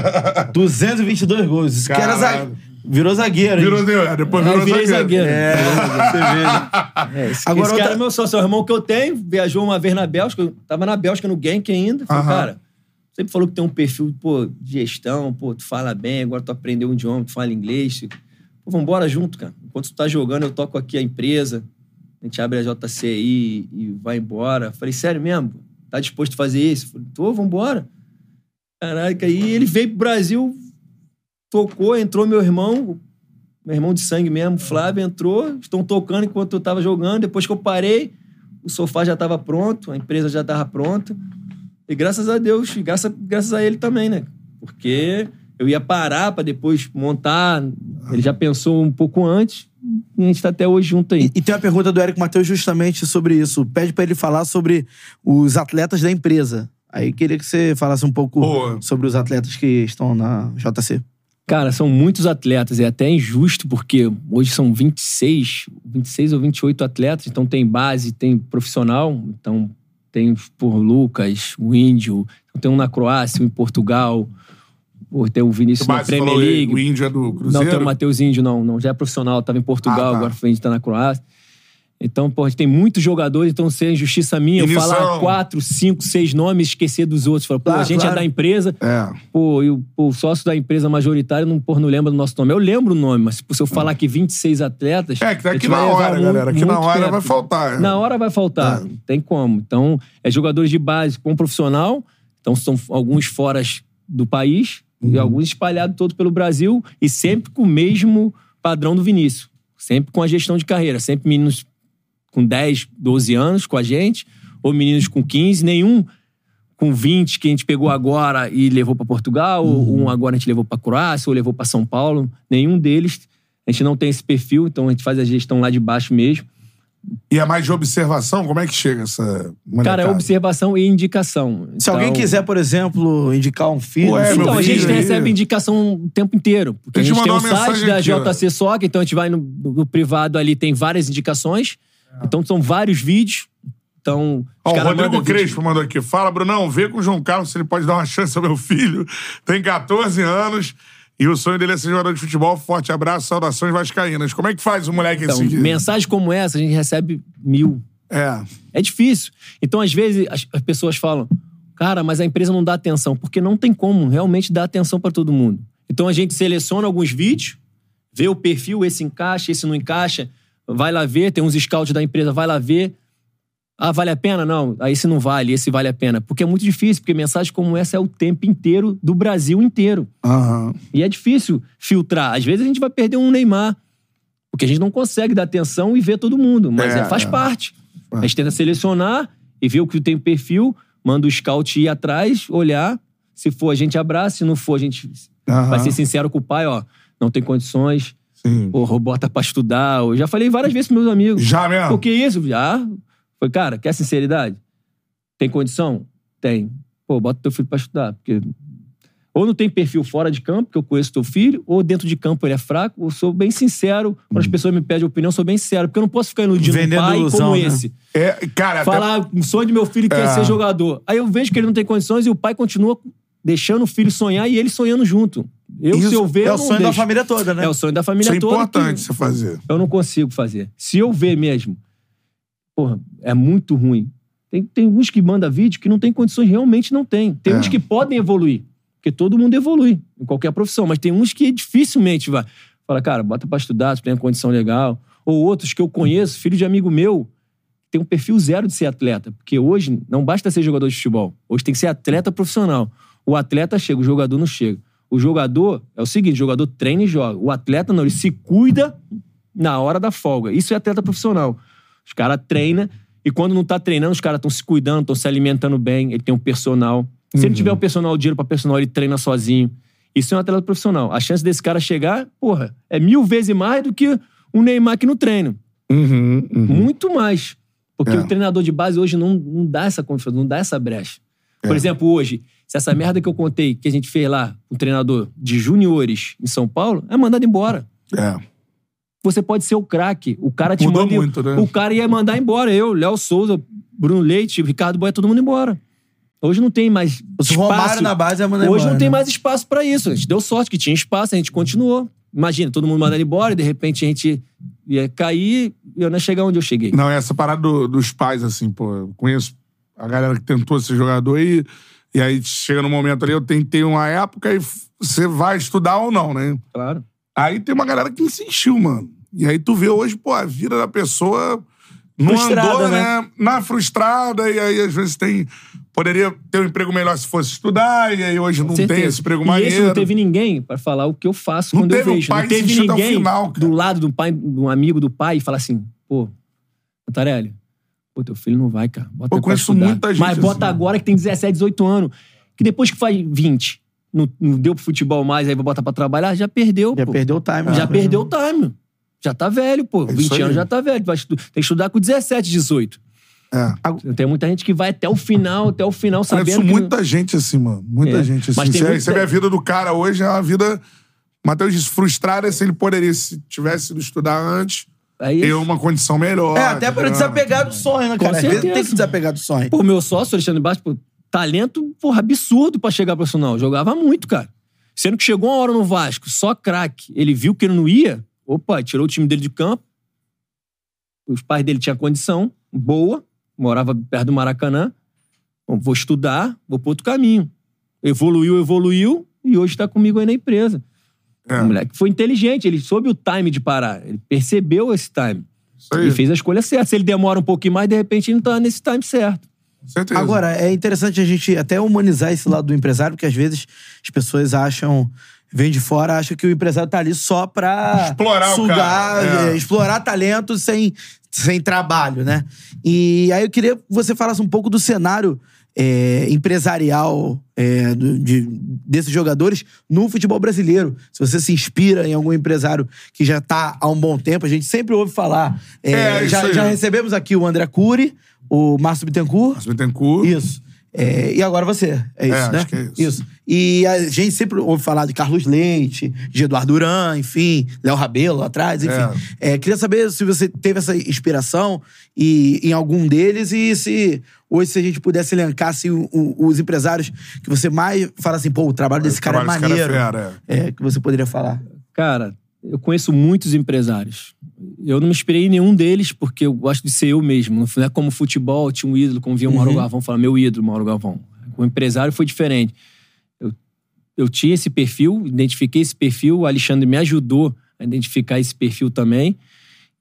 (laughs) 222 gols. Isso que era zagueiro. Virou zagueiro, hein? Virou, é, depois virou virei zagueiro. É, você vê. né? É, esse, Agora esse outra- cara é meu sócio, é o irmão que eu tenho, viajou uma vez na Bélgica, eu tava na Bélgica no Genk ainda. Falei, Aham. cara, sempre falou que tem um perfil, pô, de gestão, pô, tu fala bem, agora tu aprendeu um idioma, tu fala inglês. Pô, vambora junto, cara. Enquanto tu tá jogando, eu toco aqui a empresa, a gente abre a JCI e vai embora. Falei, sério mesmo? Tá disposto a fazer isso? Falei, tô, vambora. Caraca, aí ele veio pro Brasil, tocou, entrou meu irmão, meu irmão de sangue mesmo, Flávio, entrou, estão tocando enquanto eu tava jogando. Depois que eu parei, o sofá já tava pronto, a empresa já tava pronta. E graças a Deus, e graças, graças a ele também, né? Porque eu ia parar pra depois montar. Ele já pensou um pouco antes e a gente tá até hoje junto aí. E, e tem uma pergunta do Eric Matheus justamente sobre isso. Pede pra ele falar sobre os atletas da empresa. Aí queria que você falasse um pouco Boa. sobre os atletas que estão na JC. Cara, são muitos atletas. É até injusto, porque hoje são 26, 26 ou 28 atletas. Então tem base, tem profissional. Então tem por Lucas, o Índio. Então, tem um na Croácia, um em Portugal. Tem o Vinícius na Premier League. o Índia do Não, Cruzeiro. tem o Matheus Índio, não. Não, já é profissional. Tava em Portugal, Ah, tá. agora foi a gente tá na Croácia. Então, pô, a gente tem muitos jogadores, então se é injustiça minha, eu falar quatro, cinco, seis nomes, esquecer dos outros. Falar, pô, Ah, a gente claro. é da empresa, É. pô, e o, sócio da empresa majoritária não, pô, não lembra do nosso nome. Eu lembro o nome, mas pô, se eu falar aqui 26 atletas. É, que tá a aqui gente na hora, muito- galera. Aqui na muito hora vai faltar. é. Na hora vai faltar, não tem como. Então, é jogadores de base com profissional, então são alguns fora do país e alguns espalhados todo pelo Brasil e sempre com o mesmo padrão do Vinícius. Sempre com a gestão de carreira, sempre meninos com 10, 12 anos com a gente, ou meninos com 15, nenhum com 20 que a gente pegou agora e levou para Portugal, ou um agora a gente levou para Croácia, ou levou para São Paulo. Nenhum deles. A gente não tem esse perfil, então a gente faz a gestão lá de baixo mesmo. E é mais de observação? Como é que chega essa Cara, é observação e indicação. Se alguém Então- quiser, por exemplo, indicar um filho. Ué, um Então, a gente aí. recebe indicação o tempo inteiro. Porque A a gente tem o uma site mensagem da aqui. JC Soccer, então a gente vai no, no privado ali, tem várias indicações. Então são vários vídeos. Então, Ó, o Rodrigo vídeo. Crespo mandou aqui. Fala, Brunão, vê com o João Carlos se ele pode dar uma chance ao meu filho. Tem 14 anos e o sonho dele é ser jogador de futebol. Forte abraço, saudações vascaínas. Como é que faz o moleque Então, esse mensagens como essa, a gente recebe mil. É. É difícil. Então, às vezes, as, as pessoas falam, cara, mas a empresa não dá atenção. Porque não tem como realmente dar atenção para todo mundo. Então, a gente seleciona alguns vídeos, vê o perfil, esse encaixa, esse não encaixa, vai lá ver, tem uns scouts da empresa, vai lá ver. Ah, vale a pena? Não, aí esse não vale, esse vale a pena. Porque é muito difícil, porque mensagem como essa é o tempo inteiro do Brasil inteiro. Aham. E é difícil filtrar. Às vezes a gente vai perder um Neymar, porque a gente não consegue dar atenção e ver todo mundo, mas É, é, faz é. parte. A gente tenta selecionar e ver o que tem perfil, manda o scout ir atrás, olhar. Se for, a gente abraça. Se não for, a gente Aham. vai ser sincero com o pai, ó. Não tem condições. Sim. Porra, bota pra estudar. Eu já falei várias vezes pros meus amigos. Já mesmo? Por que isso? Já. Foi, cara, quer sinceridade? Tem condição? Tem. Pô, bota teu filho pra estudar. Porque ou não tem perfil fora de campo, que eu conheço teu filho, ou dentro de campo ele é fraco, ou sou bem sincero. Quando as pessoas me pedem opinião, eu sou bem sincero. Porque eu não posso ficar iludindo um Vendendo pai ilusão, como né? esse. É, cara, até- Falar um sonho de meu filho que é. É. ser jogador. Aí eu vejo que ele não tem condições e o pai continua deixando o filho sonhar e ele sonhando junto. Eu, Isso se eu ver, É o sonho da deixo. família toda, né? É o sonho da isso família é toda. que- importante você fazer. eu não consigo fazer. Se eu ver mesmo, porra, é muito ruim. Tem, tem uns que mandam vídeo que não tem condições, realmente não tem. Tem É. uns que podem evoluir, porque todo mundo evolui em qualquer profissão, mas tem uns que dificilmente vai. Fala, cara, bota pra estudar, tu tem uma condição legal. Ou outros que eu conheço, filho de amigo meu, tem um perfil zero de ser atleta. Porque hoje não basta ser jogador de futebol. Hoje tem que ser atleta profissional. O atleta chega, o jogador não chega. O jogador é o seguinte: o jogador treina e joga. O atleta não, ele se cuida na hora da folga. Isso é atleta profissional. Os caras treinam e quando não tá treinando, os caras estão se cuidando, estão se alimentando bem, ele tem um personal. Se ele Uhum. tiver o personal, o dinheiro pra personal, ele treina sozinho. Isso é um atleta profissional. A chance desse cara chegar, porra, é mil vezes mais do que o Neymar que no treino. Uhum, uhum. Muito mais. Porque É. o treinador de base hoje não, não dá essa confiança, não dá essa brecha. Por É. exemplo, hoje, se essa merda que eu contei, que a gente fez lá, um treinador de juniores em São Paulo, é mandado embora. É. Você pode ser o craque. O cara te Mudou manda. muito, né? O cara ia mandar embora. Eu, Léo Souza, Bruno Leite, Ricardo Boia, todo mundo embora. Hoje não tem mais. O espaço. Na base é mandar Hoje embora, não tem né? mais espaço pra isso. A gente deu sorte que tinha espaço, a gente continuou. Imagina, todo mundo mandando embora e de repente a gente ia cair e eu não ia chegar onde eu cheguei. Não, essa parada do- dos pais, assim, pô, eu conheço a galera que tentou ser jogador e, e aí chega no momento ali, eu tentei uma época e você vai estudar ou não, né? Claro. Aí tem uma galera que insistiu, mano. E aí tu vê hoje, pô, a vida da pessoa não Frustrada, andou, né? né? Na frustrada, e aí às vezes tem. Poderia ter um emprego melhor se fosse estudar, e aí hoje não certeza. tem esse emprego e maneiro. esse não teve ninguém pra falar o que eu faço Não quando eu teve um vejo. pai não teve ninguém final, do lado do pai, de um amigo do pai e falar assim, pô, Antarelli, pô, teu filho não vai, cara. Bota pra conheço estudar. muita gente Mas bota assim. agora que tem 17, 18 anos. Que depois que faz 20, não, não deu pro futebol mais, aí vai botar pra trabalhar, já perdeu, Já pô. perdeu o time. Já né? perdeu o time. Já tá velho, pô. É isso 20 aí. anos já tá velho. Vai estu- Tem que estudar com 17, 18. É. Tem muita gente que vai até o final, até o final, sabendo Conheço que muita gente assim, mano. Muita É. gente assim. Mas tem Você, muita- você vê a vida do cara hoje, é uma vida. Matheus disse, frustrada se ele poderia, se tivesse ido estudar antes, Aí, ter uma condição melhor. É, até para desapegar do sonho, né, Com cara? Às vezes certeza. tem que desapegar do sonho. Pô, meu sócio, Alexandre Bastos, pô, talento, porra, absurdo pra chegar profissional. Jogava muito, cara. Sendo que chegou uma hora no Vasco, só craque. Ele viu que ele não ia, opa, tirou o time dele de campo. Os pais dele tinham condição boa, morava perto do Maracanã. Bom, vou estudar, vou pro outro caminho. Evoluiu, evoluiu, e hoje tá comigo aí na empresa. É. O moleque foi inteligente, ele soube o time de parar. Ele percebeu esse time. E fez a escolha certa. Se ele demora um pouquinho mais, de repente ele não tá nesse time certo. certeza. Agora, é interessante a gente até humanizar esse lado do empresário, porque às vezes as pessoas acham, vêm de fora, acham que o empresário tá ali só pra Explorar o sugar, cara, é. é, explorar talento sem, sem trabalho, né? E aí eu queria que você falasse um pouco do cenário é, empresarial é, de- desses jogadores no futebol brasileiro. Se você se inspira em algum empresário que já tá há um bom tempo, a gente sempre ouve falar. É, É, já, já recebemos aqui o André Cury, o Márcio Bittencourt. Mas Bittencourt. Isso. É, e agora você. É isso, É, né? acho que é isso. E a gente sempre ouve falar de Carlos Leite, de Eduardo Duran, enfim, Léo Rabelo lá atrás, enfim. É, queria saber se você teve essa inspiração e, em algum deles e se hoje se a gente pudesse elencar assim, o- o- os empresários que você mais fala assim, pô, o trabalho desse cara é trabalho desse maneiro. cara é fera, é, que você poderia falar. Cara, eu conheço muitos empresários. Eu não me inspirei em nenhum deles porque eu gosto de ser eu mesmo. Não é como futebol, tinha um ídolo, como via o Mauro Galvão, falar meu ídolo, Mauro Galvão. O empresário foi diferente. Eu, eu tinha esse perfil, identifiquei esse perfil, o Alexandre me ajudou a identificar esse perfil também.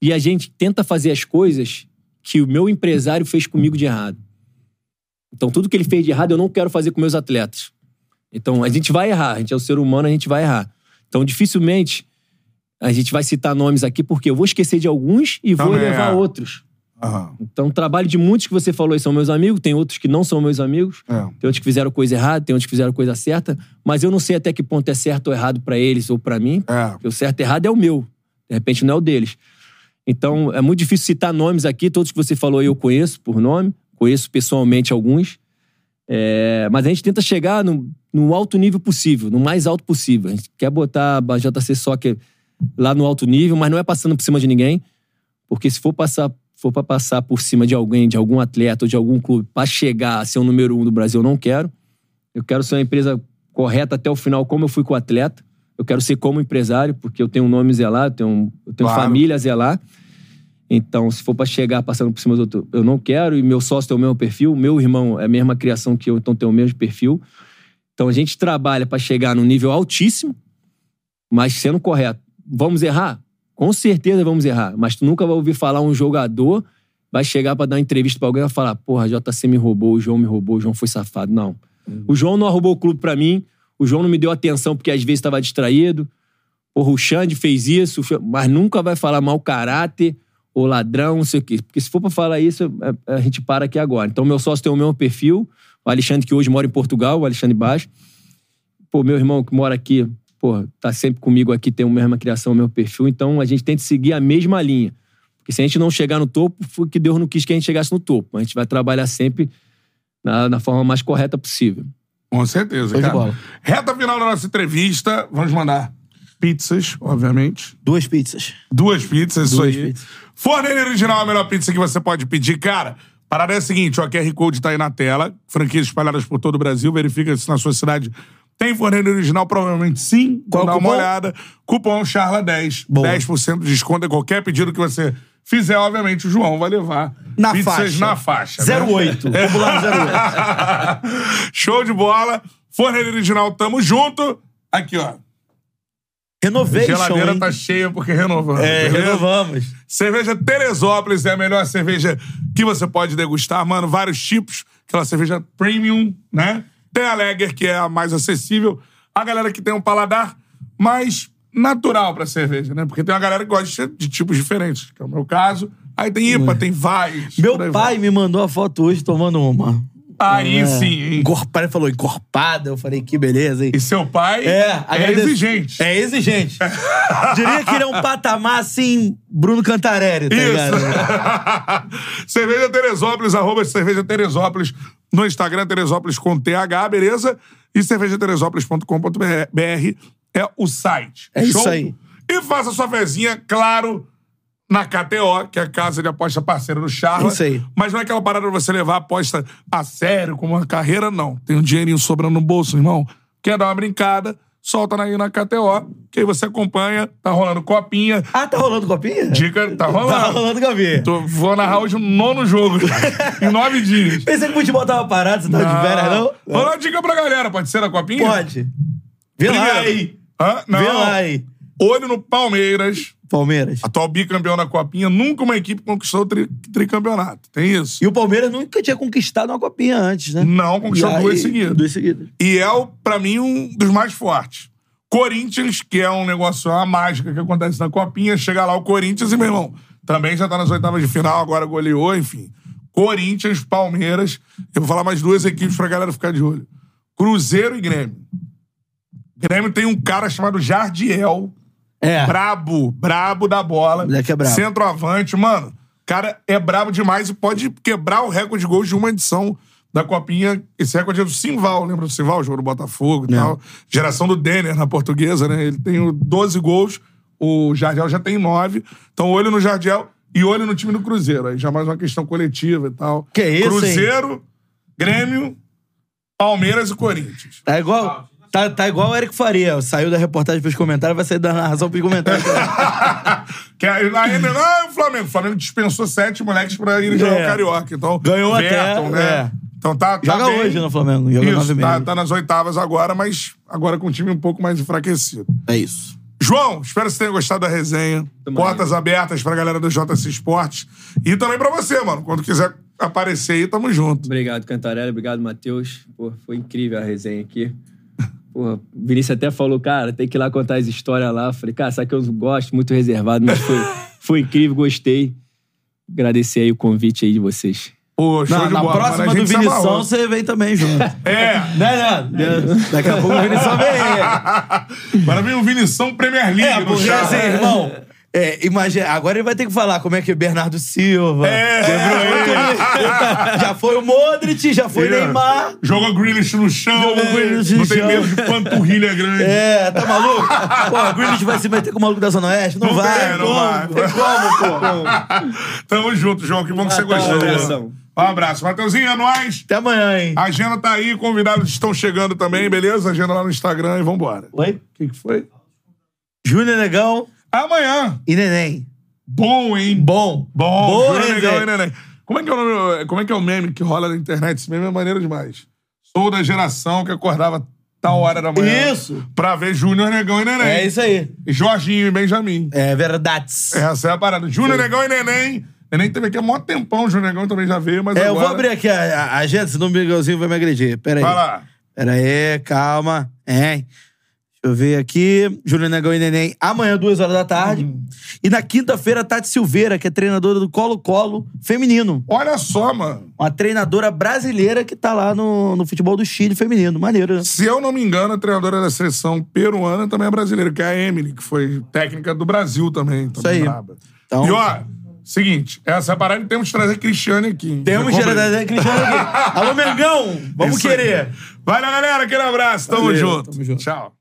E a gente tenta fazer as coisas que o meu empresário fez comigo de errado. Então, tudo que ele fez de errado, eu não quero fazer com meus atletas. Então, a gente vai errar. A gente é o ser humano, a gente vai errar. Então, dificilmente a gente vai citar nomes aqui, porque eu vou esquecer de alguns e vou Também levar é. outros. Aham. Então, trabalho de muitos que você falou aí são meus amigos, tem outros que não são meus amigos, É. tem outros que fizeram coisa errada, tem outros que fizeram coisa certa, mas eu não sei até que ponto é certo ou errado pra eles ou pra mim. É. Porque o certo e errado é o meu. De repente não é o deles. Então, é muito difícil citar nomes aqui. Todos que você falou aí eu conheço por nome. Conheço pessoalmente alguns. É, mas a gente tenta chegar no, no alto nível possível, no mais alto possível. A gente quer botar a JC Soccer lá no alto nível, mas não é passando por cima de ninguém. Porque se for passar for para passar por cima de alguém, de algum atleta ou de algum clube, para chegar a ser o número um do Brasil, eu não quero. Eu quero ser uma empresa correta até o final, como eu fui com o atleta. Eu quero ser como empresário, porque eu tenho um nome a zelar, eu tenho, eu tenho Claro. família zelar. Então, se for para chegar passando por cima do outro, eu não quero. E meu sócio tem o mesmo perfil, meu irmão é a mesma criação que eu, então tem o mesmo perfil. Então, a gente trabalha para chegar num nível altíssimo, mas sendo correto. Vamos errar? Com certeza vamos errar. Mas tu nunca vai ouvir falar um jogador vai chegar para dar uma entrevista para alguém e vai falar: porra, JC me roubou, o João me roubou, o João foi safado. Não. O João não arrombou o clube para mim, o João não me deu atenção porque às vezes estava distraído. Porra, o Xande fez isso, mas nunca vai falar mau caráter ou ladrão, não sei o quê. Porque se for pra falar isso, é- a gente para aqui agora. Então, meu sócio tem o mesmo perfil, O Alexandre, que hoje mora em Portugal, o Alexandre Baixo. Pô, meu irmão que mora aqui, pô, tá sempre comigo aqui, tem a mesma criação, o mesmo perfil. Então a gente tenta seguir a mesma linha. Porque se a gente não chegar no topo, foi que Deus não quis que a gente chegasse no topo. A gente vai trabalhar sempre na, na forma mais correta possível. Com certeza, cara. bola. Reta final da nossa entrevista. Vamos mandar pizzas, obviamente. Duas pizzas. Duas pizzas, Duas isso aí. pizzas. Forneira Original é a melhor pizza que você pode pedir. Cara, a parada é a seguinte, ó, QR Code tá aí na tela. Franquias espalhadas por todo o Brasil. Verifica se na sua cidade tem Forneira Original. Provavelmente sim. Qual Dá uma cupom? olhada. Cupom CHARLA10. Boa. 10% de desconto em qualquer pedido que você fizer. Obviamente, o João vai levar Na pizzas faixa. na faixa. né? 08. Vamos lá no 08. Show de bola. Forneira Original, tamo junto. Aqui, ó. A Renovation, geladeira hein? tá cheia porque renovamos. É, beleza? renovamos. Cerveja Teresópolis é a melhor cerveja que você pode degustar, mano. Vários tipos. Aquela cerveja premium, né? Tem a Lager, que é a mais acessível. A galera que tem um paladar mais natural pra cerveja, né? Porque tem uma galera que gosta de tipos diferentes, que é o meu caso. Aí tem IPA, tem Vais. Meu pai vai. me mandou a foto hoje tomando uma. Aí É. sim, hein? Ele falou encorpada. Eu falei, que beleza, hein? E seu pai É, é exigente. É exigente. Diria que ele é um patamar assim, Bruno Cantarelli, tá ligado? Isso. (laughs) cerveja Teresópolis, arroba cerveja Teresópolis no Instagram, Teresópolis com TH, beleza? E cervejateresópolis.com.br é o site. É isso aí. E faça sua fezinha, claro, na KTO, que é a casa de aposta parceira do Charla. Isso aí. Mas não é aquela parada pra você levar a aposta a sério, como uma carreira, não. Tem um dinheirinho sobrando no bolso, irmão. Quer dar uma brincada? Solta aí na KTO, que aí você acompanha, tá rolando copinha. Ah, tá rolando copinha? Dica, tá rolando. Tá rolando copinha. Tô, vou narrar hoje o nono jogo. em nove (laughs) dias. Pensei que o futebol tava parado, você tava de férias, não? Vou dar uma dica pra galera, pode ser na copinha? Pode. Vê lá Primeiro. aí. Hã? Não. Vê lá aí. Olho no Palmeiras, Palmeiras. atual bicampeão da copinha. Nunca uma equipe conquistou o tri- tricampeonato. Tem isso. E o Palmeiras nunca tinha conquistado uma copinha antes, né? Não, conquistou aí- duas seguidas. Duas seguidas. E é, o, pra mim, um dos mais fortes. Corinthians, que é um negócio, uma mágica que acontece na copinha. Chega lá o Corinthians e, meu irmão, também já tá nas oitavas de final, agora goleou, enfim. Corinthians, Palmeiras. Eu vou falar mais duas equipes pra galera ficar de olho. Cruzeiro e Grêmio. Grêmio tem um cara chamado Jardiel. É. Brabo, brabo da bola. Moleque é brabo. Centroavante, mano. O cara é brabo demais e pode quebrar o recorde de gols de uma edição da Copinha. Esse recorde é do Simval, lembra do Simval? O jogo do Botafogo e É. tal. Geração do Denner na portuguesa, né? Ele tem o 12 gols, o Jardiel já tem 9. Então, olho no Jardiel e olho no time do Cruzeiro. Aí já mais uma questão coletiva e tal. Que isso, hein? Cruzeiro, Grêmio, Palmeiras e Corinthians. Tá igual. Tá, tá igual o Eric Faria. Saiu da reportagem pros comentários, vai sair da narração pros comentários. (laughs) que aí, aí ah, o Flamengo. O Flamengo dispensou sete moleques pra ir jogar É. o Carioca. Então, Ganhou até, Verton, né? é. Então tá, tá Joga bem. hoje no Flamengo. Joga Isso, nove e tá, tá nas oitavas agora, mas agora com o time um pouco mais enfraquecido. É isso. João, espero que você tenha gostado da resenha. Tamo Portas abertas pra galera do JC Esportes. E também pra você, mano. Quando quiser aparecer aí, tamo junto. Obrigado, Cantarelli. Obrigado, Matheus. Pô, foi incrível a resenha aqui. O Vinícius até falou, cara, tem que ir lá contar as histórias lá. Eu Falei, cara, sabe que eu gosto, muito reservado, mas foi, (laughs) foi incrível, gostei. Agradecer aí o convite aí de vocês. Pô, show Na, de na bola. próxima do Vinição, você vem também junto. (laughs) É. né, né? Daqui a pouco o Vinição vem aí. Agora vem o Vinição Premier League É, no porque chá. assim, irmão. É, imagina, agora ele vai ter que falar como é que é Bernardo Silva. É. De Bruyne. já foi o Modric, já foi o Neymar. Joga Grealish no chão. Joga Grealish não tem chão. medo de panturrilha grande. É, tá maluco? Pô, o Grealish vai se meter com o maluco da Zona Oeste? Não, Não vai, não vai. Tem como, pô. Tamo junto, João. Que bom que você Ah, tá, gostou. um. Um abraço. Mateuzinho, é nóis. Até amanhã, hein? A agenda tá aí, convidados estão chegando também, beleza? Agenda lá no Instagram e vambora. O Oi? que, que foi? Júnior Negão Amanhã. e Neném. Bom, hein? Bom. Bom. Boa. Negão e Neném. Como é, que é o nome, como é que é o meme que rola na internet? Esse meme é maneiro demais. Sou da geração que acordava tal hora da manhã. Isso. Pra ver Júnior Negão e Neném. É isso aí. E Jorginho e Benjamin. É verdade. Essa é a parada. Júnior Negão e Neném. Neném teve aqui há mó tempão, o Júnior Negão também já veio, mas É, eu agora... vou abrir aqui a, a, a agenda, senão o Miguelzinho vai me agredir. Pera aí. Vai lá. Pera aí, calma. Eu ver aqui. Júlio Negão e Neném, amanhã, duas horas da tarde. Uhum. E na quinta-feira, Tati Silveira, que é treinadora do Colo-Colo feminino. Olha só, mano. Uma treinadora brasileira que tá lá no, no futebol do Chile feminino. Maneiro, né? Se eu não me engano, a treinadora da seleção peruana também é brasileira, que é a Emily, que foi técnica do Brasil também. Isso aí. braba. Então- E ó, seguinte, essa parada temos que trazer Cristiane aqui. Temos Gerardão comprei. Cristiano aqui. (laughs) Alô, Mengão! Vamos Isso aí. querer. Vai lá, galera. Aquele abraço. Tamo Valeu, junto. tamo junto. Tchau.